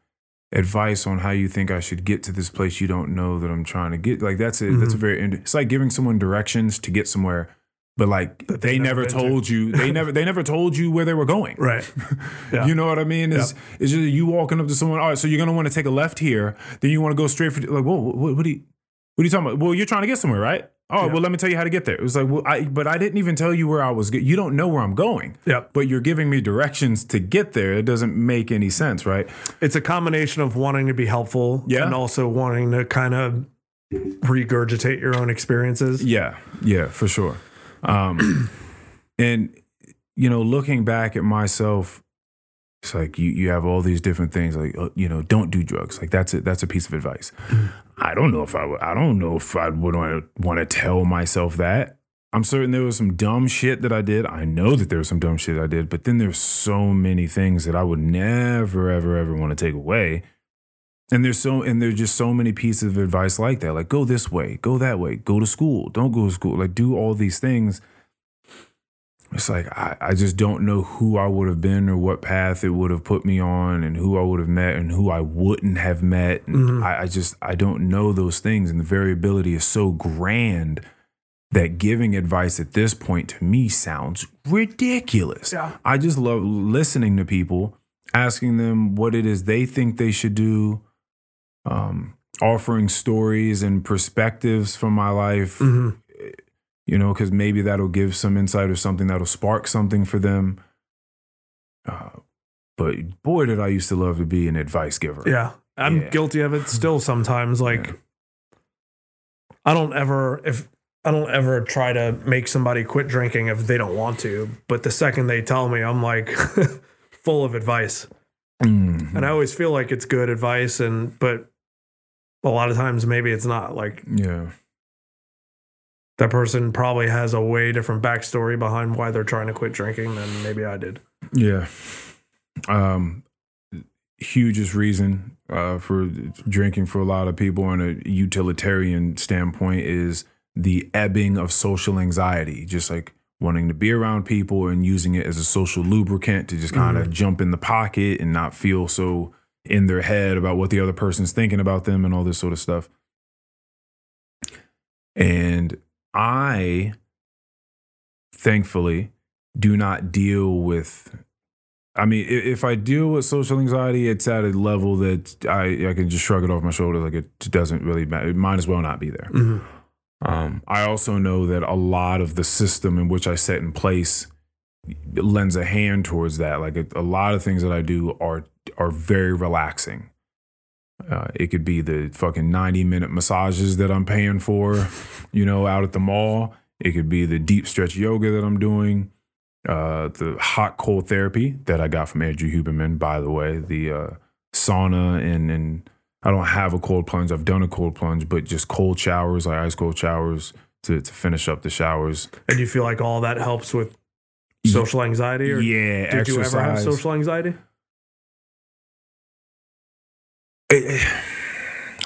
advice on how you think I should get to this place you don't know that I'm trying to get. Like that's it. That's a mm-hmm. very. It's like giving someone directions to get somewhere. But like That they never never been to. told you, they never they never told you where they were going. Right. Yeah. You know what I mean? It's, it's just you walking up to someone. All right, so you're gonna want to take a left here. Then you want to go straight for like, whoa, what, what are you, what are you talking about? Well, you're trying to get somewhere, right? Oh, well, let me tell you how to get there. It was like, well, I, but I didn't even tell you where I was. You don't know where I'm going, Yep. but you're giving me directions to get there. It doesn't make any sense, right? It's a combination of wanting to be helpful Yeah. and also wanting to kind of regurgitate your own experiences. Yeah, yeah, for sure. Um, and you know, looking back at myself, it's like you you have all these different things. Like uh, you know, don't do drugs. Like that's it. That's a piece of advice. I don't know if I would. I don't know if I would want to want to tell myself that. I'm certain there was some dumb shit that I did. I know that there was some dumb shit I did, but then there's so many things that I would never, ever, ever want to take away. And there's so and there's just so many pieces of advice like that. Like go this way, go that way, go to school, don't go to school. Like do all these things. It's like I, I just don't know who I would have been or what path it would have put me on and who I would have met and who I wouldn't have met. And Mhm. I, I just I don't know those things. And the variability is so grand that giving advice at this point to me sounds ridiculous. Yeah. I just love listening to people, asking them what it is they think they should do, um, offering stories and perspectives from my life, Mhm. you know, because maybe that'll give some insight or something that'll spark something for them. Uh, but boy, did I used to love to be an advice giver. Yeah. I'm Yeah. guilty of it still sometimes. Like, Yeah. I don't ever, if I don't ever try to make somebody quit drinking if they don't want to. But the second they tell me, I'm like full of advice. Mhm. And I always feel like it's good advice. And, but a lot of times maybe it's not. Like, yeah. that person probably has a way different backstory behind why they're trying to quit drinking than maybe I did. Yeah. Um, hugest reason uh, for drinking for a lot of people on a utilitarian standpoint is the ebbing of social anxiety, just like wanting to be around people and using it as a social lubricant to just kind of jump in the pocket and not feel so in their head about what the other person's thinking about them and all this sort of stuff. And I, thankfully, do not deal with I mean, if I deal with social anxiety, it's at a level that I, I can just shrug it off my shoulders. Like it doesn't really matter. It might as well not be there. Mhm. Um, I also know that a lot of the system in which I set in place lends a hand towards that. Like a, a lot of things that I do are are very relaxing. Uh, it could be the fucking ninety minute massages that I'm paying for, you know, out at the mall. It could be the deep stretch yoga that I'm doing uh, the hot cold therapy that I got from Andrew Huberman, by the way, the uh, sauna and and I don't have a cold plunge. I've done a cold plunge, but just cold showers, like ice cold showers to to finish up the showers. And you feel like all that helps with social anxiety? Or yeah, did you ever have social anxiety? It-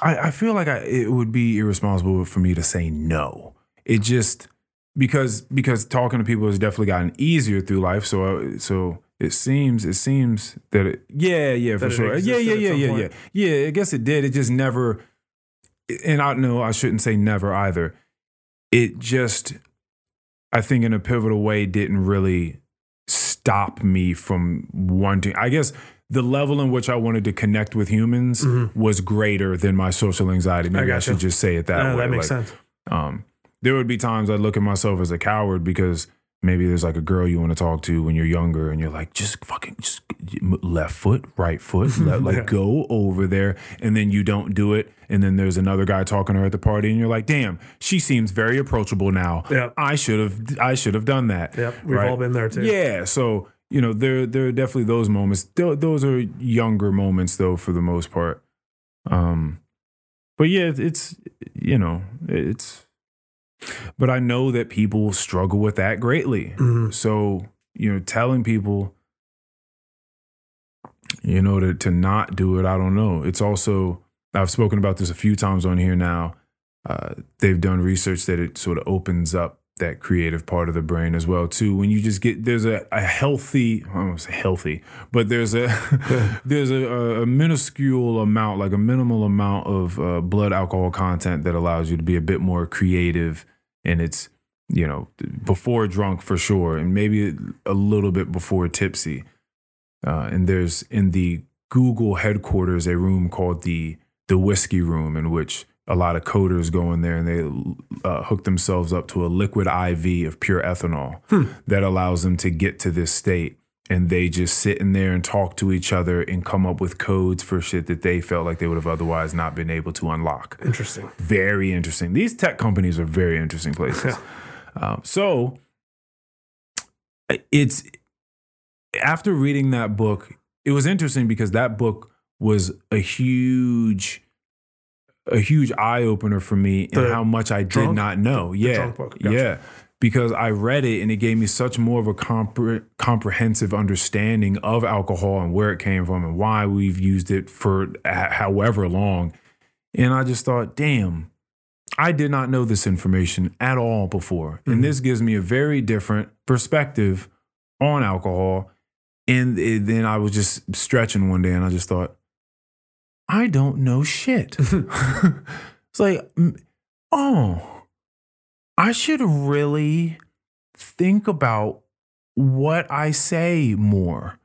I, I feel like I, it would be irresponsible for me to say no. It just because because talking to people has definitely gotten easier through life. So I, so it seems it seems that it, yeah yeah for sure yeah yeah yeah yeah point. yeah yeah. I guess it did. It just never. And I know I shouldn't say never either. It just I think in a pivotal way didn't really. Stop me from wanting. I guess the level in which I wanted to connect with humans was greater than my social anxiety. Maybe I, gotcha. should just say it that Yeah, way. that makes Like, sense. um, there would be times I'd look at myself as a coward because maybe there's like a girl you want to talk to when you're younger and you're like, just fucking just left foot, right foot, le- like Yeah. go over there. And then you don't do it. And then there's another guy talking to her at the party and you're like, damn, she seems very approachable now. Yep. I should have, I should have done that. Yep, we've Right. all been there too. Yeah. So, you know, there, there are definitely those moments. Those are younger moments though, for the most part. Um, but yeah, it's, you know, it's, but I know that people struggle with that greatly. Mhm. So, you know, telling people, you know, to, to not do it, I don't know. It's also, I've spoken about this a few times on here now. Uh, they've done research that it sort of opens up that creative part of the brain as well too when you just get there's a, a healthy i don't say healthy but there's a there's a, a minuscule amount like a minimal amount of uh, blood alcohol content that allows you to be a bit more creative and it's you know before drunk for sure and maybe a little bit before tipsy uh, and there's in the google headquarters a room called the the whiskey room in which a lot of coders go in there and they uh, hook themselves up to a liquid IV of pure ethanol that allows them to get to this state. And they just sit in there and talk to each other and come up with codes for shit that they felt like they would have otherwise not been able to unlock. Interesting. Very interesting. These tech companies are very interesting places. Um, so it's after reading that book, it was interesting because that book was a huge a huge eye opener for me and The how much I did drunk- not know. the yeah. Gotcha. Yeah. Because I read it and it gave me such more of a compre- comprehensive understanding of alcohol and where it came from and why we've used it for however long. And I just thought, damn, I did not know this information at all before. Mhm. And this gives me a very different perspective on alcohol. And it- then I was just stretching one day and I just thought, I don't know shit. it's like, oh, I should really think about what I say more.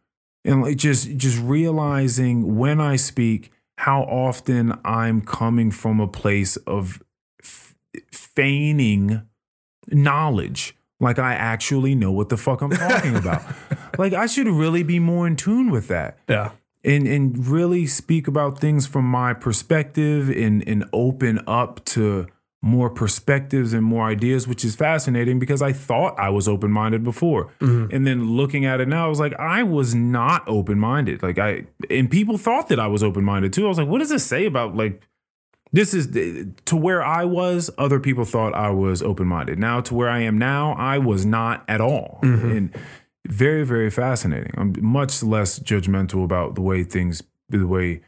And like just just realizing when I speak how often I'm coming from a place of f- feigning knowledge. Like I actually know what the fuck I'm talking about. like I should really be more in tune with that Yeah. and and really speak about things from my perspective and and open up to more perspectives and more ideas which is fascinating because I thought I was open-minded before. Mhm. and then looking at it now I was like I was not open-minded. Like I and people thought that I was open-minded too. I was like what does this say about like this is to where I was other people thought I was open-minded. Now to where I am now I was not at all. Mhm. and very very fascinating. I'm much less judgmental about the way things the way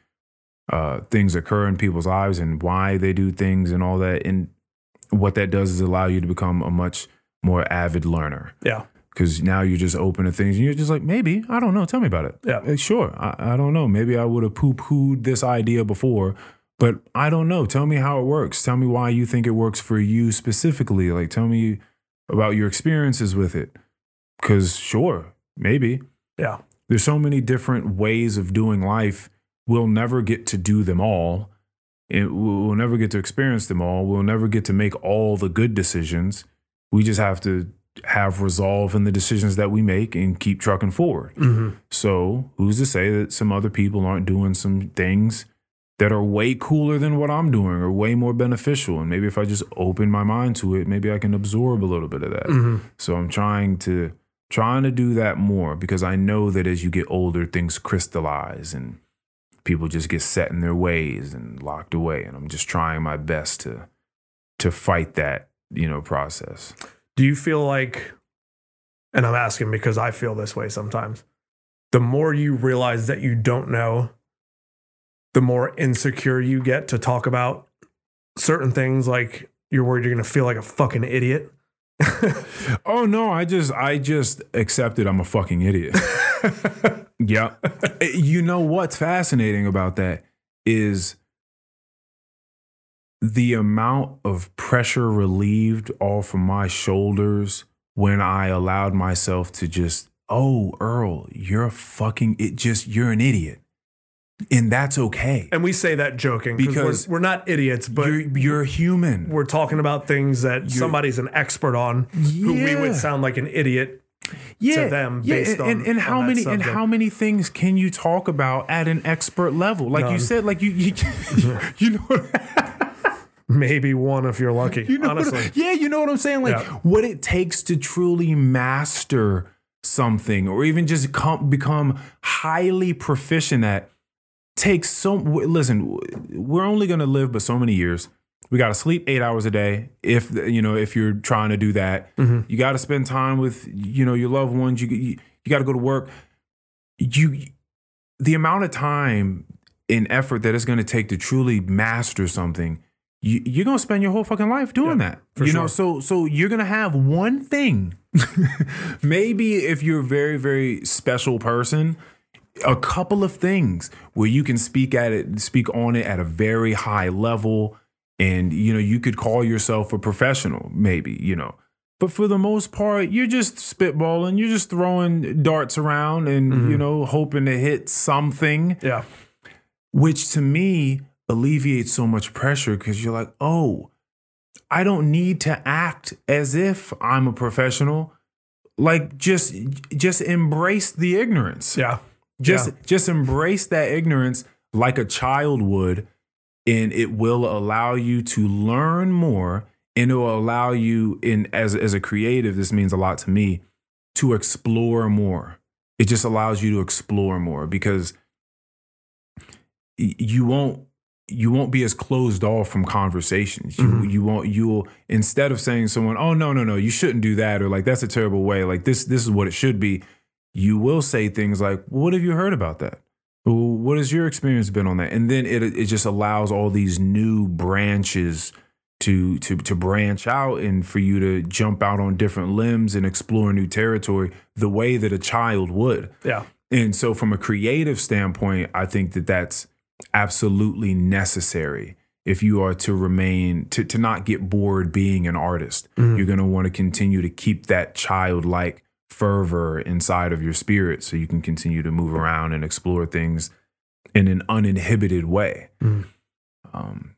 uh, things occur in people's lives and why they do things and all that and what that does is allow you to become a much more avid learner Yeah. because now you're just open to things and you're just like maybe i don't know tell me about it Yeah. Like, sure I, I don't know maybe i would have poo-pooed this idea before but i don't know tell me how it works tell me why you think it works for you specifically like tell me about your experiences with it because sure maybe Yeah. there's so many different ways of doing life we'll never get to do them all. And we'll never get to experience them all. We'll never get to make all the good decisions. We just have to have resolve in the decisions that we make and keep trucking forward. Hmm so who's to say that some other people aren't doing some things that are way cooler than what I'm doing or way more beneficial? And maybe if I just open my mind to it maybe I can absorb a little bit of that. Hmm so I'm trying to trying to do that more because I know that as you get older, things crystallize and people just get set in their ways and locked away. And I'm just trying my best to to fight that, you know, process. Do you feel like, and I'm asking because I feel this way sometimes, the more you realize that you don't know, the more insecure you get to talk about certain things like you're worried you're going to feel like a fucking idiot? Oh no, I just I just accepted I'm a fucking idiot. yeah. Eh, you know what's fascinating about that is the amount of pressure relieved off of my shoulders when I allowed myself to just oh, Earl, you're a fucking, it just, you're an idiot. And that's okay. And we say that joking because we're, we're not idiots, but you're, you're human. we're talking about things that somebody's an expert on who we would sound like an idiot. Yeah, to them yeah, based and, on- and how many and how many things can you talk about at an expert level? Like you said, like you you, you know Maybe one if you're lucky. you know what- honestly. yeah, you know what I'm saying? Like Yeah. what it takes to truly master something or even just com- become highly proficient at takes so listen, we're only going to live but so many years. We got to sleep 8 hours a day if you know if you're trying to do that. Mm-hmm. You got to spend time with you know your loved ones. You you, you got to go to work. You the amount of time and effort that it's going to take to truly master something you, you're gonna spend your whole fucking life doing that. for you know, so so you're gonna have one thing. Maybe if you're a very very special person, a couple of things where you can speak at it, speak on it at a very high level, and you know you could call yourself a professional. Maybe you know. But for the most part, you're just spitballing. You're just throwing darts around and, you mm-hmm. know, hoping to hit something Yeah. which to me alleviates so much pressure because you're like, oh, I don't need to act as if I'm a professional. Like just just embrace the ignorance. Yeah. Just Yeah. just embrace that ignorance like a child would, and it will allow you to learn more and it will allow you in as as a creative, this means a lot to me, to explore more. It just allows you to explore more because you won't you won't be as closed off from conversations. You Mhm. you won't you'll instead of saying to someone, "Oh no, no, no, you shouldn't do that," or like that's a terrible way, like this this is what it should be. You will say things like, "What have you heard about that? Well, What has your experience been on that?" And then it it just allows all these new branches to to to branch out and for you to jump out on different limbs and explore new territory the way that a child would. Yeah. And so, from a creative standpoint, I think that that's absolutely necessary if you are to remain to to not get bored being an artist. Mm-hmm. You're going to want to continue to keep that childlike fervor inside of your spirit, so you can continue to move around and explore things in an uninhibited way. Mhm. Um,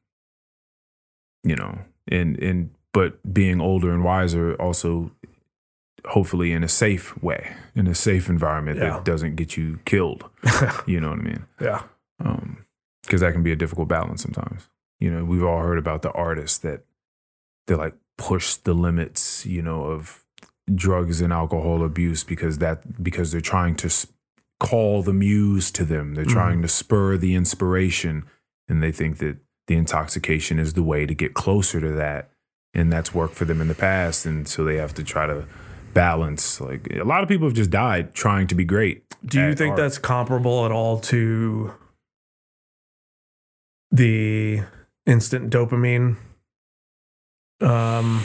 you know, and and but being older and wiser also hopefully in a safe way, in a safe environment Yeah. that doesn't get you killed. You know what I mean? yeah. Um, because that can be a difficult balance sometimes. You know, we've all heard about the artists that they like push the limits, you know, of drugs and alcohol abuse because that because they're trying to call the muse to them. They're trying to spur the inspiration, and they think that the intoxication is the way to get closer to that, and that's worked for them in the past, and so they have to try to balance. Like a lot of people have just died trying to be great. Do you think art. that's comparable at all to the instant dopamine um,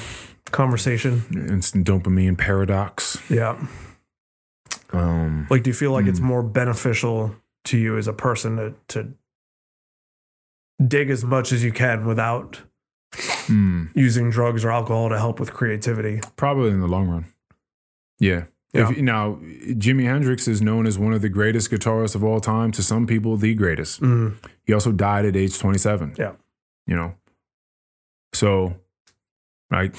conversation? instant dopamine paradox? Yeah. Um, Like, do you feel like it's Hmm. more beneficial to you as a person to, to dig as much as you can without hmm, using drugs or alcohol to help with creativity? probably in the long run. Yeah. Yeah. If, now, Jimi Hendrix is known as one of the greatest guitarists of all time. To some people, the greatest. Mm, He also died at age 27. Yeah. You know, so, like,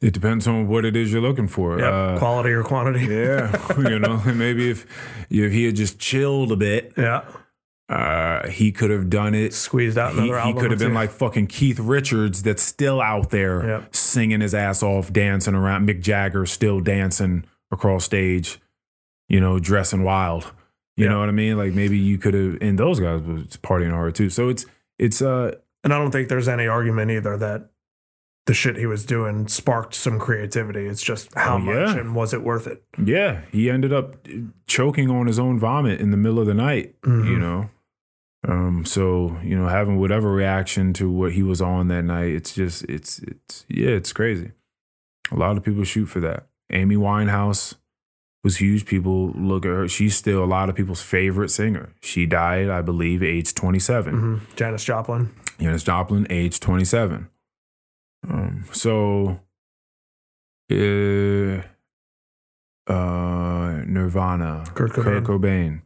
it depends on what it is you're looking for. yep. Uh, Quality or quantity? yeah. you know, and maybe if, if he had just chilled a bit, Yeah. uh, he could have done it Squeezed out he, another he album. He could have been like fucking Keith Richards that's still out there Yep. singing his ass off, dancing around. Mick Jagger still dancing across stage, you know, dressing wild. You Yeah. know what I mean? Like maybe you could have, and those guys was partying hard too. So it's it's uh And I don't think there's any argument either that the shit he was doing sparked some creativity. It's just how Oh, much and was it worth it? yeah, he ended up choking on his own vomit in the middle of the night. You Mhm. know. Um, so you know, having whatever reaction to what he was on that night, it's just it's it's yeah, it's crazy. A lot of people shoot for that. Amy Winehouse was huge. People look at her. She's still a lot of people's favorite singer. She died, I believe, age 27. Mhm. Janis Joplin. Janis Joplin, age 27. Um, so, uh, uh, Nirvana. Kurt Cobain. Cobain.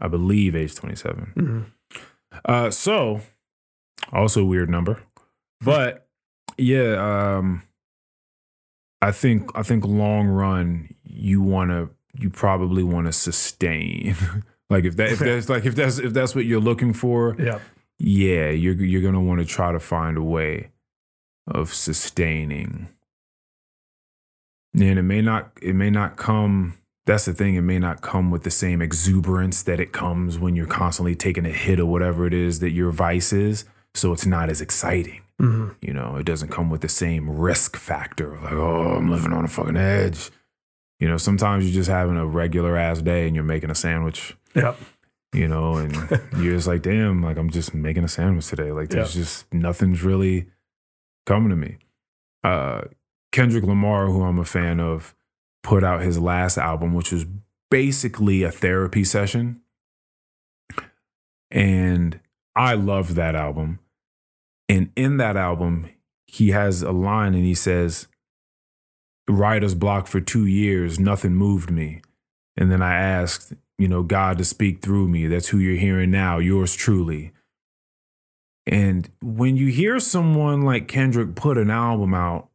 I believe age 27. Mhm. Uh, so, also a weird number, but yeah, um, I think I think long run you want to you probably want to sustain. like if that if that's like if that's if that's what you're looking for, Yeah. yeah, you're you're gonna want to try to find a way of sustaining. And it may not it may not come that's the thing, it may not come with the same exuberance that it comes when you're constantly taking a hit or whatever it is that your vice is. So it's not as exciting. Mhm. You know, it doesn't come with the same risk factor of like, oh, I'm living on a fucking edge. You know, sometimes you're just having a regular ass day and you're making a sandwich Yeah. you know, and you're just like, damn, like I'm just making a sandwich today. Like there's just nothing's really coming to me. Uh Kendrick Lamar, who I'm a fan of, put out his last album, which was basically a therapy session. And I loved that album. And in that album, he has a line and he says, Writer's block for two years, nothing moved me. And then I asked, you know, God to speak through me. That's who you're hearing now, yours truly. And when you hear someone like Kendrick put an album out,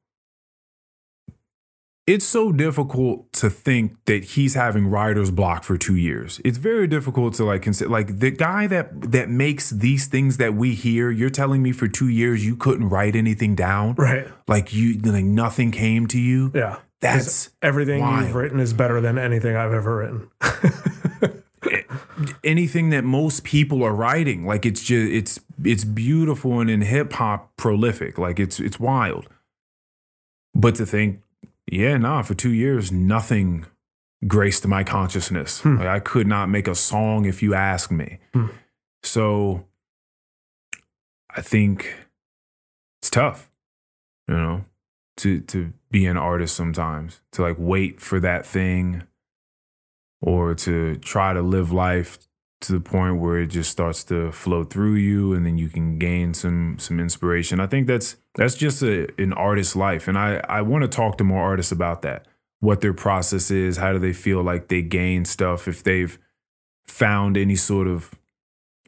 it's so difficult to think that he's having writer's block for two years. It's very difficult to like consider like the guy that that makes these things that we hear. You're telling me for two years you couldn't write anything down, Right. like you like nothing came to you. Yeah. That's Everything Wild. you've written is better than anything I've ever written. anything that most people are writing. Like it's just it's it's beautiful and in hip hop prolific. Like it's it's wild. But to think, yeah, nah, for two years, nothing graced my consciousness. Hmm. Like I could not make a song if you asked me. Hmm. So I think it's tough, you know, to to be an artist sometimes, to like wait for that thing or to try to live life to the point where it just starts to flow through you and then you can gain some some inspiration. I think that's that's just a, an artist's life and I I want to talk to more artists about that. What their process is, how do they feel like they gain stuff if they've found any sort of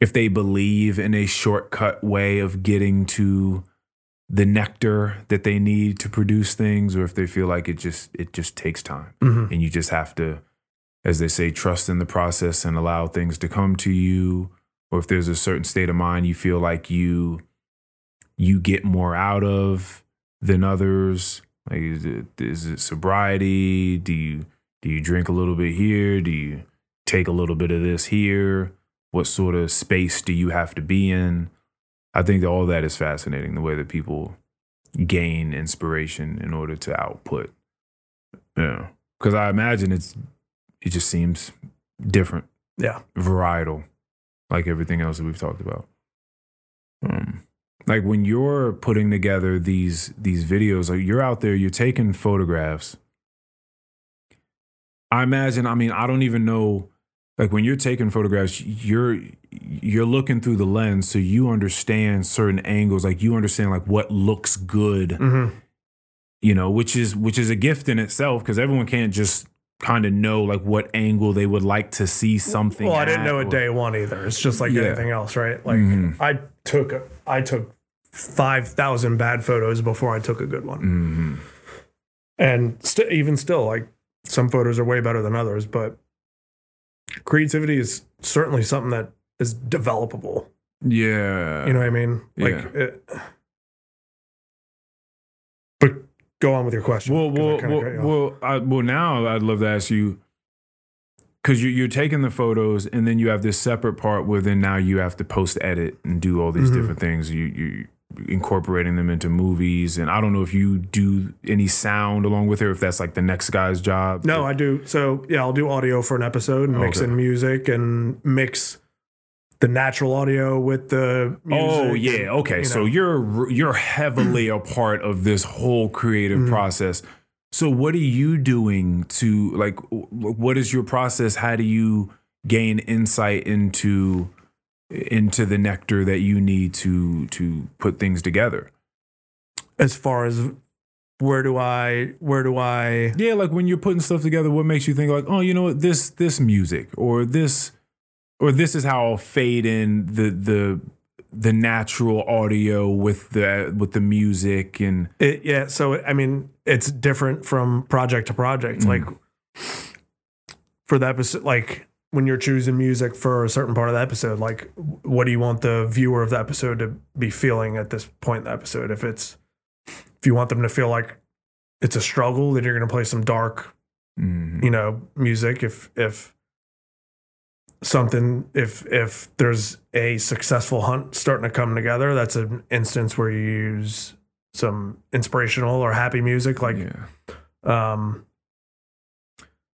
if they believe in a shortcut way of getting to the nectar that they need to produce things or if they feel like it just it just takes time Mhm. and you just have to as they say trust in the process and allow things to come to you. Or if there's a certain state of mind you feel like you you get more out of than others like is it is it sobriety? Do you do you drink a little bit here? Do you take a little bit of this here? What sort of space do you have to be in? I think all that is fascinating the way that people gain inspiration in order to output. Yeah. Because i imagine it's it just seems different Yeah. varietal like everything else that we've talked about um like when you're putting together these these videos like you're out there you're taking photographs i imagine i mean i don't even know like when you're taking photographs you're you're looking through the lens so you understand certain angles like you understand like what looks good Mhm. you know which is which is a gift in itself because everyone can't just kind of know like what angle they would like to see something Well, I didn't know it day one either. It's just like Yeah. anything else, right? Like Mhm. I took I took five thousand bad photos before I took a good one, Mhm. and st- even still, like some photos are way better than others. But creativity is certainly something that is developable. yeah You know what I mean? Like, Yeah. it, go on with your question. Well, well, kinda cut you well, well, I, well. Now I'd love to ask you because you, you're taking the photos, and then you have this separate part where then now you have to post edit and do all these Mhm. different things. You you incorporating them into movies, and I don't know if you do any sound along with it, or if that's like the next guy's job. No, I do. So yeah, I'll do audio for an episode, and mix Okay. in music, and mix the natural audio with the music. Oh yeah, okay. you So you're you're heavily a part of this whole creative Mhm. process. So what are you doing to like what is your process? How do you gain insight into into the nectar that you need to to put things together? as far as where do I where do I Yeah, like when you're putting stuff together, what makes you think like, oh, you know what, this this music or this or this is how I'll fade in the the the natural audio with the with the music and It, yeah, so I mean, it's different from project to project. Like for the episode, like when you're choosing music for a certain part of the episode, like what do you want the viewer of the episode to be feeling at this point in the episode? If it's if you want them to feel like it's a struggle, then you're going to play some dark, mm, you know, music. If if something if if there's a successful hunt starting to come together, that's an instance where you use some inspirational or happy music like yeah. um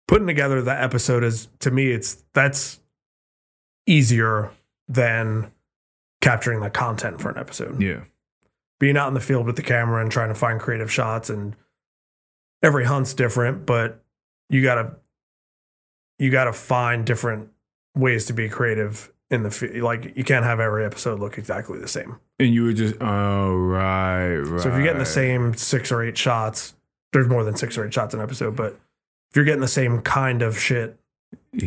putting together the episode is to me it's that's easier than capturing the content for an episode Yeah. being out in the field with the camera and trying to find creative shots and every hunt's different but you gotta you gotta find different ways to be creative in the field like you can't have every episode look exactly the same And you were just oh right, right. so if you're getting the same six or eight shots there's more than six or eight shots in an episode but if you're getting the same kind of shit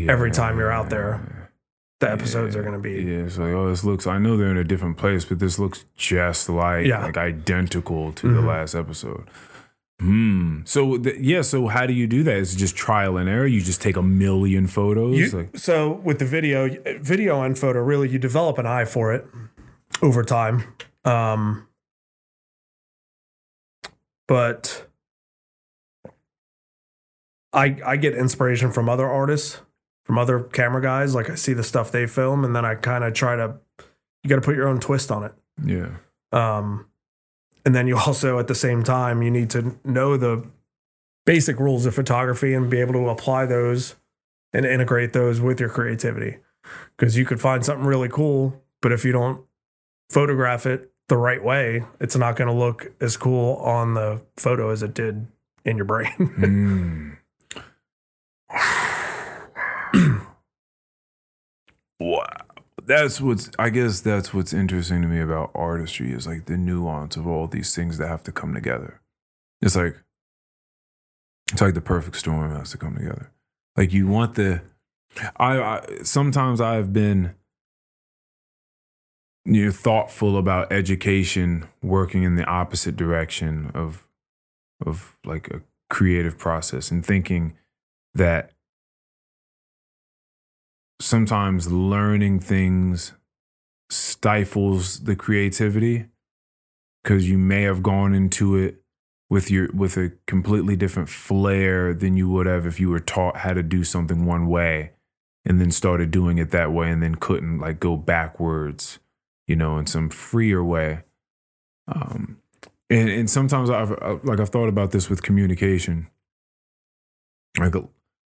every time you're out there, the episodes are going to be Yeah, it's like, oh, this looks. I know they're in a different place, but this looks just like, Yeah. like identical to the Mhm. last episode. Hmm. So th- yeah. So how do you do that? Is it just trial and error? You just take a million photos. You- like, so with the video, video and photo, really, you develop an eye for it over time. Um, but I I get inspiration from other artists, from other camera guys. Like I see the stuff they film, and then I kind of try to. You got to put your own twist on it. yeah. Um, and then you also, at the same time, you need to know the basic rules of photography and be able to apply those and integrate those with your creativity. Because you could find something really cool, but if you don't photograph it the right way, it's not going to look as cool on the photo as it did in your brain. Hmm. wow. That's what's I guess that's what's interesting to me about artistry is like the nuance of all these things that have to come together. It's like it's like the perfect storm has to come together. Like you want the I, I sometimes I've been you know, thoughtful about education working in the opposite direction of of like a creative process and thinking that sometimes learning things stifles the creativity because you may have gone into it with your with a completely different flair than you would have if you were taught how to do something one way and then started doing it that way and then couldn't like go backwards you know in some freer way. Um and and sometimes i've uh, like i've thought about this with communication. Like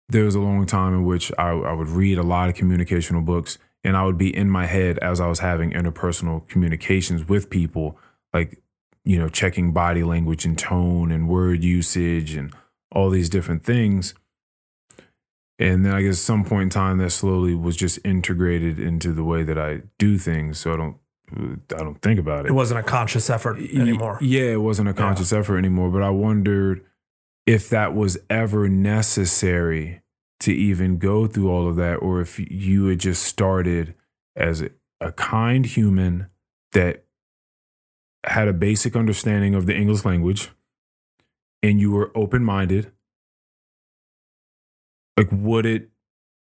there was a long time in which I, I would read a lot of communicational books and I would be in my head as I was having interpersonal communications with people, like, you know, checking body language and tone and word usage and all these different things. And then I guess some point in time that slowly was just integrated into the way that I do things. So I don't I don't think about it It wasn't a conscious effort anymore. yeah, it wasn't a conscious effort anymore, but I wondered if that was ever necessary to even go through all of that, or if you had just started as a, kind human that had a basic understanding of the English language and you were open minded. Like, would it,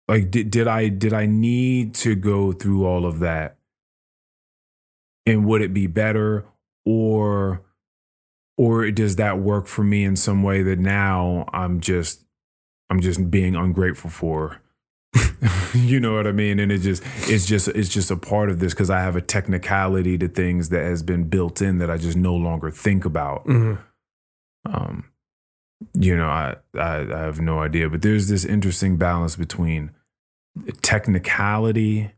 like, did, did I, did I need to go through all of that? And would it be better or, or does that work for me in some way that now I'm just I'm just being ungrateful for? You know what I mean? And it just it's just it's just a part of this cuz I have a technicality to things that has been built in that I just no longer think about. Mhm. um you know I, I I have no idea. But there's this interesting balance between technicality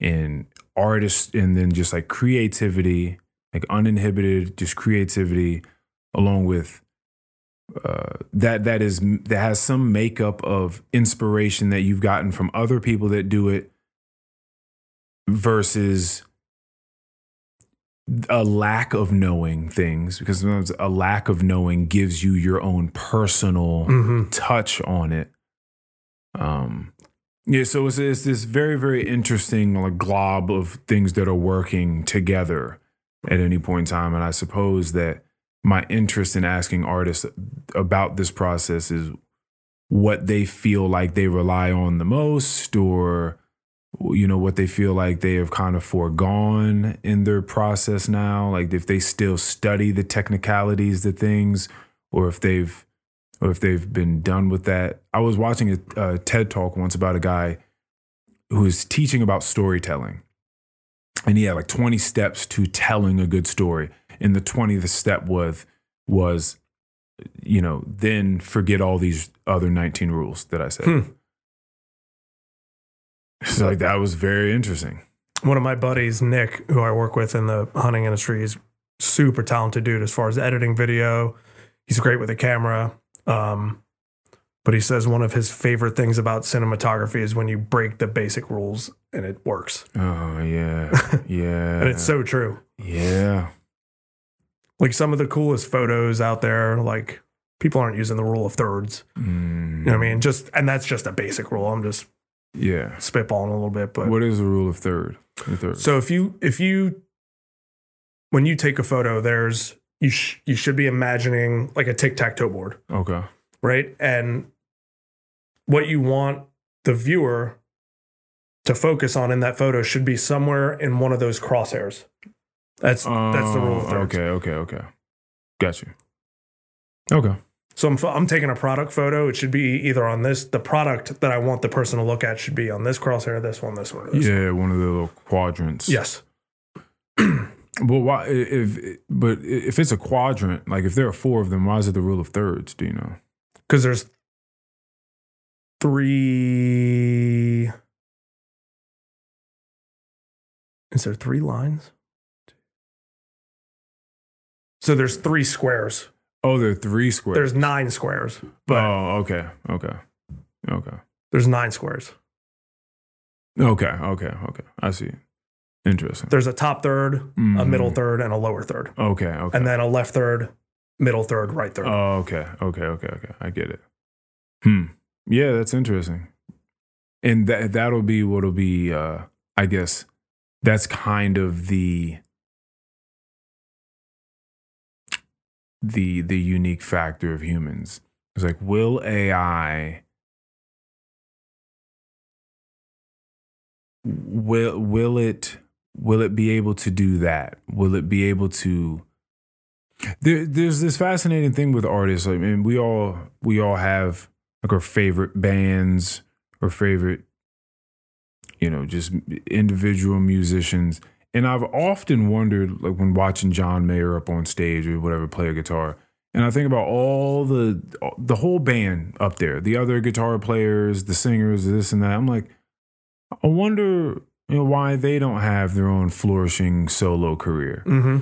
and artist and then just like creativity like uninhibited just creativity along with uh, that that is that has some makeup of inspiration that you've gotten from other people that do it versus a lack of knowing things because sometimes a lack of knowing gives you your own personal Mhm. touch on it. Um, yeah, so it's, it's this very, very interesting like glob of things that are working together at any point in time. And I suppose that my interest in asking artists about this process is what they feel like they rely on the most or you know what they feel like they have kind of foregone in their process now. Like if they still study the technicalities the things or if they've or if they've been done with that. I was watching a, a ted talk once about a guy who was teaching about storytelling and he had like 20 steps to telling a good story and the 20th step was was you know then forget all these other 19 rules that i said Hmm. so like that was very interesting One of my buddies, Nick, who I work with in the hunting industry, is super talented dude as far as editing video. He's great with a camera. Um, but he says one of his favorite things about cinematography is when you break the basic rules and it works. oh yeah yeah And it's so true. yeah Like some of the coolest photos out there, like people aren't using the rule of thirds. Mm, You know what I mean? Just and that's just a basic rule. I'm just yeah spitballing a little bit, but what is the rule of third third So if you if you when you take a photo, there's you sh- you should be imagining like a tic tac toe board, okay right? And what you want the viewer to focus on in that photo should be somewhere in one of those crosshairs. That's that's the rule of Oh, thirds. okay okay okay got you okay So I'm, I'm taking a product photo. It should be either on this, the product that I want the person to look at should be on this crosshair, this one, this one, this one. yeah one of the little quadrants Yes. but why if but if it's a quadrant like if there are four of them why is it the rule of thirds do you know Because there's three. Is there three lines? So there's three squares. oh there are three squares There's nine squares, but oh okay okay okay there's nine squares. okay okay okay i see interesting There's a top third, a Mhm. middle third, and a lower third, okay okay and then a left third, middle third, right third. Oh, okay, okay, okay, okay. I get it. Hmm. Yeah, that's interesting. And that that'll be what'll be. Uh, I guess that's kind of the the the unique factor of humans. It's like, will AI will will it will it be able to do that? Will it be able to there, there's this fascinating thing with artists. I mean, we all we all have like favorite bands or favorite, you know, just individual musicians. And I've often wondered, like when watching John Mayer up on stage or whatever, play a guitar, and I think about all the the whole band up there, the other guitar players, the singers, this and that. I'm like, I wonder, you know, why they don't have their own flourishing solo career. hmm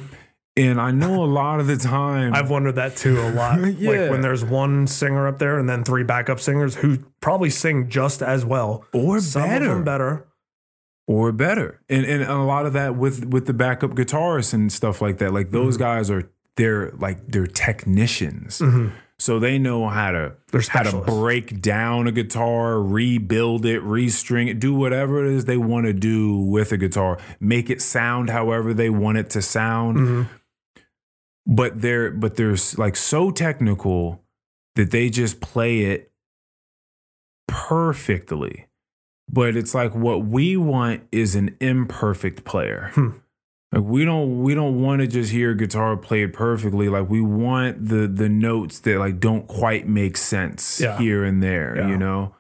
And I know a lot of the time, I've wondered that too a lot. Yeah. Like when there's one singer up there and then three backup singers who probably sing just as well, or some better, of them better. or better, and and a lot of that with with the backup guitarists and stuff like that. Like those Mm-hmm. guys are they're like they're technicians, Mhm. so they know how to how to break down a guitar, rebuild it, restring it, do whatever it is they want to do with a guitar, make it sound however they want it to sound. Mhm. But they're but they're like so technical that they just play it perfectly. But it's like what we want is an imperfect player. Hmm. Like we don't we don't want to just hear guitar played perfectly. Like we want the the notes that like don't quite make sense Yeah. here and there, Yeah. you know?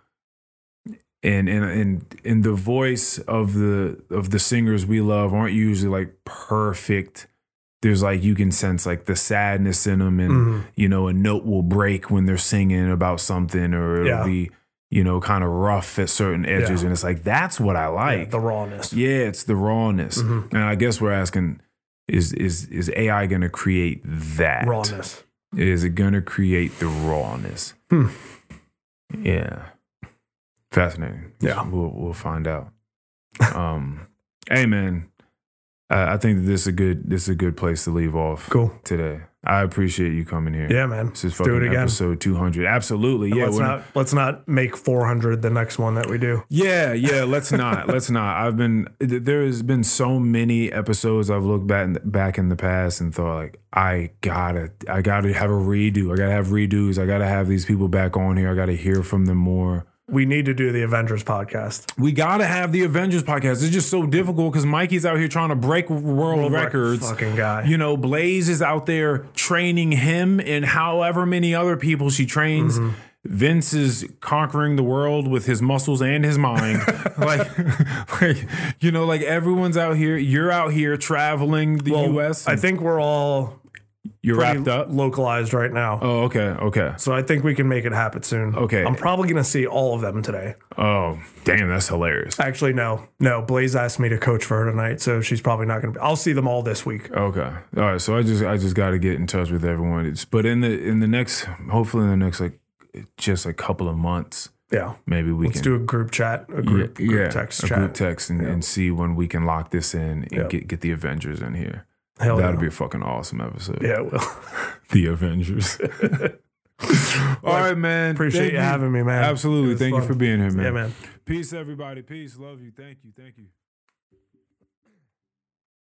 And and and and the voice of the of the singers we love aren't usually like perfect. There's like you can sense like the sadness in them and Mhm. you know, a note will break when they're singing about something or it'll Yeah. be, you know, kind of rough at certain edges. Yeah. And it's like, that's what I Yeah, like. the rawness. Yeah, it's the rawness. Mhm. And I guess we're asking, is is is AI gonna create that? Rawness. Is it gonna create the rawness? Hmm. Yeah. Fascinating. Yeah. We'll we'll find out. um, hey man, I, I think that this is a good this is a good place to leave off. Cool. today. I appreciate you coming here. Yeah, man. This is Let's do fucking it again. episode 200. Absolutely. Yeah. let's not let's not make 400 the next one that we do. Yeah, yeah. Let's not. let's not. I've been. There has been so many episodes I've looked back in, back in the past and thought like, I gotta, I gotta have a redo. I gotta have redos. I gotta have these people back on here. I gotta hear from them more. We need to do the Avengers podcast. We gotta have the Avengers podcast. It's just so difficult because Mikey's out here trying to break world, records. Fucking guy. You know, Blaze is out there training him and however many other people she trains. Mm-hmm. Vince is conquering the world with his muscles and his mind. like, like, you know, like everyone's out here. You're out here traveling the Well, U.S. I think we're all you're pretty wrapped up. localized right now. Oh, okay, okay. So I think we can make it happen soon. Okay. I'm probably going to see all of them today. Oh, damn, that's hilarious. Actually, no. No, Blaze asked me to coach for her tonight, so she's probably not going to be. I'll see them all this week. Okay. All right. So I just I just got to get in touch with everyone. It's, but in the in the next hopefully in the next like just a couple of months Yeah. maybe we can Let's can do a group chat, a group, yeah, group yeah, text a chat. group text and, and see when we can lock this in and Yeah. get get the Avengers in here. Hell That'd be a fucking awesome episode. Yeah, well, The Avengers. All right, man. appreciate Thank you having me, man. Absolutely. Thank fun. you for being here, man. Yeah, man. Peace, everybody. Peace. Love you. Thank you. Thank you.